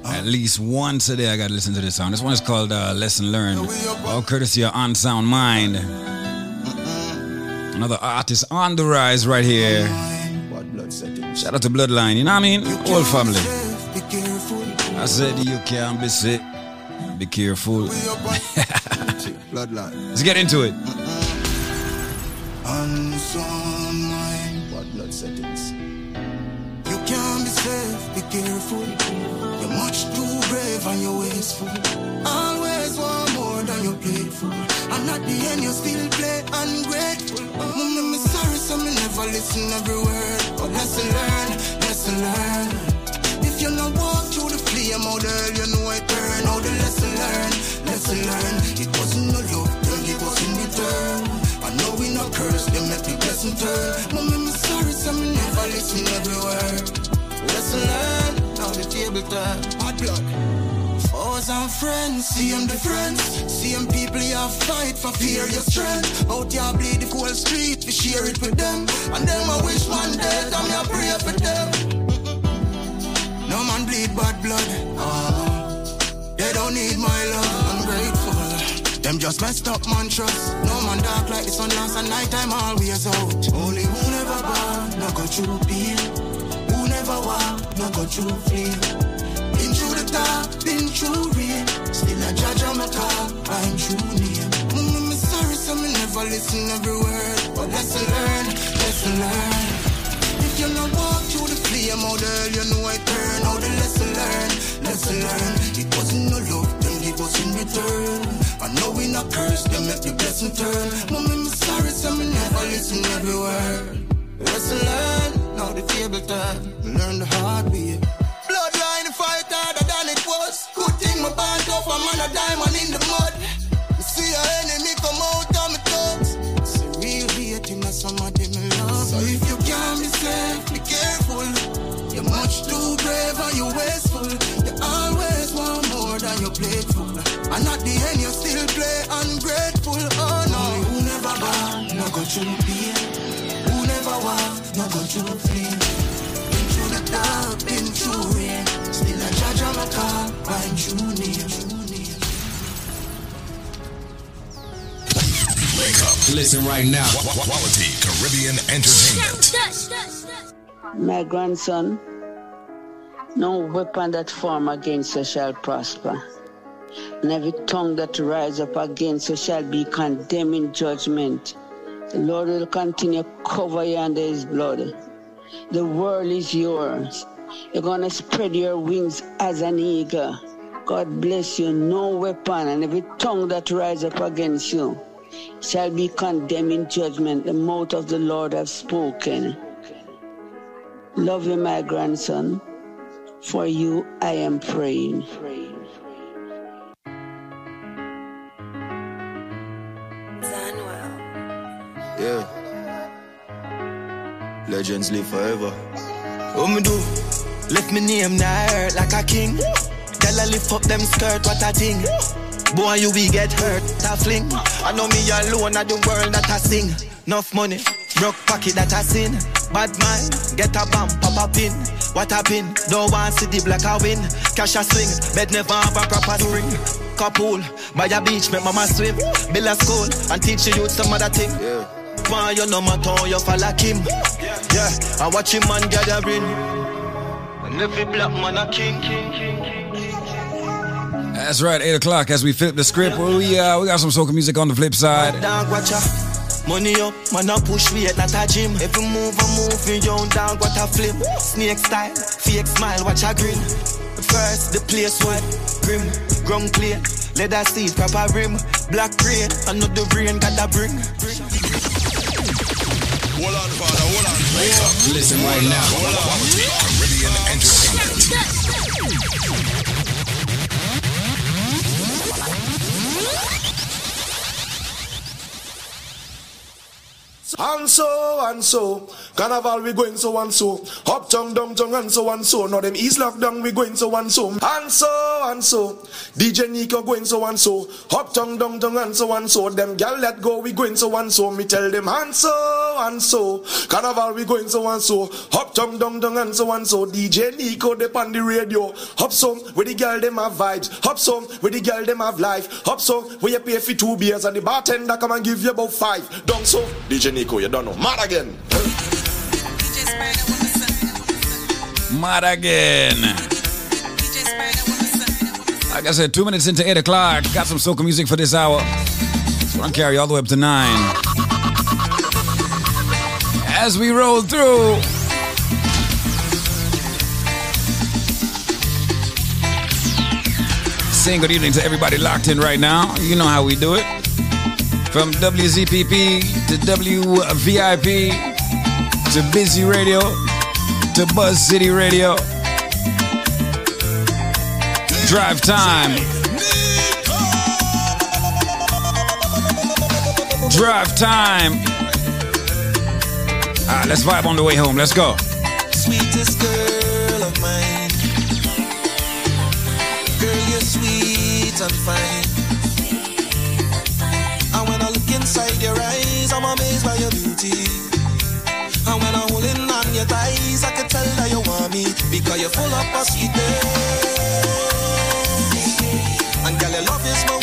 At least once a day, I gotta listen to this song. This one is called uh, Lesson Learned. All courtesy of Unsound Mind. Another artist on the rise right here. Shout out to Bloodline, you know what I mean? Whole family. I said you can't be sick. Be careful. Bloodline. *laughs* Let's get into it. Blood settings? You can't be safe, be careful. You're much too brave and you're wasteful. Always want more you're for. And at the end, you still play ungrateful. Mama, me sorry, so me never listen every word. But lesson learned, lesson learned. If you not walk through the flame, how the hell you know I turn? How the lesson learned, lesson learned. It wasn't no love, them give us in return. I know we not curse, they make the blessing turn. Mama, me sorry, so me never listen every word. Lesson learned, now the table turn. Hot blood. And friends, see them difference. See them people you fight for fear your strength. Out here bleed the whole street, we share it with them. And them I wish one dead, I'm here pray for them. No man bleed bad blood. Ah, they don't need my love. I'm grateful. Them just messed up man trust. No man dark like the sun last and nighttime always out. Only who never born, no go through pain. Who never walk, no go through fear. Been through the dark, been through judge on my call, I'm true name. Mama, me sorry, so me never listen every word. But lesson learned, lesson learned. If you not walk through the flame, the hell you know I turn? How the lesson learned, lesson learned. It wasn't no love, them give us in return. I know we not curse, them make the blessing turn. Mama, me sorry, so me never listen every word. Lesson learned, now the table turn. Learn the hard way. Bloodline fight harder than it was. My band tough, I'm on a diamond in the mud. You see your enemy come out of my thugs. See real hating, that's some of them love. So if you can't be safe, be careful. You're much too brave and you're wasteful. You always want more than you're playful. And at the end, you still play ungrateful. Oh no, who never born, no go through pain. Who never walk, no go through flame. Been through the dark, been through rain. Listen right now. Quality Caribbean Entertainment. My grandson, no weapon that form against you shall prosper. And every tongue that rise up against you shall be condemned in judgment. The Lord will continue to cover you under his blood. The world is yours. You're gonna spread your wings as an eagle. God bless you. No weapon and every tongue that rise up against you shall be condemned in judgment. The mouth of the Lord have spoken. Love you, my grandson. For you, I am praying. Yeah. Legends live forever. What me do? Lift me name now hurt like a king. Girl, I lift up them skirt, what a thing. Boy, you we get hurt, a fling. I know me alone at the world that I sing. Enough money, broke pocket that I sin. Bad mind, get a bump, pop a pin. What a pin, don't want see the black a win. Cash a swing, bed never have a proper spring. Couple, by a beach, make my mama swim. Build a school, and teach you some other thing. Yeah. Why you no matter you fall like him. Yeah, I watch him man gathering. And every black man a king. That's right, 8 o'clock as we flip the script. We, uh, we got some soca music on the flip side. Dog watch ya. Money up, man a push weight, not a gym. Every move I move, you young down, what a flip. Snake style, fake smile, watch a grin. First, the place wet, grim, ground clean. Leather seat, proper rim, black rain, another rain got a bring. Hold on, father, hold on. Wake up. Listen right now. Caribbean Entertainment. And so and so, carnival we going so and so, uptown, downtown and so and so. Now them East lockdown we going so and so, and so and so. DJ Nicco going so and so, uptown, downtown and so and so. Them gal let go we going so and so. Me tell them and so and so, carnival we going so and so, uptown, downtown and so and so. DJ Nicco they on the radio, Hop some with the gal them have vibes, Hop some with the gal them have life, Hop some where you pay for two beers and the bartender come and give you about five. Down so, DJ Nicco you don't know, mad again. Mad again. Like I said, two minutes into 8 o'clock. Got some soca music for this hour. So I'm carry all the way up to 9. As we roll through. Saying good evening to everybody locked in right now. You know how we do it. From WZPP to WVIP to Busy Radio to Buzz City Radio. Drive time. Drive time. All right, let's vibe on the way home. Let's go. Sweetest girl of mine. Girl, you're sweet and fine. And when I look inside your eyes, I'm amazed by your beauty. And when I'm holding on your thighs, I can tell that you want me because you're full of. And love is my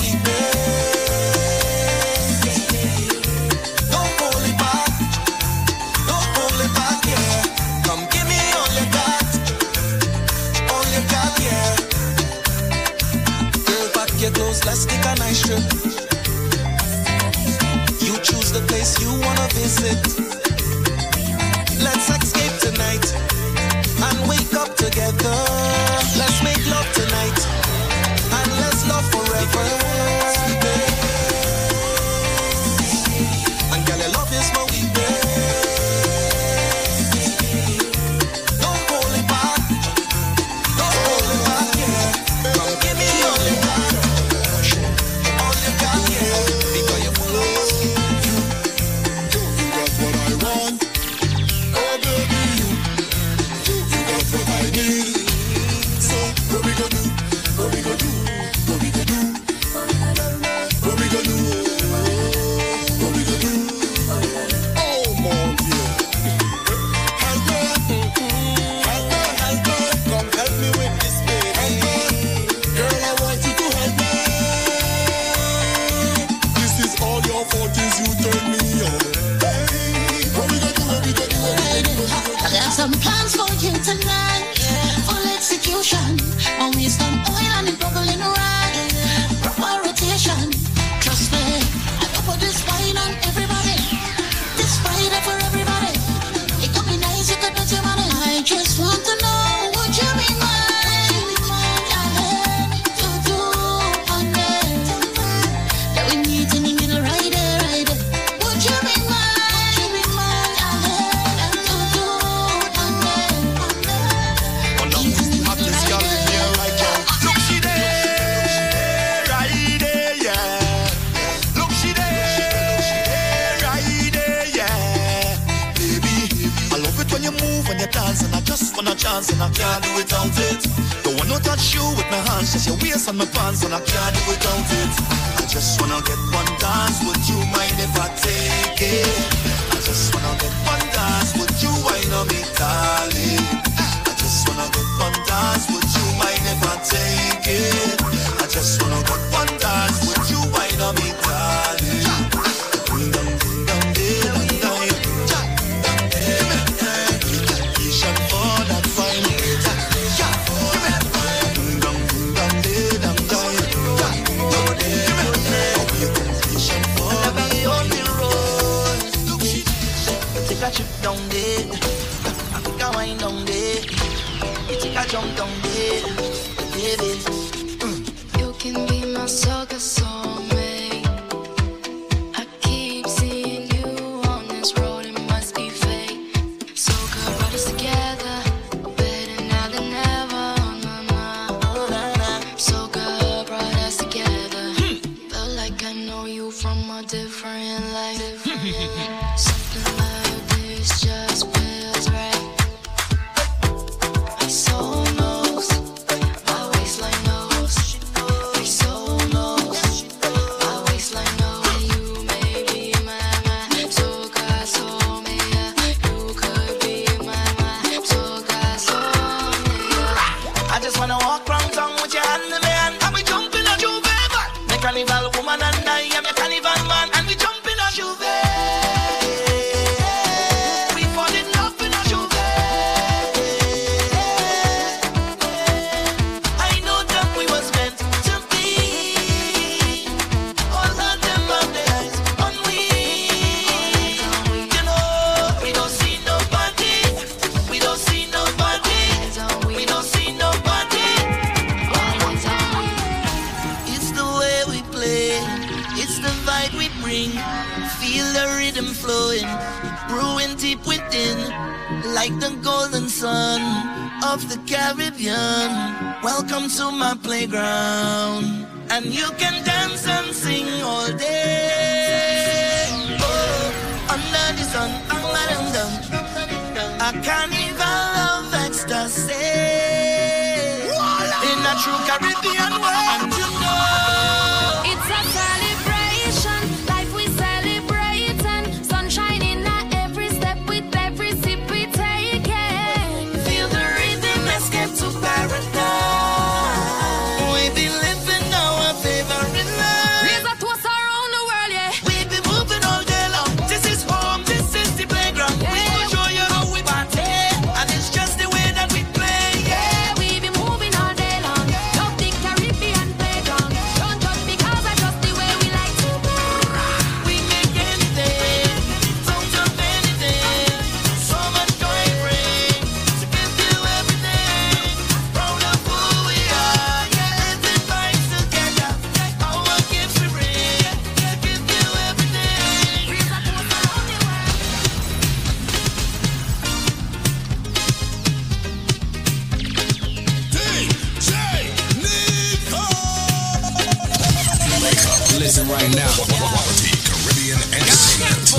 Listen right now. Quality Caribbean Entertainment.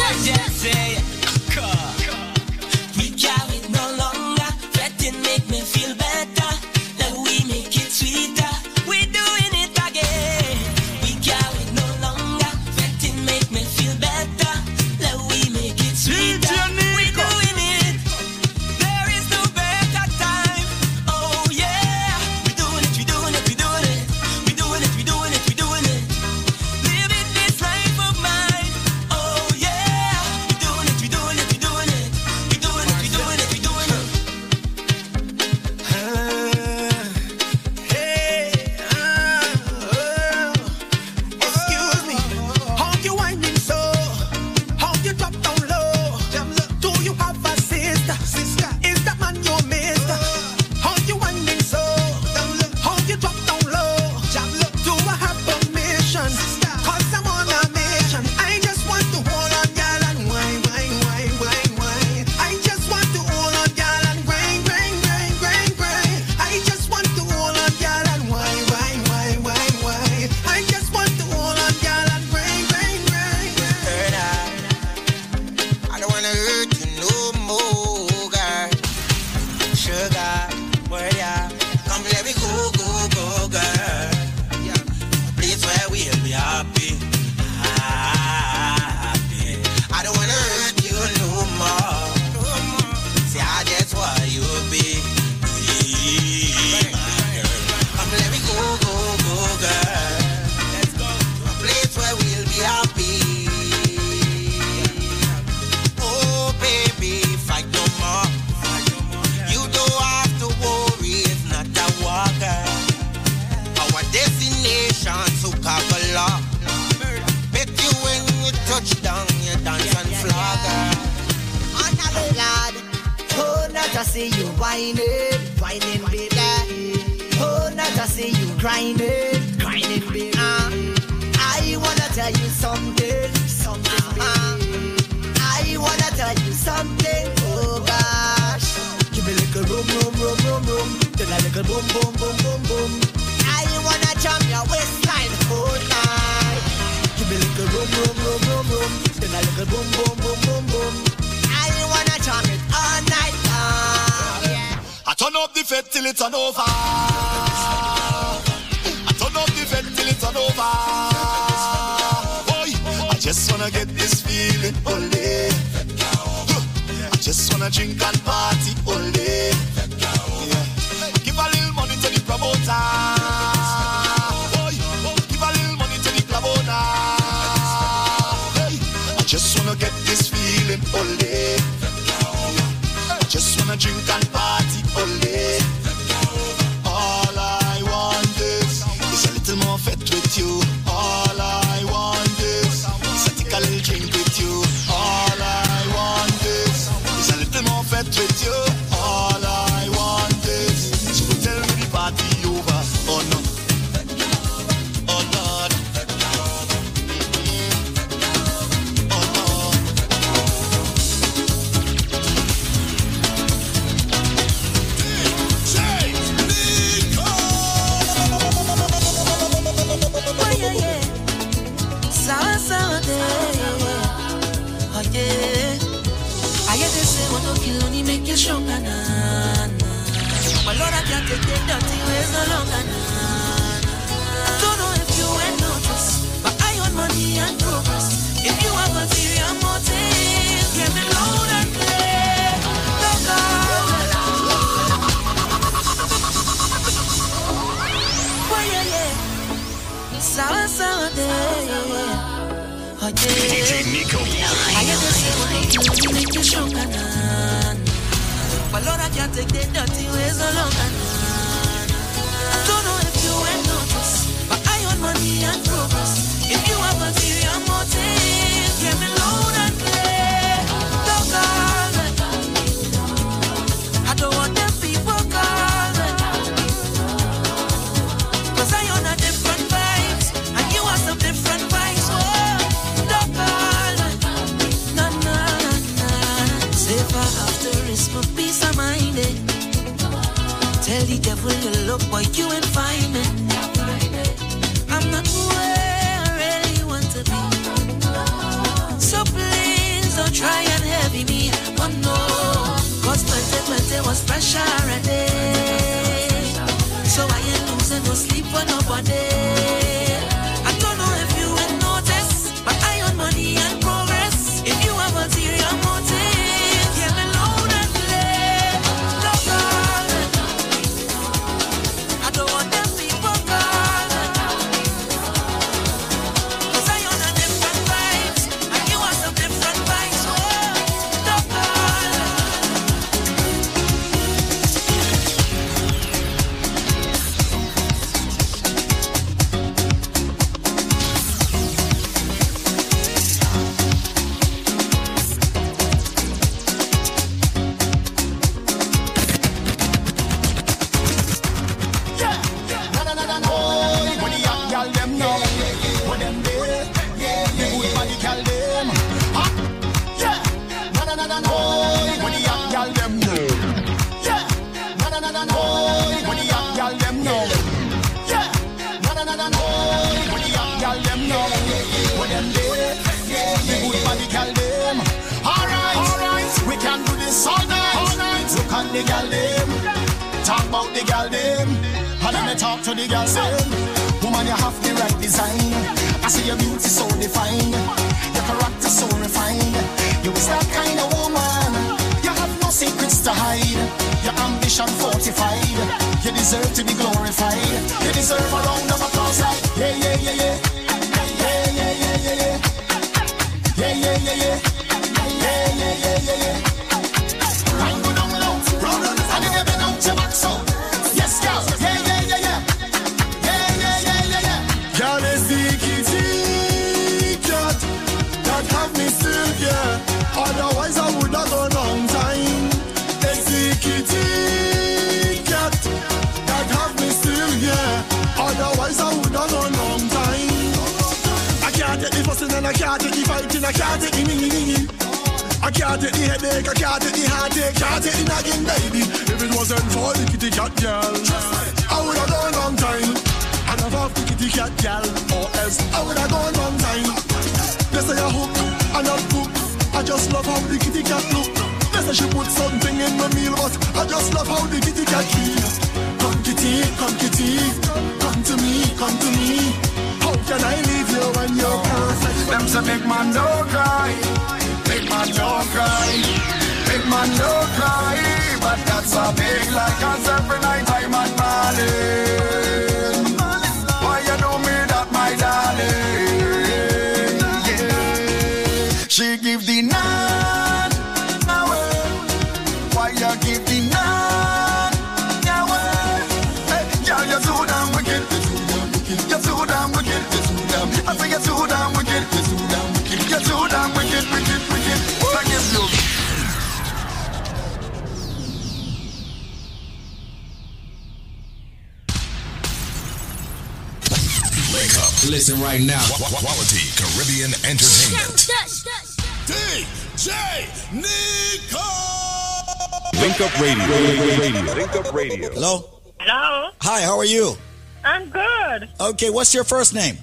Okay, what's your first name?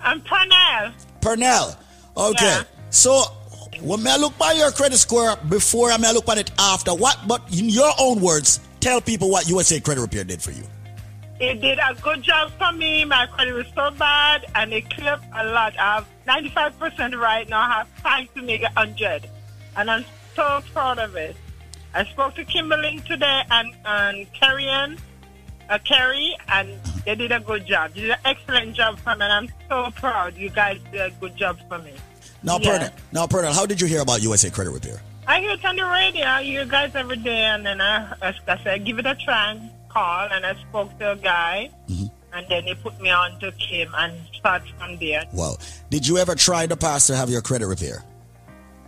I'm Pernell. Pernell. Okay. Yeah. So when I look by your credit score before I may look at it after, what but in your own words, tell people what USA Credit Repair did for you. It did a good job for me. My credit was so bad, and it clipped a lot. I have 95% right now. I have time to make it 100, and I'm so proud of it. I spoke to Kimberly today and and Carrie uh, Carrie, and they did a good job. They did an excellent job for me, and I'm so proud. You guys did a good job for me. Now, Yeah. Pernell, now, Pernell, how did you hear about USA Credit Repair? I hear it on the radio. I hear you guys every day, and then I, I, said, give it a try and call, and I spoke to a guy, mm-hmm. and then he put me on to Kim and start from there. Wow. Did you ever try in the past to have your credit repair?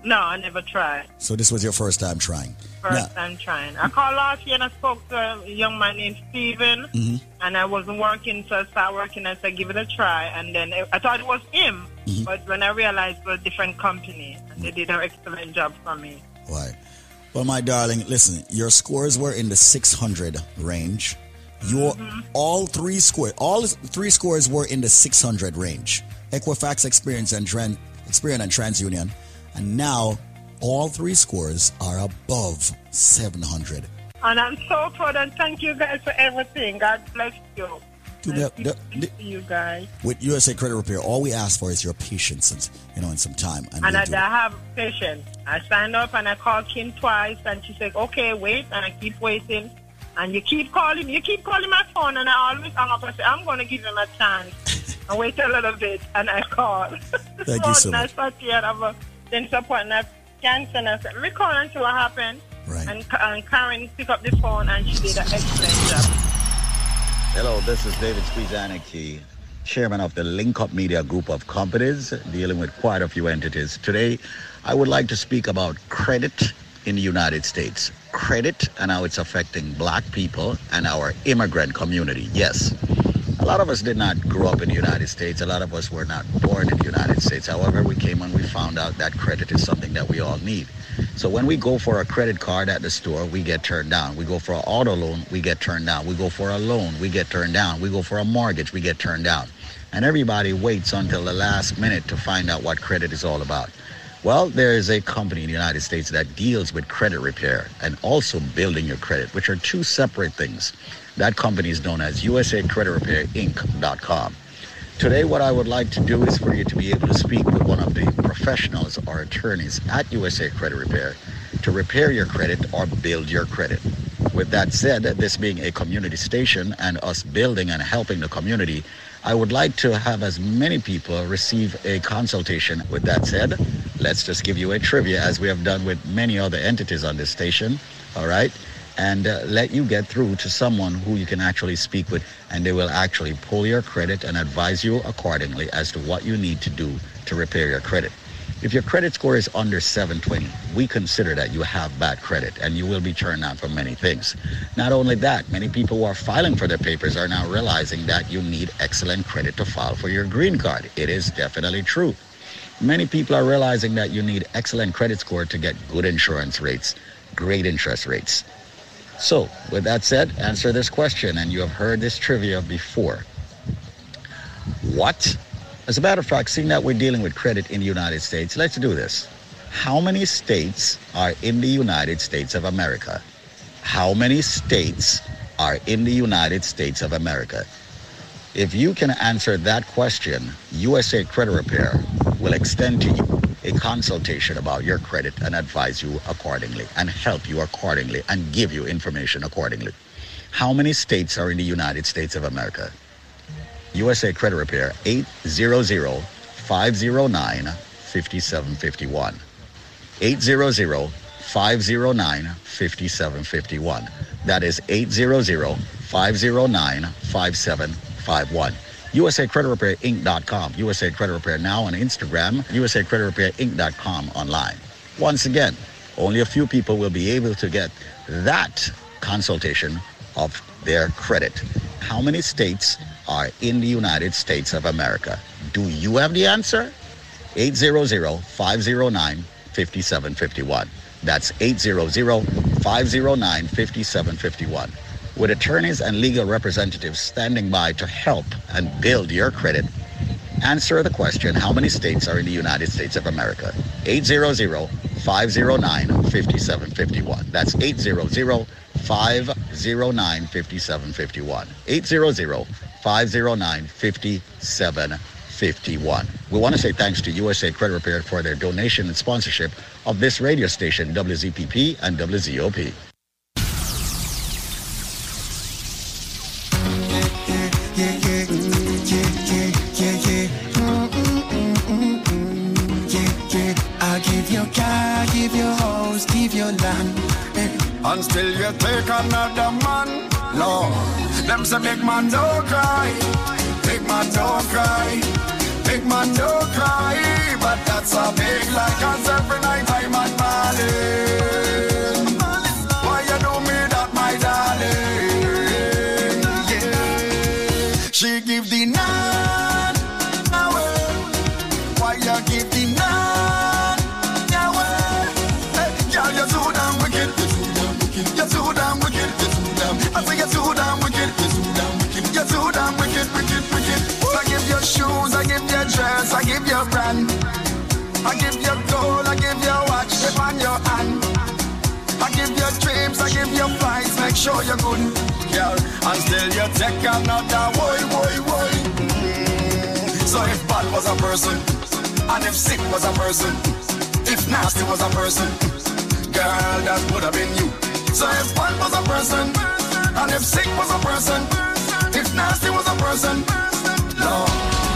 No, I never tried. So this was your first time trying. First time trying. I called last year and I spoke to a young man named Steven, Mhm. and I wasn't working, so I started working. I said, give it a try, and then I thought it was him, Mm-hmm. but when I realized it was a different company, and they did an excellent job for me. Why? Well, my darling, listen, your scores were in the 600 range. Your all three score, all three scores were in the 600 range. Equifax, Experience, and Tran, Experian and TransUnion, and now all three scores are above 700. And I'm so proud and thank you guys for everything. God bless you. The- the- Thank you guys. With USA Credit Repair, all we ask for is your patience and you know, and some time, and, And I, I have patience. I signed up and I called Kim twice and she said, okay, wait. And I keep waiting. And you keep calling me. You keep calling my phone and I always hang up and say, I'm going to give him a chance. *laughs* I wait a little bit. And I call. Thank you *laughs* oh, so and I much. sat here and have a dentist appointment. I cancer and I said, let me call and see what happened. Right. And, and Karen picked up the phone and she did an excellent job. Hello, this is David Squeezaniki, chairman of the Link Up Media Group of companies dealing with quite a few entities. Today, I would like to speak about credit in the United States. Credit and how it's affecting black people and our immigrant community. Yes, a lot of us did not grow up in the United States. A lot of us were not born in the United States. However, we came and we found out that credit is something that we all need. So when we go for a credit card at the store, we get turned down. We go for an auto loan, we get turned down. We go for a loan, we get turned down. We go for a mortgage, we get turned down. And everybody waits until the last minute to find out what credit is all about. Well, there is a company in the United States that deals with credit repair and also building your credit, which are two separate things. That company is known as USA Credit Repair Inc.com. Today, what I would like to do is for you to be able to speak with one of the professionals or attorneys at USA Credit Repair to repair your credit or build your credit. With that said, this being a community station and us building and helping the community, I would like to have as many people receive a consultation. With that said, let's just give you a trivia as we have done with many other entities on this station. All right? and uh, let you get through to someone who you can actually speak with and they will actually pull your credit and advise you accordingly as to what you need to do to repair your credit. If your credit score is under 720, we consider that you have bad credit and you will be turned down for many things. Not only that, many people who are filing for their papers are now realizing that you need excellent credit to file for your green card. It is definitely true. Many people are realizing that you need excellent credit score to get good insurance rates, great interest rates. So, with that said, answer this question, and you have heard this trivia before. What? As a matter of fact, seeing that we're dealing with credit in the United States, let's do this. How many states are in the United States of America? How many states are in the United States of America? If you can answer that question, USA Credit Repair will extend to you a consultation about your credit and advise you accordingly and help you accordingly and give you information accordingly. How many states are in the United States of America? USA Credit Repair 800-509-5751. 800-509-5751. That is 800-509-5751. USA Credit Repair Inc.com. USA Credit Repair now on Instagram. USA Credit Repair Inc.com online. Once again, only a few people will be able to get that consultation of their credit. How many states are in the United States of America? Do you have the answer? 800-509-5751. That's 800-509-5751. With attorneys and legal representatives standing by to help and build your credit, answer the question, how many states are in the United States of America? 800-509-5751. That's 800-509-5751. 800-509-5751. We want to say thanks to USA Credit Repair for their donation and sponsorship of this radio station, WZPP and WZOP. And still you take another man, Lord. Them say big man don't cry, big man don't cry, big man don't cry. But that's a big lie, cause every night I'm at Marlin. Eh. Give. I give you gold, I give you watch, chip on your hand. I give you dreams, I give you flights, make sure you're good, girl. And still you take another boy, boy, boy. So if bad was a person, and if sick was a person, if nasty was a person, girl, that would have been you. So if bad was a person, and if sick was a person, if nasty was a person, no.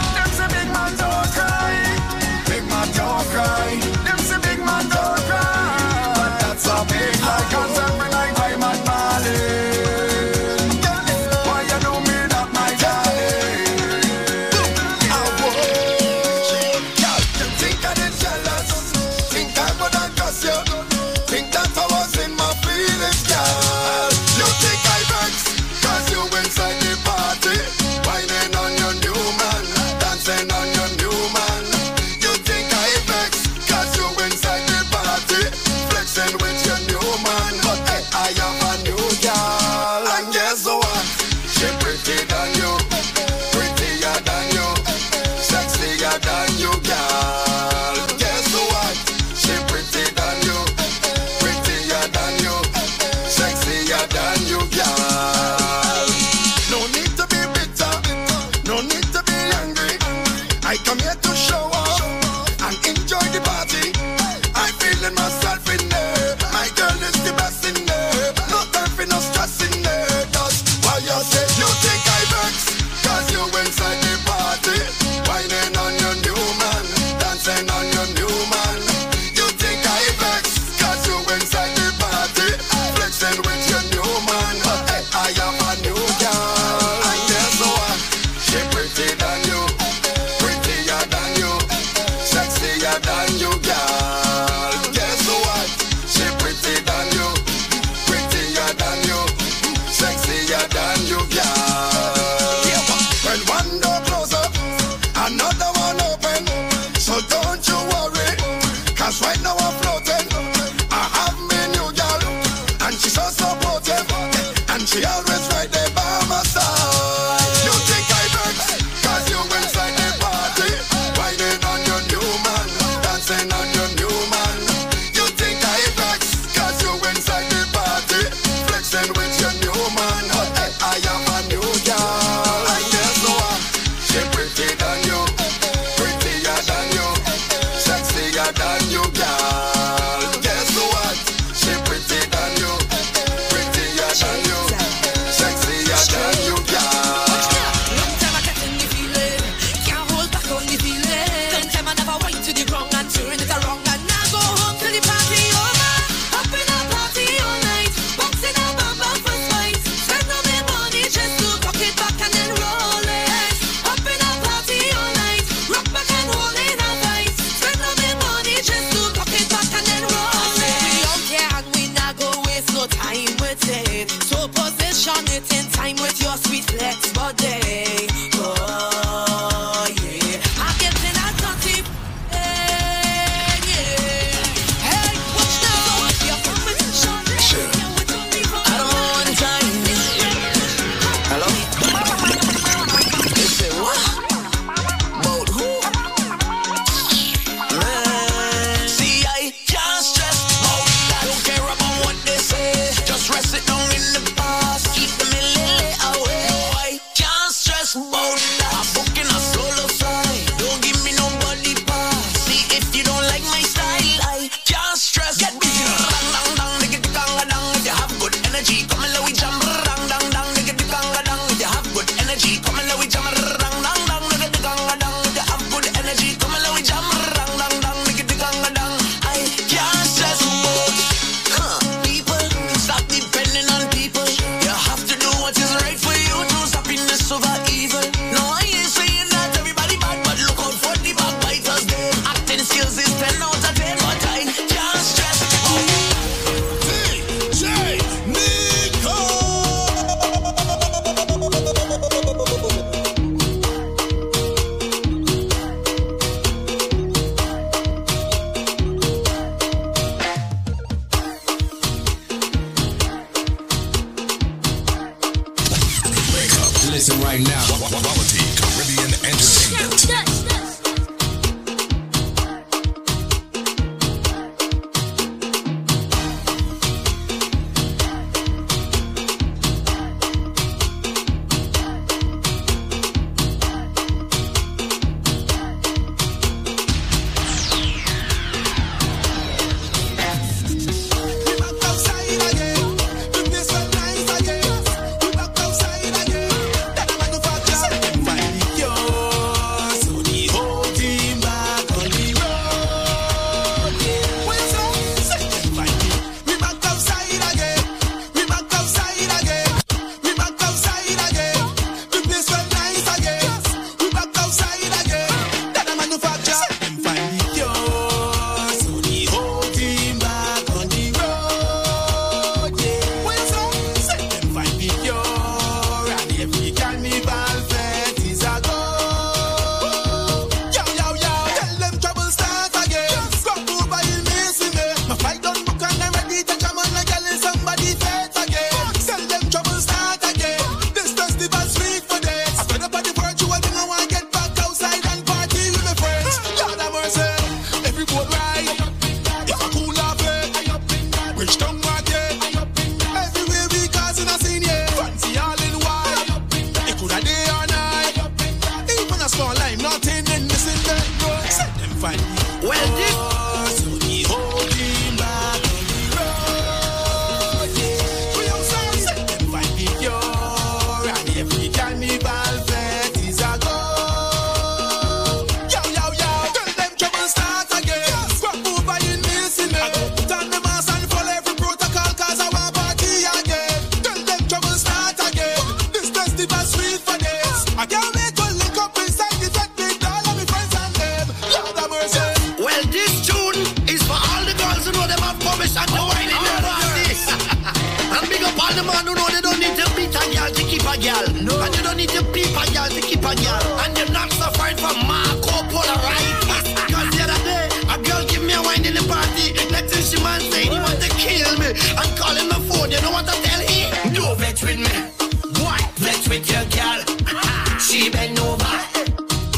Girl. She bend over.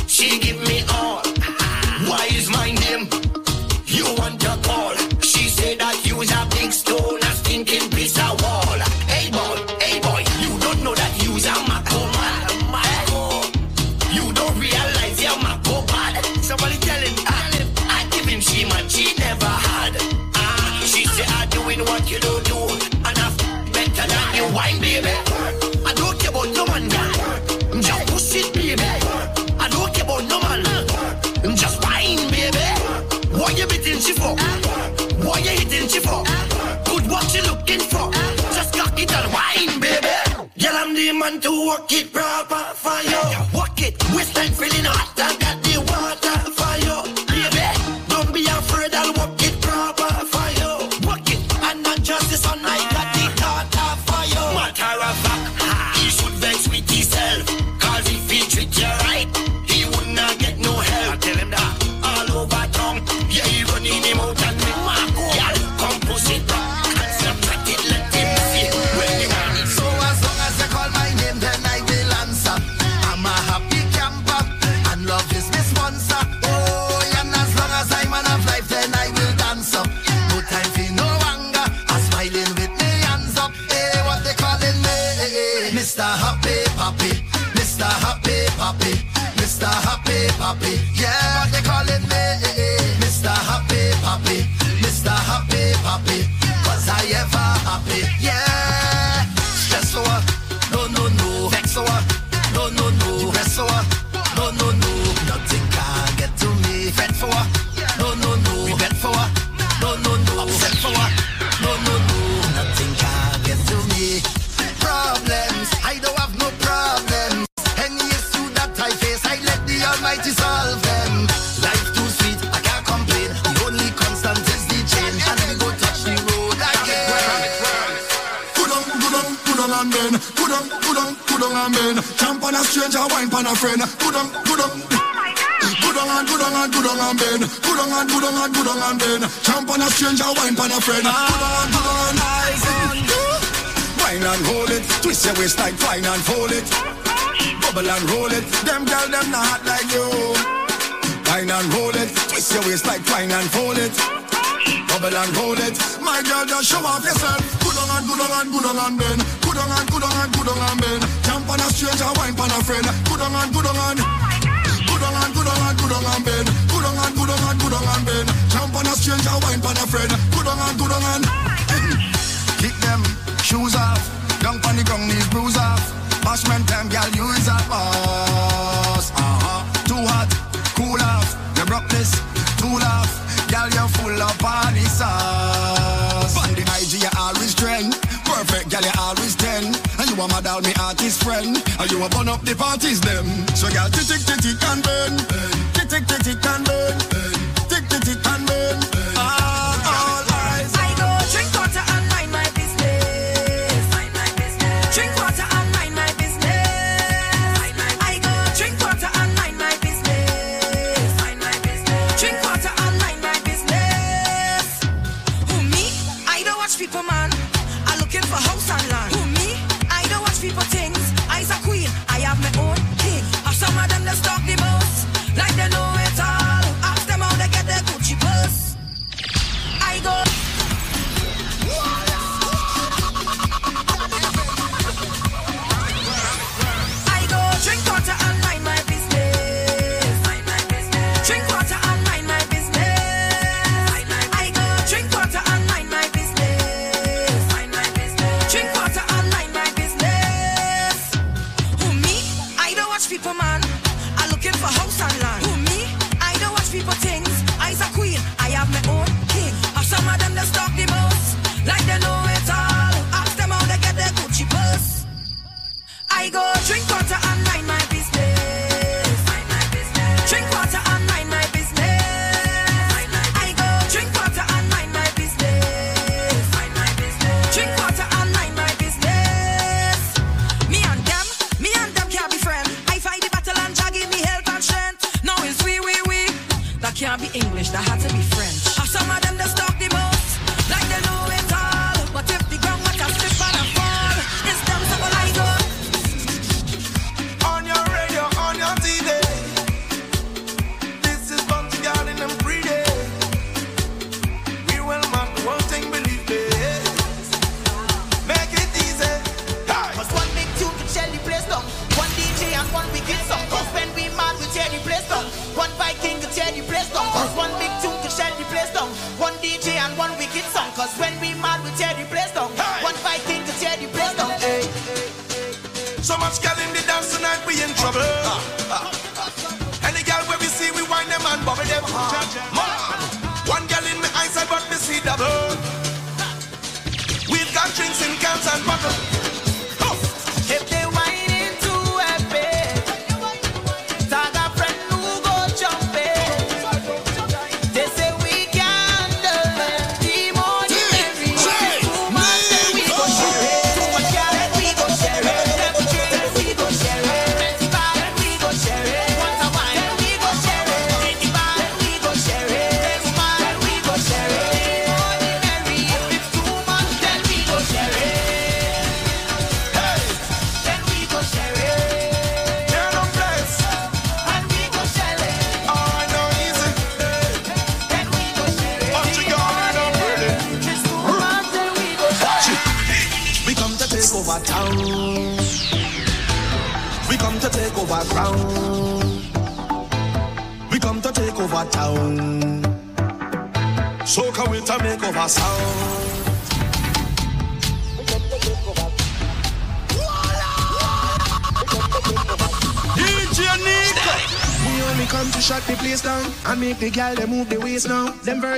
She give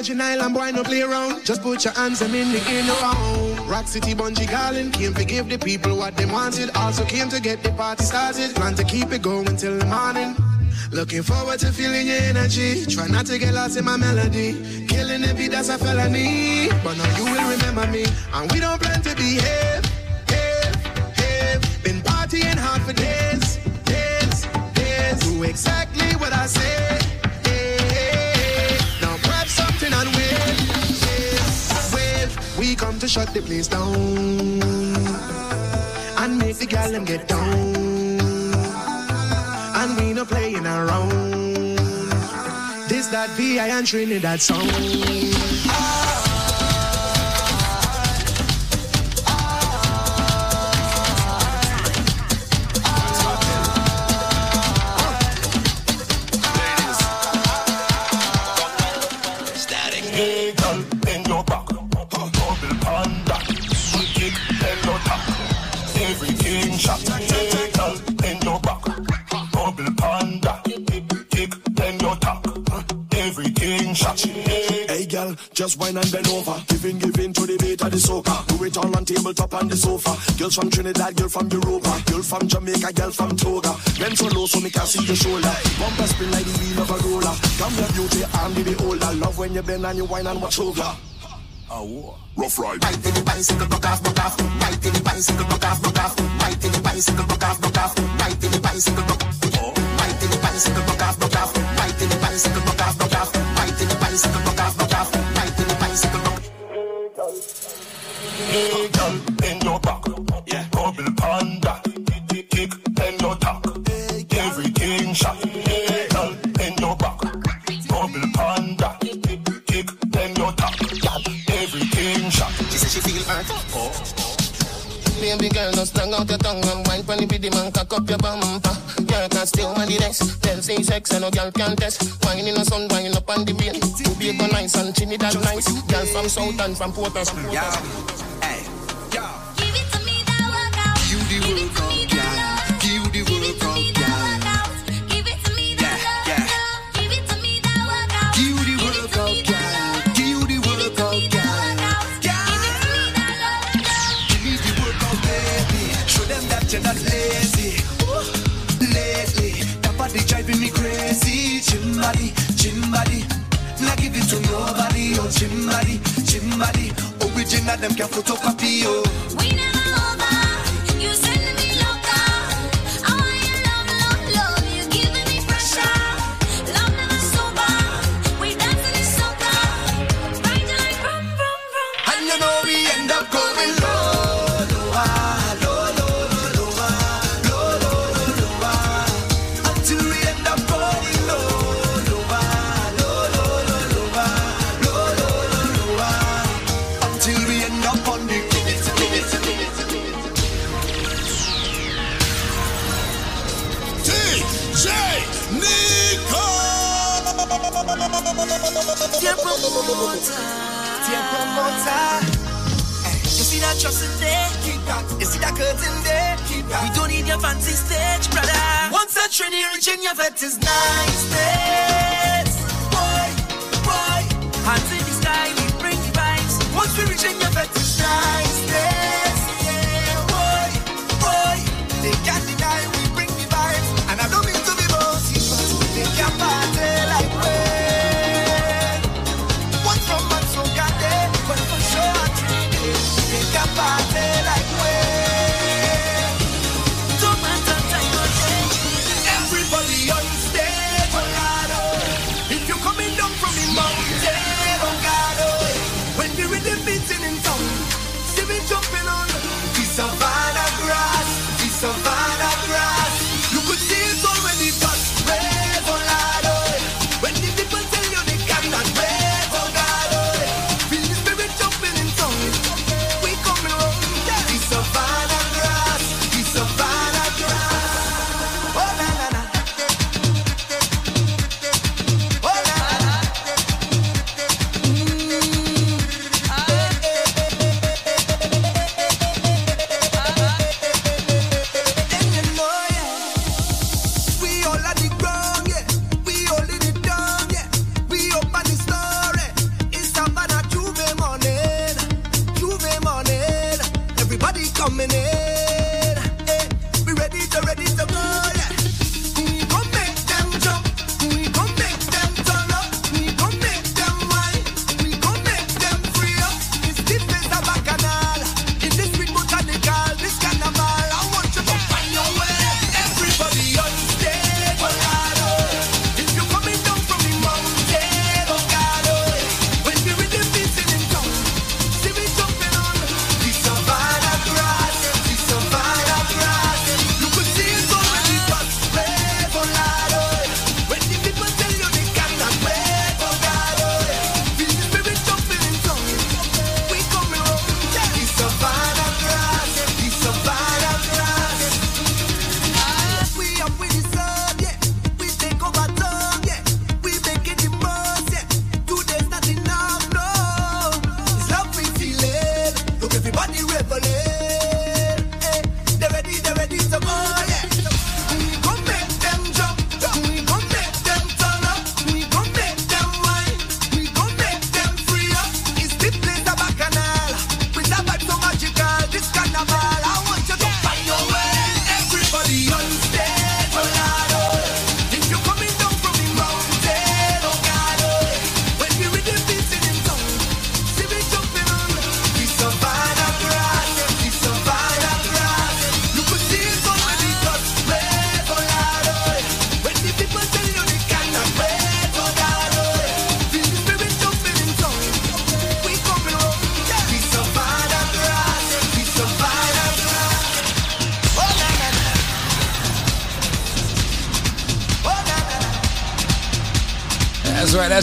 Virgin Island boy, no play around. Just put your hands them in the air now. Rock City Bunji Garlin came to give the people what they wanted. Also came to get the party started. Plan to keep it going till the morning. Looking forward to feeling your energy. Try not to get lost in my melody. Killing every beat, that's a felony. But now you will remember me. And we don't plan to be here. shut the place down and make the gal them get down. And we no playing around. This that VI and Trinidad that Ah. Just wine and bend over. Giving, giving to the beat of the soca. Do it all on tabletop and the sofa. Girls from Trinidad, girl from Europa. Girl from Jamaica, girl from Toga. Bend so low so me can see your shoulder. Bumper spin like the wheel of a roller. Come your beauty and the beholder. Love when you bend and you wine and watch over. Oh, rough ride. Bite in the bicycle, buck off, buck off. Bite in the bicycle, buck off, buck off. Bite in the bicycle, buck off, buck off. Bite in the bicycle, buck off. Bite in the bicycle, buck off. out from Yeah.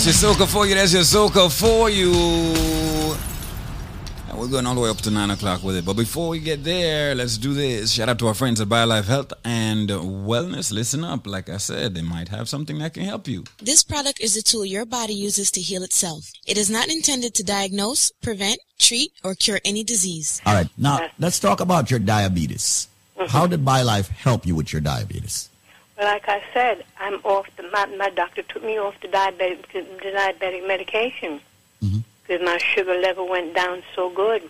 That's right. Your soca for you. That's your soca for you. And we're going all the way up to 9 o'clock with it. But before we get there, let's do this. Shout out to our friends at BioLife Health and Wellness. Listen up. Like I said, they might have something that can help you. This product is a tool your body uses to heal itself. It is not intended to diagnose, prevent, treat, or cure any disease. All right, now let's talk about your diabetes. Mm-hmm. How did BioLife help you with your diabetes? Well, like I said, I'm off. The, my my doctor took me off the diabetic the diabetic medication mm-hmm. because my sugar level went down so good.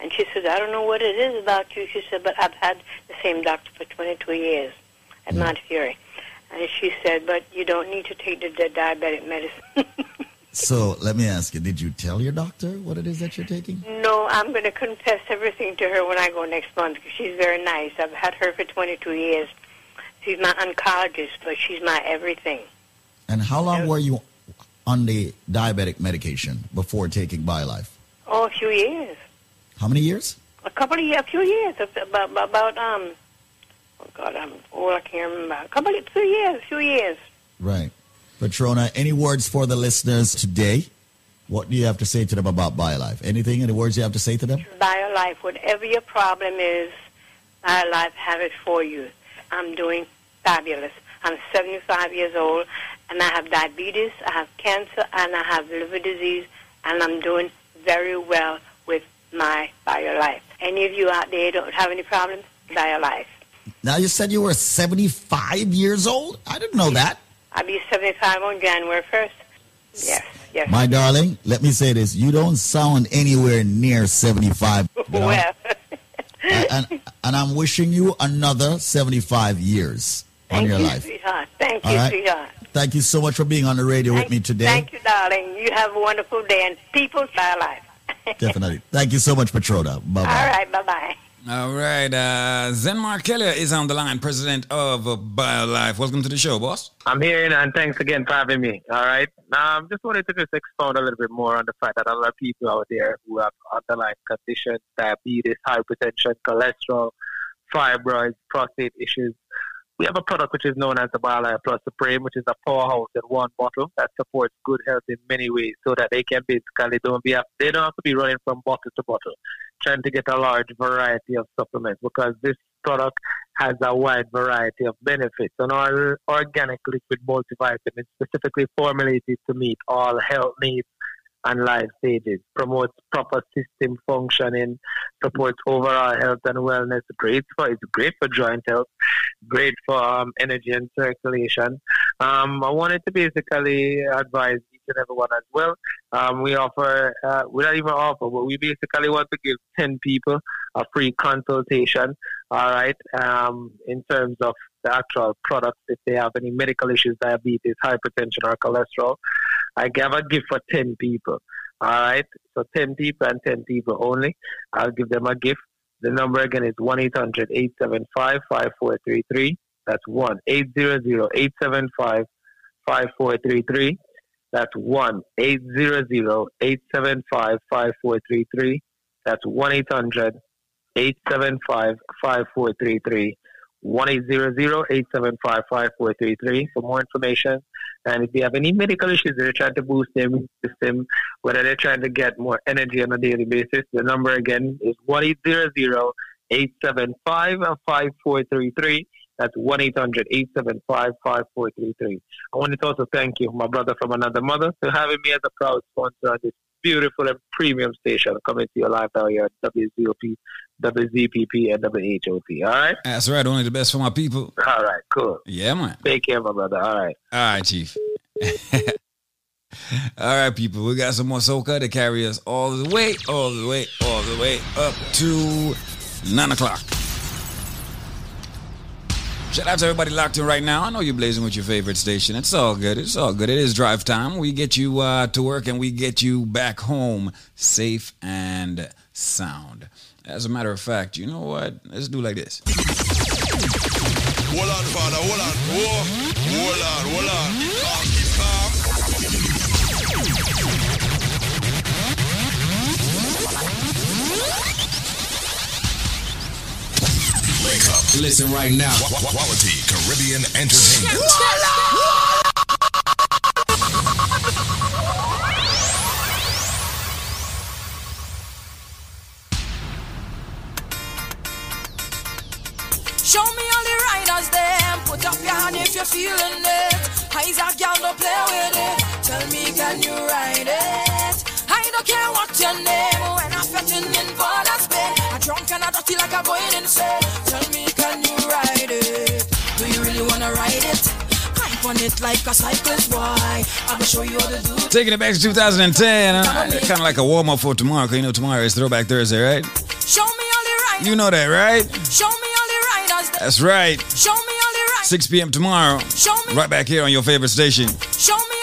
And she said, I don't know what it is about you. She said, but I've had the same doctor for 22 years at Mount Fury. And she said, but you don't need to take the, the diabetic medicine. *laughs* So let me ask you, did you tell your doctor what it is that you're taking? no, I'm going to confess everything to her when I go next month because she's very nice. I've had her for 22 years. She's my oncologist, but she's my everything. And how long were you on the diabetic medication before taking BioLife? Oh, a few years. How many years? A couple of years, a few years, about, about, about um, oh God, I'm old, I can't remember. A couple of, few years, a few years. Right. Patrona, any words for the listeners today? What do you have to say to them about BioLife? Anything, any words you have to say to them? BioLife, whatever your problem is, BioLife have it for you. I'm doing fabulous. I'm 75 years old, and I have diabetes, I have cancer, and I have liver disease, and I'm doing very well with my BioLife. Any of you out there don't have any problems? BioLife. Now you said you were 75 years old? I didn't know that. I'll be 75 on January 1st. Yes, yes. My darling, let me say this. You don't sound anywhere near 75. *laughs* you know? Well, and, and, and I'm wishing you another 75 years on thank your you, life. sweetheart. Thank All you, right. sweetheart. Thank you so much for being on the radio with me today. Thank you, darling. You have a wonderful day, and people, BioLife. *laughs* Definitely. Thank you so much, Patroda. Bye bye. right, bye-bye. All right, uh, Zenmar Keller is on the line, president of uh, BioLife. Welcome to the show, boss. I'm here and thanks again for having me. All right. Um, just wanted to just expound a little bit more on the fact that a lot of people out there who have underlying conditions, diabetes, hypertension, cholesterol, fibroids, prostate issues. We have a product which is known as the BioLife Plus Supreme, which is a powerhouse in one bottle that supports good health in many ways, so that they can basically don't be they don't have to be running from bottle to bottle, trying to get a large variety of supplements because this product has a wide variety of benefits. An or- organic liquid multivitamin specifically formulated to meet all health needs and life stages, promotes proper system functioning, supports overall health and wellness. Great for it's great for joint health, great for um, energy and circulation. Um, I wanted to basically advise each and everyone as well. Um, we offer, uh, we don't even offer, but we basically want to give 10 people a free consultation, all right, um, in terms of the actual products, if they have any medical issues, diabetes, hypertension, or cholesterol. I give a gift for 10 people, all right? So 10 people and 10 people only. I'll give them a gift. The number again is 1 800 875 5433. That's 1 800 875 5433. That's 1 800 875 5433. That's 1 800 875 5433. 1 875 5433 for more information. And if you have any medical issues they're trying to boost their immune system, whether they're trying to get more energy on a daily basis, the number again is 1 875 5433. That's 1 800 875 5433. I want to also thank you, my brother from another mother, for having me as a proud sponsor on this beautiful and premium station coming to your live now here at WZOP, WZPP, and WHOP. All right? That's right. Only the best for my people. All right, cool. Yeah, man. Take care, my brother. All right. All right, Chief. *laughs* all right, people. We got some more soca to carry us all the way, all the way, all the way up to nine o'clock. Shout out to everybody locked in right now. I know you're blazing with your favorite station. It's all good. It's all good. It is drive time. We get you uh, to work and we get you back home safe and sound. As a matter of fact, you know what? Let's do like this. Hold on, father, hold on. Whoa. Hold on, hold on. Wake up. Listen right now. Quality Caribbean Entertainment. Show me all the riders them. Put up your hand if you're feeling it. Eyes a girl, don't play with it. Tell me, can you ride it? I don't care what your name. Like a going insane. Tell me, can you ride it? Do you really wanna ride it? Hype on it like a cyclist boy. I will show you how to do it. Taking it back to 2010. Uh, kind of like a warm up for tomorrow, because you know tomorrow is Throwback Thursday, right? Show me all the riders. You know that, right? Show me all the riders. That's right. Show me all the riders. 6 p.m. tomorrow. Show me. Right back here on your favorite station. Show me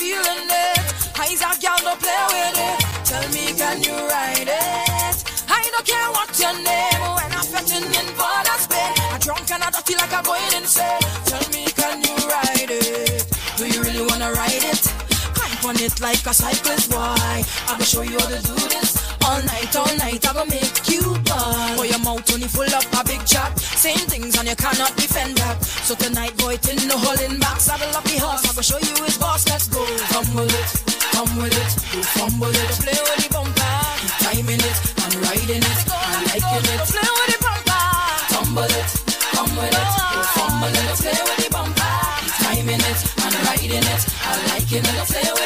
you're feeling it. Eyes a girl, don't play with it. Tell me, can you ride it? I don't care what your name. When I'm fetching in for the spin, I'm drunk and I dirty like I'm going insane. Tell me, can you ride it? Do you really wanna ride it? Hype on it like a cyclist boy. I'm gonna show you how to do this. All night, all night, I'm gonna make you ball. Boy, your mouth only full up a big chat. Same things and you cannot defend that. So tonight, boy, till no holding back. Saddle up the horse, I'm gonna show you his fast, let's go. Come with it, come with it, you fumble it. Play with the bumper, keep timing it, I'm riding it, I liking it. Play with the bumper, tumble it, come with it, you fumble it. Play with the bumper, keep timing it, I'm riding it, I like it. Play with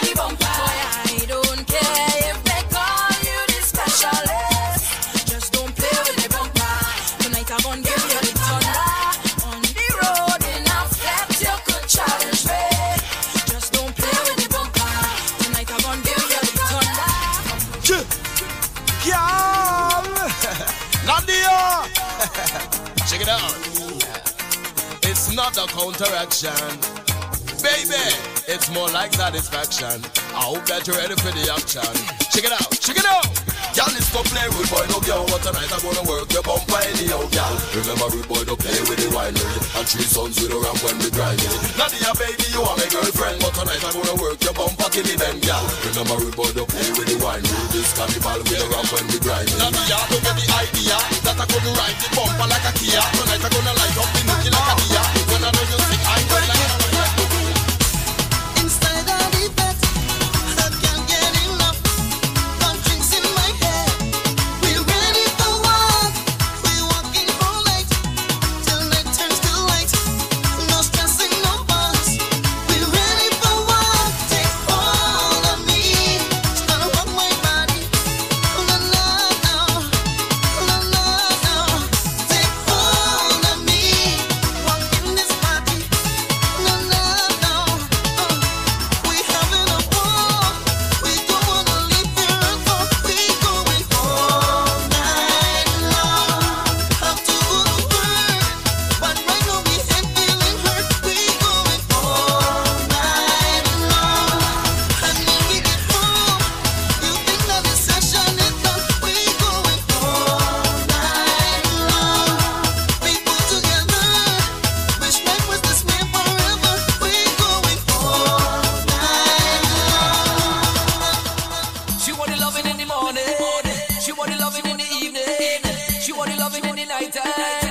counteraction. Baby, it's more like satisfaction. I hope that you're ready for the action. Check it out, check it out. Y'all is to play with boy, no girl. But tonight I'm gonna work your bumper the y'all. Remember, rude boy, don't play with the winery. And three sons with a ram when we drive it. Nadia, baby, you are my girlfriend. But tonight I'm gonna work your bumper till the end, y'all. Remember, rude boy, don't play with the winery. This carnival with a ram when we drive it. Nadia, don't get the idea that I'm gonna ride the bumper like a Kia. Tonight I'm gonna light up the nookie like a Kia. I know you're want the loving in the evening. She want the loving in the night time.